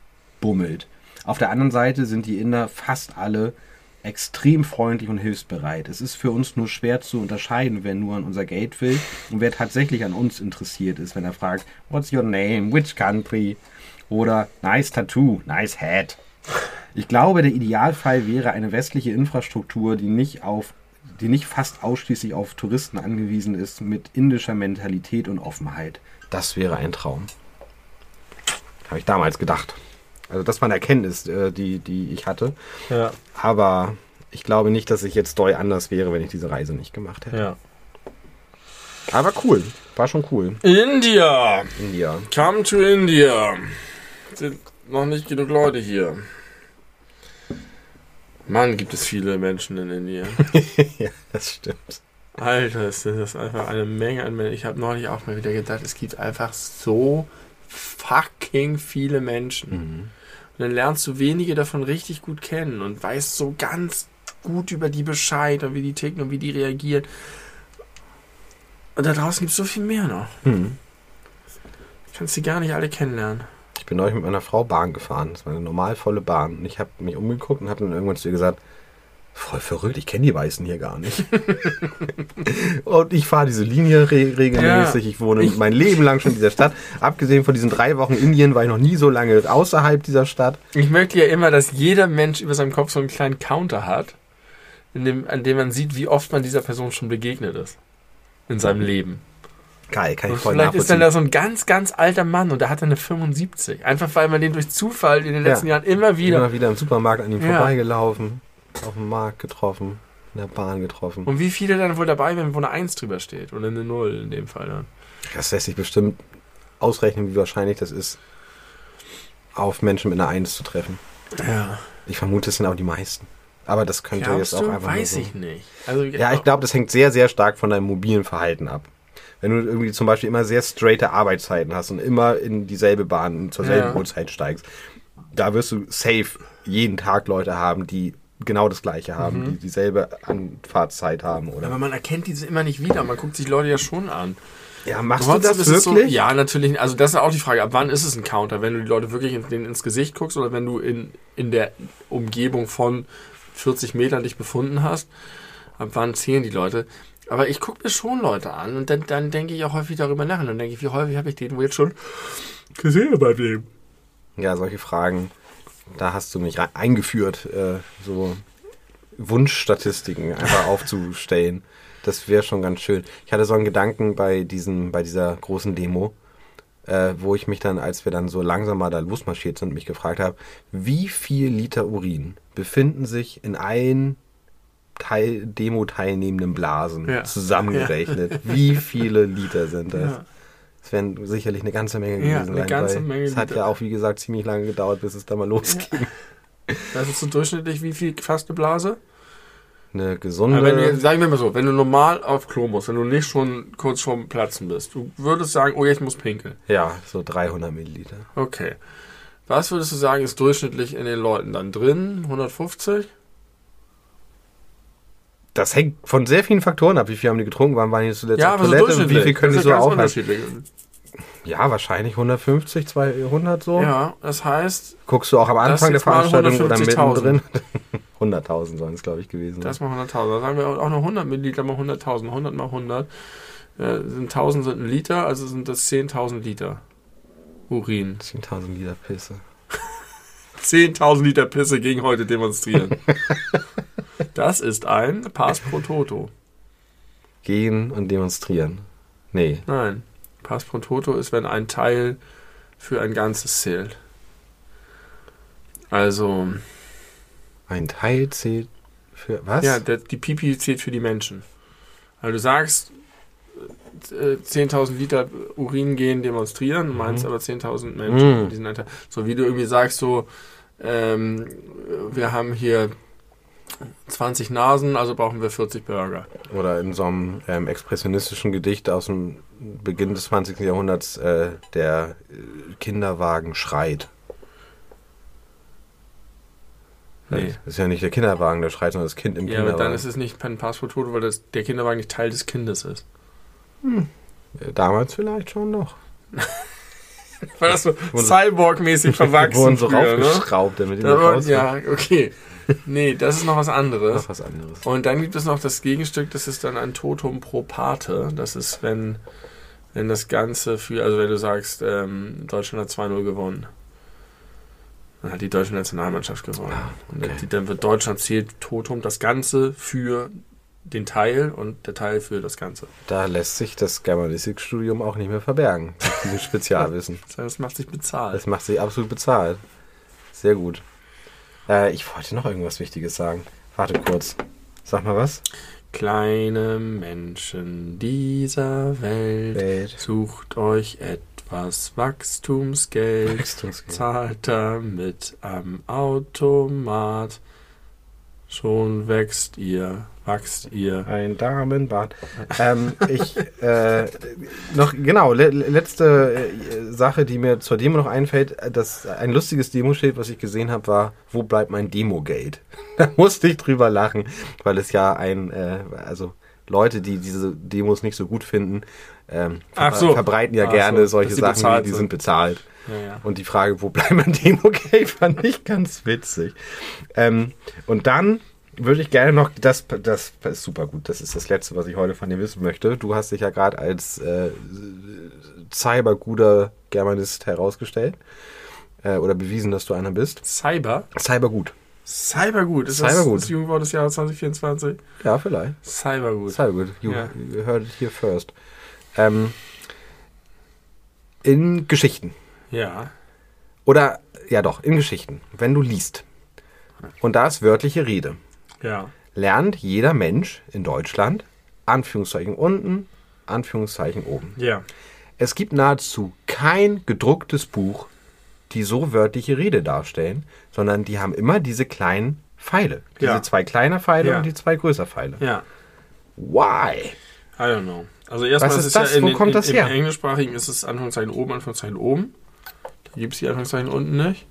bummelt. Auf der anderen Seite sind die Inder fast alle extrem freundlich und hilfsbereit. Es ist für uns nur schwer zu unterscheiden, wer nur an unser Geld will und wer tatsächlich an uns interessiert ist, wenn er fragt, What's your name? Which country? Oder Nice Tattoo, nice hat. Ich glaube, der Idealfall wäre eine westliche Infrastruktur, die nicht auf die nicht fast ausschließlich auf Touristen angewiesen ist, mit indischer Mentalität und Offenheit. Das wäre ein Traum. Habe ich damals gedacht. Also das war eine Erkenntnis, äh, die, die ich hatte. Ja, Aber ich glaube nicht, dass ich jetzt doll anders wäre, wenn ich diese Reise nicht gemacht hätte. ja. Aber cool. War schon cool. India! India. Come to India! Sind noch nicht genug Leute hier. Mann, gibt es viele Menschen in Indien. [LAUGHS] ja, das stimmt. Alter, ist das einfach eine Menge an Menschen. Ich habe neulich auch mal wieder gedacht, es gibt einfach so fucking viele Menschen. Mhm. Und dann lernst du wenige davon richtig gut kennen und weißt so ganz gut über die Bescheid und wie die ticken und wie die reagieren. Und da draußen gibt es so viel mehr noch. Mhm. Kannst die gar nicht alle kennenlernen. Ich bin neulich mit meiner Frau Bahn gefahren. Das war eine normal volle Bahn. Und ich habe mich umgeguckt und habe dann irgendwann zu ihr gesagt, voll verrückt, ich kenne die Weißen hier gar nicht. [LAUGHS] und ich fahre diese Linie re regelmäßig. Ja. Ich wohne Ich- mein Leben lang schon in dieser Stadt. Abgesehen von diesen drei Wochen Indien war ich noch nie so lange außerhalb dieser Stadt. Ich möchte ja immer, dass jeder Mensch über seinem Kopf so einen kleinen Counter hat, in dem, an dem man sieht, wie oft man dieser Person schon begegnet ist. In seinem Leben. Geil, kann ich Und voll vielleicht ist dann da so ein ganz, ganz alter Mann und der hat dann eine 75. Einfach weil man den durch Zufall in den letzten Ja. Jahren immer wieder. Immer wieder im Supermarkt an ihm Ja. vorbeigelaufen, auf dem Markt getroffen, in der Bahn getroffen. Und wie viele dann wohl dabei wären, wo eine 1 drüber steht? Oder eine 0 in dem Fall dann. Das lässt sich bestimmt ausrechnen, wie wahrscheinlich das ist, auf Menschen mit einer Eins zu treffen. Ja. Ich vermute, es sind auch die meisten. Aber das könnte Glaubst jetzt auch du? einfach Weiß so. ich nicht. Also, Ja, ich glaube, das hängt sehr, sehr stark von deinem mobilen Verhalten ab. Wenn du irgendwie zum Beispiel immer sehr straighte Arbeitszeiten hast und immer in dieselbe Bahn zur selben Ja. Uhrzeit steigst, da wirst du safe jeden Tag Leute haben, die genau das Gleiche haben, die dieselbe Anfahrtszeit haben. Oder Aber man erkennt diese immer nicht wieder. Man guckt sich Leute ja schon an. ja, machst du Trotzdem das wirklich? So, ja, natürlich. Also das ist auch die Frage. Ab wann ist es ein Counter? Wenn du die Leute wirklich in, denen ins Gesicht guckst oder wenn du in, in der Umgebung von 40 Metern dich befunden hast? Ab wann zählen die Leute? Aber ich gucke mir schon Leute an und dann, dann denke ich auch häufig darüber nach. Und dann denke ich, wie häufig habe ich den wohl jetzt schon gesehen bei dem? Ja, solche Fragen, da hast du mich eingeführt, äh, so Wunschstatistiken einfach aufzustellen. Das wäre schon ganz schön. Ich hatte so einen Gedanken bei diesem, bei dieser großen Demo, äh, wo ich mich dann, als wir dann so langsam mal da losmarschiert sind, mich gefragt habe, wie viel Liter Urin befinden sich in allen Teil, Demo-teilnehmenden Blasen Ja. zusammengerechnet? [LAUGHS] Wie viele Liter sind das? Ja. Es werden sicherlich eine ganze Menge Ja, gewesen eine sein. ganze Menge Es hat ja auch, wie gesagt, ziemlich lange gedauert, bis es da mal losging. [LAUGHS] Das ist so durchschnittlich wie viel fast eine Blase? Eine gesunde. Aber wenn du, sagen wir mal so, wenn du normal auf Klo musst, wenn du nicht schon kurz vorm Platzen bist, du würdest sagen, oh, ich muss pinkeln. ja, so 300 Milliliter. Okay. Was würdest du sagen, ist durchschnittlich in den Leuten dann drin? 150? Das hängt von sehr vielen Faktoren ab. Wie viel haben die getrunken? Wann waren die zuletzt Ja, auf so Toilette? durchschnittlich. wie viel können die Das so aufhalten? Ja, wahrscheinlich 150, 200 so. Ja, das heißt, Guckst du auch am Anfang der Veranstaltung oder 150.000. mittendrin? 100.000 sollen es, glaube ich, gewesen das sein. mal 100.000. Da sagen wir auch noch 100 Milliliter mal 100.000. 100 mal 100. Äh, sind 1000 sind ein Liter, also sind das 10.000 Liter Urin. 10.000 Liter Pisse. [LAUGHS] 10.000 Liter Pisse gegen heute demonstrieren. [LAUGHS] das ist ein Pass pro Toto. Gehen und demonstrieren. Nee. Nein. Pass pro Toto ist, wenn ein Teil für ein Ganzes zählt. Also, Ein Teil zählt für was? ja, der, die Pipi zählt für die Menschen. Also du sagst, äh, 10.000 Liter Urin gehen demonstrieren, du meinst aber 10.000 Menschen. Mhm. So wie du irgendwie sagst, so, ähm, wir haben hier 20 Nasen, also brauchen wir 40 Burger. Oder in so einem ähm, expressionistischen Gedicht aus dem Beginn des 20. Jahrhunderts, äh, der äh, Kinderwagen schreit. Nee. Das ist ja nicht der Kinderwagen, der schreit, sondern das Kind im Ja, Kinderwagen. dann ist es nicht ein Pass pro Toto, weil das, der Kinderwagen nicht Teil des Kindes ist. Äh, Damals vielleicht schon noch. [LAUGHS] Weil das so [LAUGHS] Cyborg-mäßig [LAUGHS] verwachsen Wurden so früher, ne? raufgeschraubt, damit die Da war- Ja, okay. Nee, das ist noch was anderes. Noch was anderes. Und dann gibt es noch das Gegenstück, das ist dann ein Totum pro Pate. Das ist, wenn, wenn das Ganze für, also wenn du sagst, ähm, Deutschland hat 2-0 gewonnen. Dann hat die deutsche Nationalmannschaft gewonnen. Ah, Und okay. dann wird Deutschland zählt Totum das Ganze für den Teil und der Teil für das Ganze. Da lässt sich das Germanistikstudium auch nicht mehr verbergen. mit Diesem Spezialwissen. [LAUGHS] Das macht sich bezahlt. Das macht sich absolut bezahlt. Sehr gut. Äh, ich wollte noch irgendwas Wichtiges sagen. Warte kurz. Sag mal was. Kleine Menschen dieser Welt, Welt. sucht euch etwas Wachstumsgeld. Wachstumsgeld. Zahlt damit am Automat. Schon wächst ihr, wachst ihr. Ein Damenbad. ähm, ich, äh, noch, genau, le letzte äh, Sache, die mir zur Demo noch einfällt, äh, das, ein lustiges Demoschild, was ich gesehen habe, war, wo bleibt mein Demogeld? [LAUGHS] da musste ich drüber lachen, weil es ja ein, äh, also Leute, die diese Demos nicht so gut finden, ähm, ver so. verbreiten ja Ach gerne so, solche Sachen, bezahlt die, die sind. bezahlt. Ja, ja. Und die Frage, wo bleibt mein Demogeld, [LAUGHS] fand ich ganz witzig. Ähm, und dann würde ich gerne noch, das, das ist super gut, das ist das Letzte, was ich heute von dir wissen möchte. Du hast dich ja gerade als äh, cyberguter Germanist herausgestellt äh, oder bewiesen, dass du einer bist. Cyber? Cybergut. Cybergut. Ist Cybergut. das das Jugendwort des Jahres 2024? Ja, vielleicht. Cybergut. Cybergut. You, Ja. you heard it here first. Ähm, in Geschichten. Ja. Oder, ja doch, in Geschichten. Wenn du liest. Und da ist wörtliche Rede. Ja. Lernt jeder Mensch in Deutschland, Anführungszeichen unten, Anführungszeichen oben. Ja. Es gibt nahezu kein gedrucktes Buch, die so wörtliche Rede darstellen, sondern die haben immer diese kleinen Pfeile. Diese Ja. zwei kleiner Pfeile Ja. und die zwei größer Pfeile. Ja. Why? I don't know. Also erstmal ist es das? ja in, Wo kommt in, das im her? englischsprachigen ist es Anführungszeichen oben, Anführungszeichen oben. Da gibt es die Anführungszeichen unten nicht.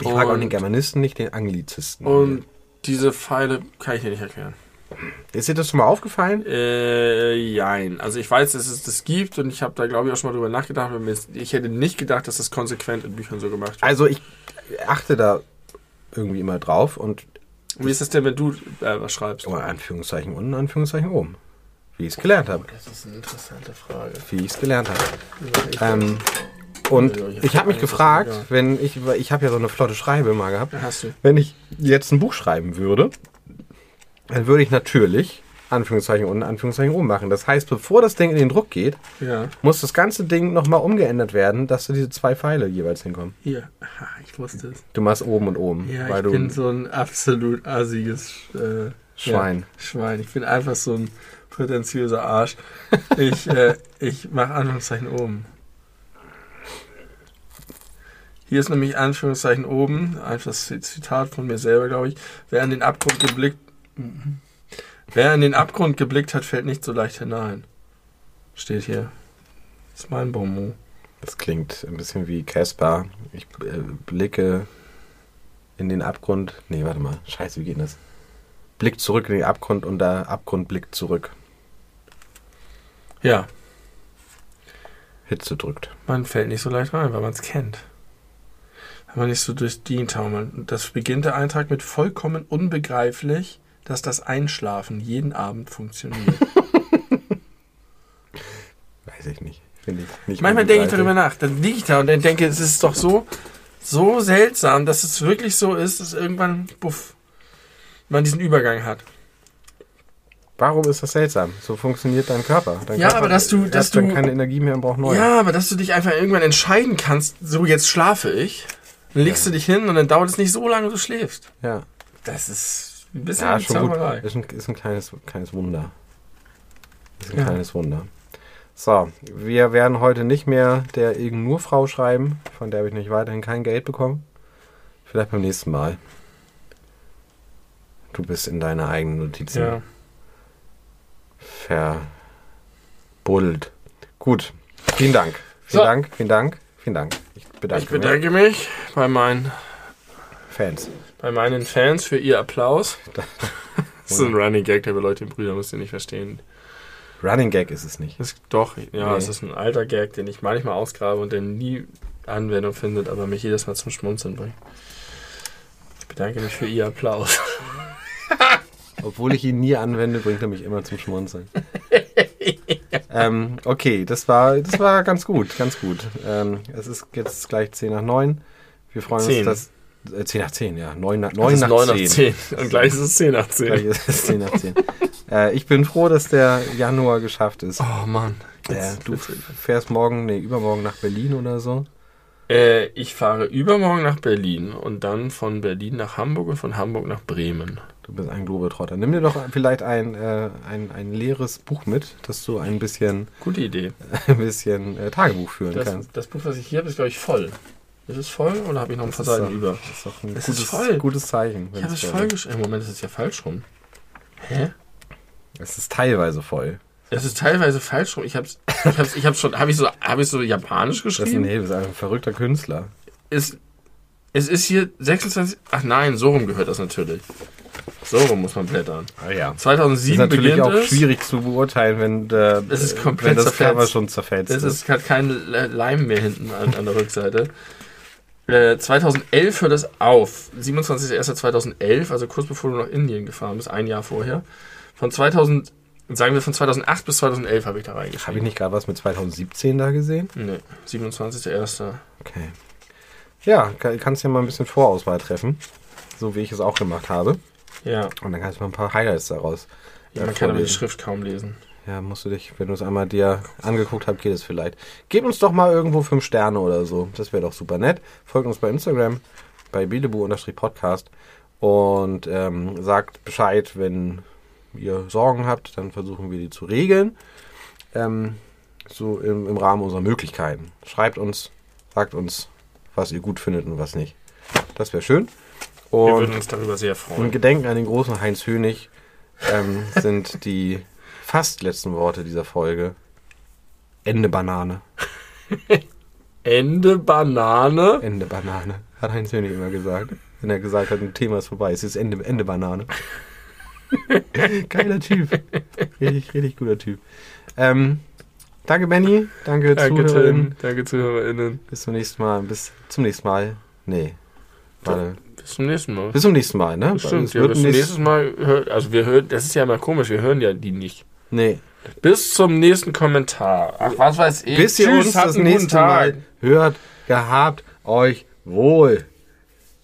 Ich frage auch Und- den Germanisten, nicht den Anglizisten. Und diese Pfeile kann ich dir nicht erklären. ist dir das schon mal aufgefallen? Äh, jein. Also ich weiß, dass es das gibt und ich habe da glaube ich auch schon mal drüber nachgedacht. Ich hätte nicht gedacht, dass das konsequent in Büchern so gemacht wird. Also ich achte da irgendwie immer drauf und Wie ist es denn, wenn du äh, was schreibst? oh, Anführungszeichen unten, Anführungszeichen oben. Wie ich es gelernt habe. Das ist eine interessante Frage. Wie ich es gelernt habe. Ähm, und ich habe mich gefragt, wenn ich, ich habe ja so eine flotte Schreibe mal gehabt, Hast du? wenn ich jetzt ein Buch schreiben würde, dann würde ich natürlich Anführungszeichen unten, Anführungszeichen oben machen. Das heißt, bevor das Ding in den Druck geht, Ja. muss das ganze Ding nochmal umgeändert werden, dass da diese zwei Pfeile jeweils hinkommen. Hier. Aha, ich wusste es. Du machst oben und oben, Ja, weil ich du bin so ein absolut assiges äh, Schwein. Ja, Schwein. Ich bin einfach so ein prätentiöser Arsch. Ich, äh, ich mache Anführungszeichen oben. Hier ist nämlich Anführungszeichen oben, einfach das Zitat von mir selber, glaube ich. Wer in den Abgrund geblickt, Mhm. wer in den Abgrund geblickt hat, fällt nicht so leicht hinein. Steht hier. Das ist mein Bonmot. Das klingt ein bisschen wie Caspar. Ich äh, blicke in den Abgrund. Nee, warte mal. Scheiße, wie geht das? Blickt zurück in den Abgrund und der Abgrund blickt zurück. Ja, Hitze drückt. man fällt nicht so leicht rein, weil man es kennt. Wenn man nicht so durch die taumelt. Das beginnt der Eintrag mit vollkommen unbegreiflich, dass das Einschlafen jeden Abend funktioniert. [LAUGHS] Weiß ich nicht. Finde ich nicht Manchmal denke ich darüber nach. Dann liege ich da und dann denke, es ist doch so, so seltsam, dass es wirklich so ist, dass irgendwann, buff, man diesen Übergang hat. Warum ist das seltsam? So funktioniert dein Körper. Dein Ja, Körper aber dass du- dass dann du- keine Energie mehr und braucht neue. Ja, aber dass du dich einfach irgendwann entscheiden kannst, so jetzt schlafe ich, dann legst du dich hin und dann dauert es nicht so lange, du schläfst. Ja, Das ist ein bisschen ja schon gut. Ist ein, ist ein kleines, kleines Wunder. Ist ein Ja. kleines Wunder. So, wir werden heute nicht mehr der irgend nur Frau schreiben, von der habe ich nicht weiterhin kein Geld bekommen. Vielleicht beim nächsten Mal. Du bist in deine eigenen Notizen Ja. Verbuddelt. Gut, vielen Dank. Vielen So. Dank, vielen Dank, vielen Dank. Ich bedanke, Ich bedanke mich bei meinen, mich. Fans. bei meinen Fans für ihr Applaus. [LAUGHS] Das ist ein Running Gag, der bei Leute im Brüder müsst ihr nicht verstehen. Running Gag ist es nicht. Ist doch, ja, Nee. es ist ein alter Gag, den ich manchmal ausgrabe und der nie Anwendung findet, aber mich jedes Mal zum Schmunzeln bringt. Ich bedanke mich für ihr Applaus. [LAUGHS] Obwohl ich ihn nie anwende, bringt er mich immer zum Schmunzeln. [LAUGHS] ähm, okay, das war, das war ganz gut, ganz gut. Ähm, es ist jetzt gleich 10 nach 9. Wir freuen 10. uns, dass. Äh, 10 nach 10, ja. 9 nach, Das 9 ist nach 9 10. nach 10. Und gleich ist es 10 nach Gleich 10. ist es 10 nach 10. äh, ich bin froh, dass der Januar geschafft ist. Oh Mann. äh, du fährst morgen, nee, übermorgen nach Berlin oder so. Äh, ich fahre übermorgen nach Berlin und dann von Berlin nach Hamburg und von Hamburg nach Bremen. Du bist ein Globetrotter. Nimm dir doch vielleicht ein, äh, ein, ein leeres Buch mit, dass du ein bisschen, Gute Idee. [LAUGHS] ein bisschen äh, Tagebuch führen Das, kannst. das Buch, was ich hier habe, ist, glaube ich, voll. Ist es voll oder habe ich noch ein paar Das ist Seiten über? Das ist doch ein Es ist gutes, voll. gutes Zeichen. Ich habe es voll ist. geschrieben. Im Moment ist es ja falsch rum. Hä? Es ist teilweise voll. Es ist teilweise falsch rum. Ich habe ich hab's, ich hab's schon, habe ich so, habe ich so japanisch Das ist, geschrieben? nee, das ist ein verrückter Künstler. Es, es ist hier 26, ach nein, so rum gehört das natürlich. So muss man blättern. Ah ja. Das ist 2007 natürlich beginnt auch es. schwierig zu beurteilen, wenn, der, Es ist komplett wenn das zerfetzt. Cover schon zerfetzt Es ist. ist, hat keinen Leim mehr hinten an, an der Rückseite. Äh, 2011 hört es auf. 27.01.2011, also kurz bevor du nach Indien gefahren bist, ein Jahr vorher. Von 2000, sagen wir von 2008 bis 2011 habe ich da Habe ich reingeschrieben. nicht gerade was mit 2017 da gesehen? Nee, 27.01. Okay. Ja, kann- kannst ja mal ein bisschen Vorauswahl treffen. So wie ich es auch gemacht habe. Ja, Und dann kannst du mal ein paar Highlights daraus. man äh, kann aber die. Schrift kaum lesen. Ja, musst du dich, wenn du es einmal dir angeguckt hast, geht es vielleicht. Gebt uns doch mal irgendwo fünf Sterne oder so. Das wäre doch super nett. Folgt uns bei Instagram, bei bilebu-podcast und ähm, sagt Bescheid, wenn ihr Sorgen habt, dann versuchen wir die zu regeln. Ähm, so im, im Rahmen unserer Möglichkeiten. Schreibt uns, sagt uns, was ihr gut findet und was nicht. Das wäre schön. Wir Und würden uns darüber sehr im freuen. Gedenken an den großen Heinz Hönig ähm, [LAUGHS] sind die fast letzten Worte dieser Folge Ende Banane. [LAUGHS] Ende Banane. Ende Banane. Hat Heinz Hönig immer gesagt. Wenn er gesagt hat, ein Thema ist vorbei, es ist Ende, Ende Banane. [LAUGHS] Geiler Typ. Richtig, richtig guter Typ. Ähm, danke, Benny. Danke, Danke, Zuhörerinnen. Tim. Danke, ZuhörerInnen. Bis zum nächsten Mal. Bis zum nächsten Mal. Nee. Warte. Bis zum nächsten Mal. Bis zum nächsten Mal, ne? Stimmt, ja, bis zum nächst- nächsten Mal. Also, wir hören, das ist ja immer komisch, wir hören ja die nicht. Nee. Bis zum nächsten Kommentar. Ach, was weiß ich. Bis ihr Tschüss, uns das nächste. Mal hört, gehabt euch wohl.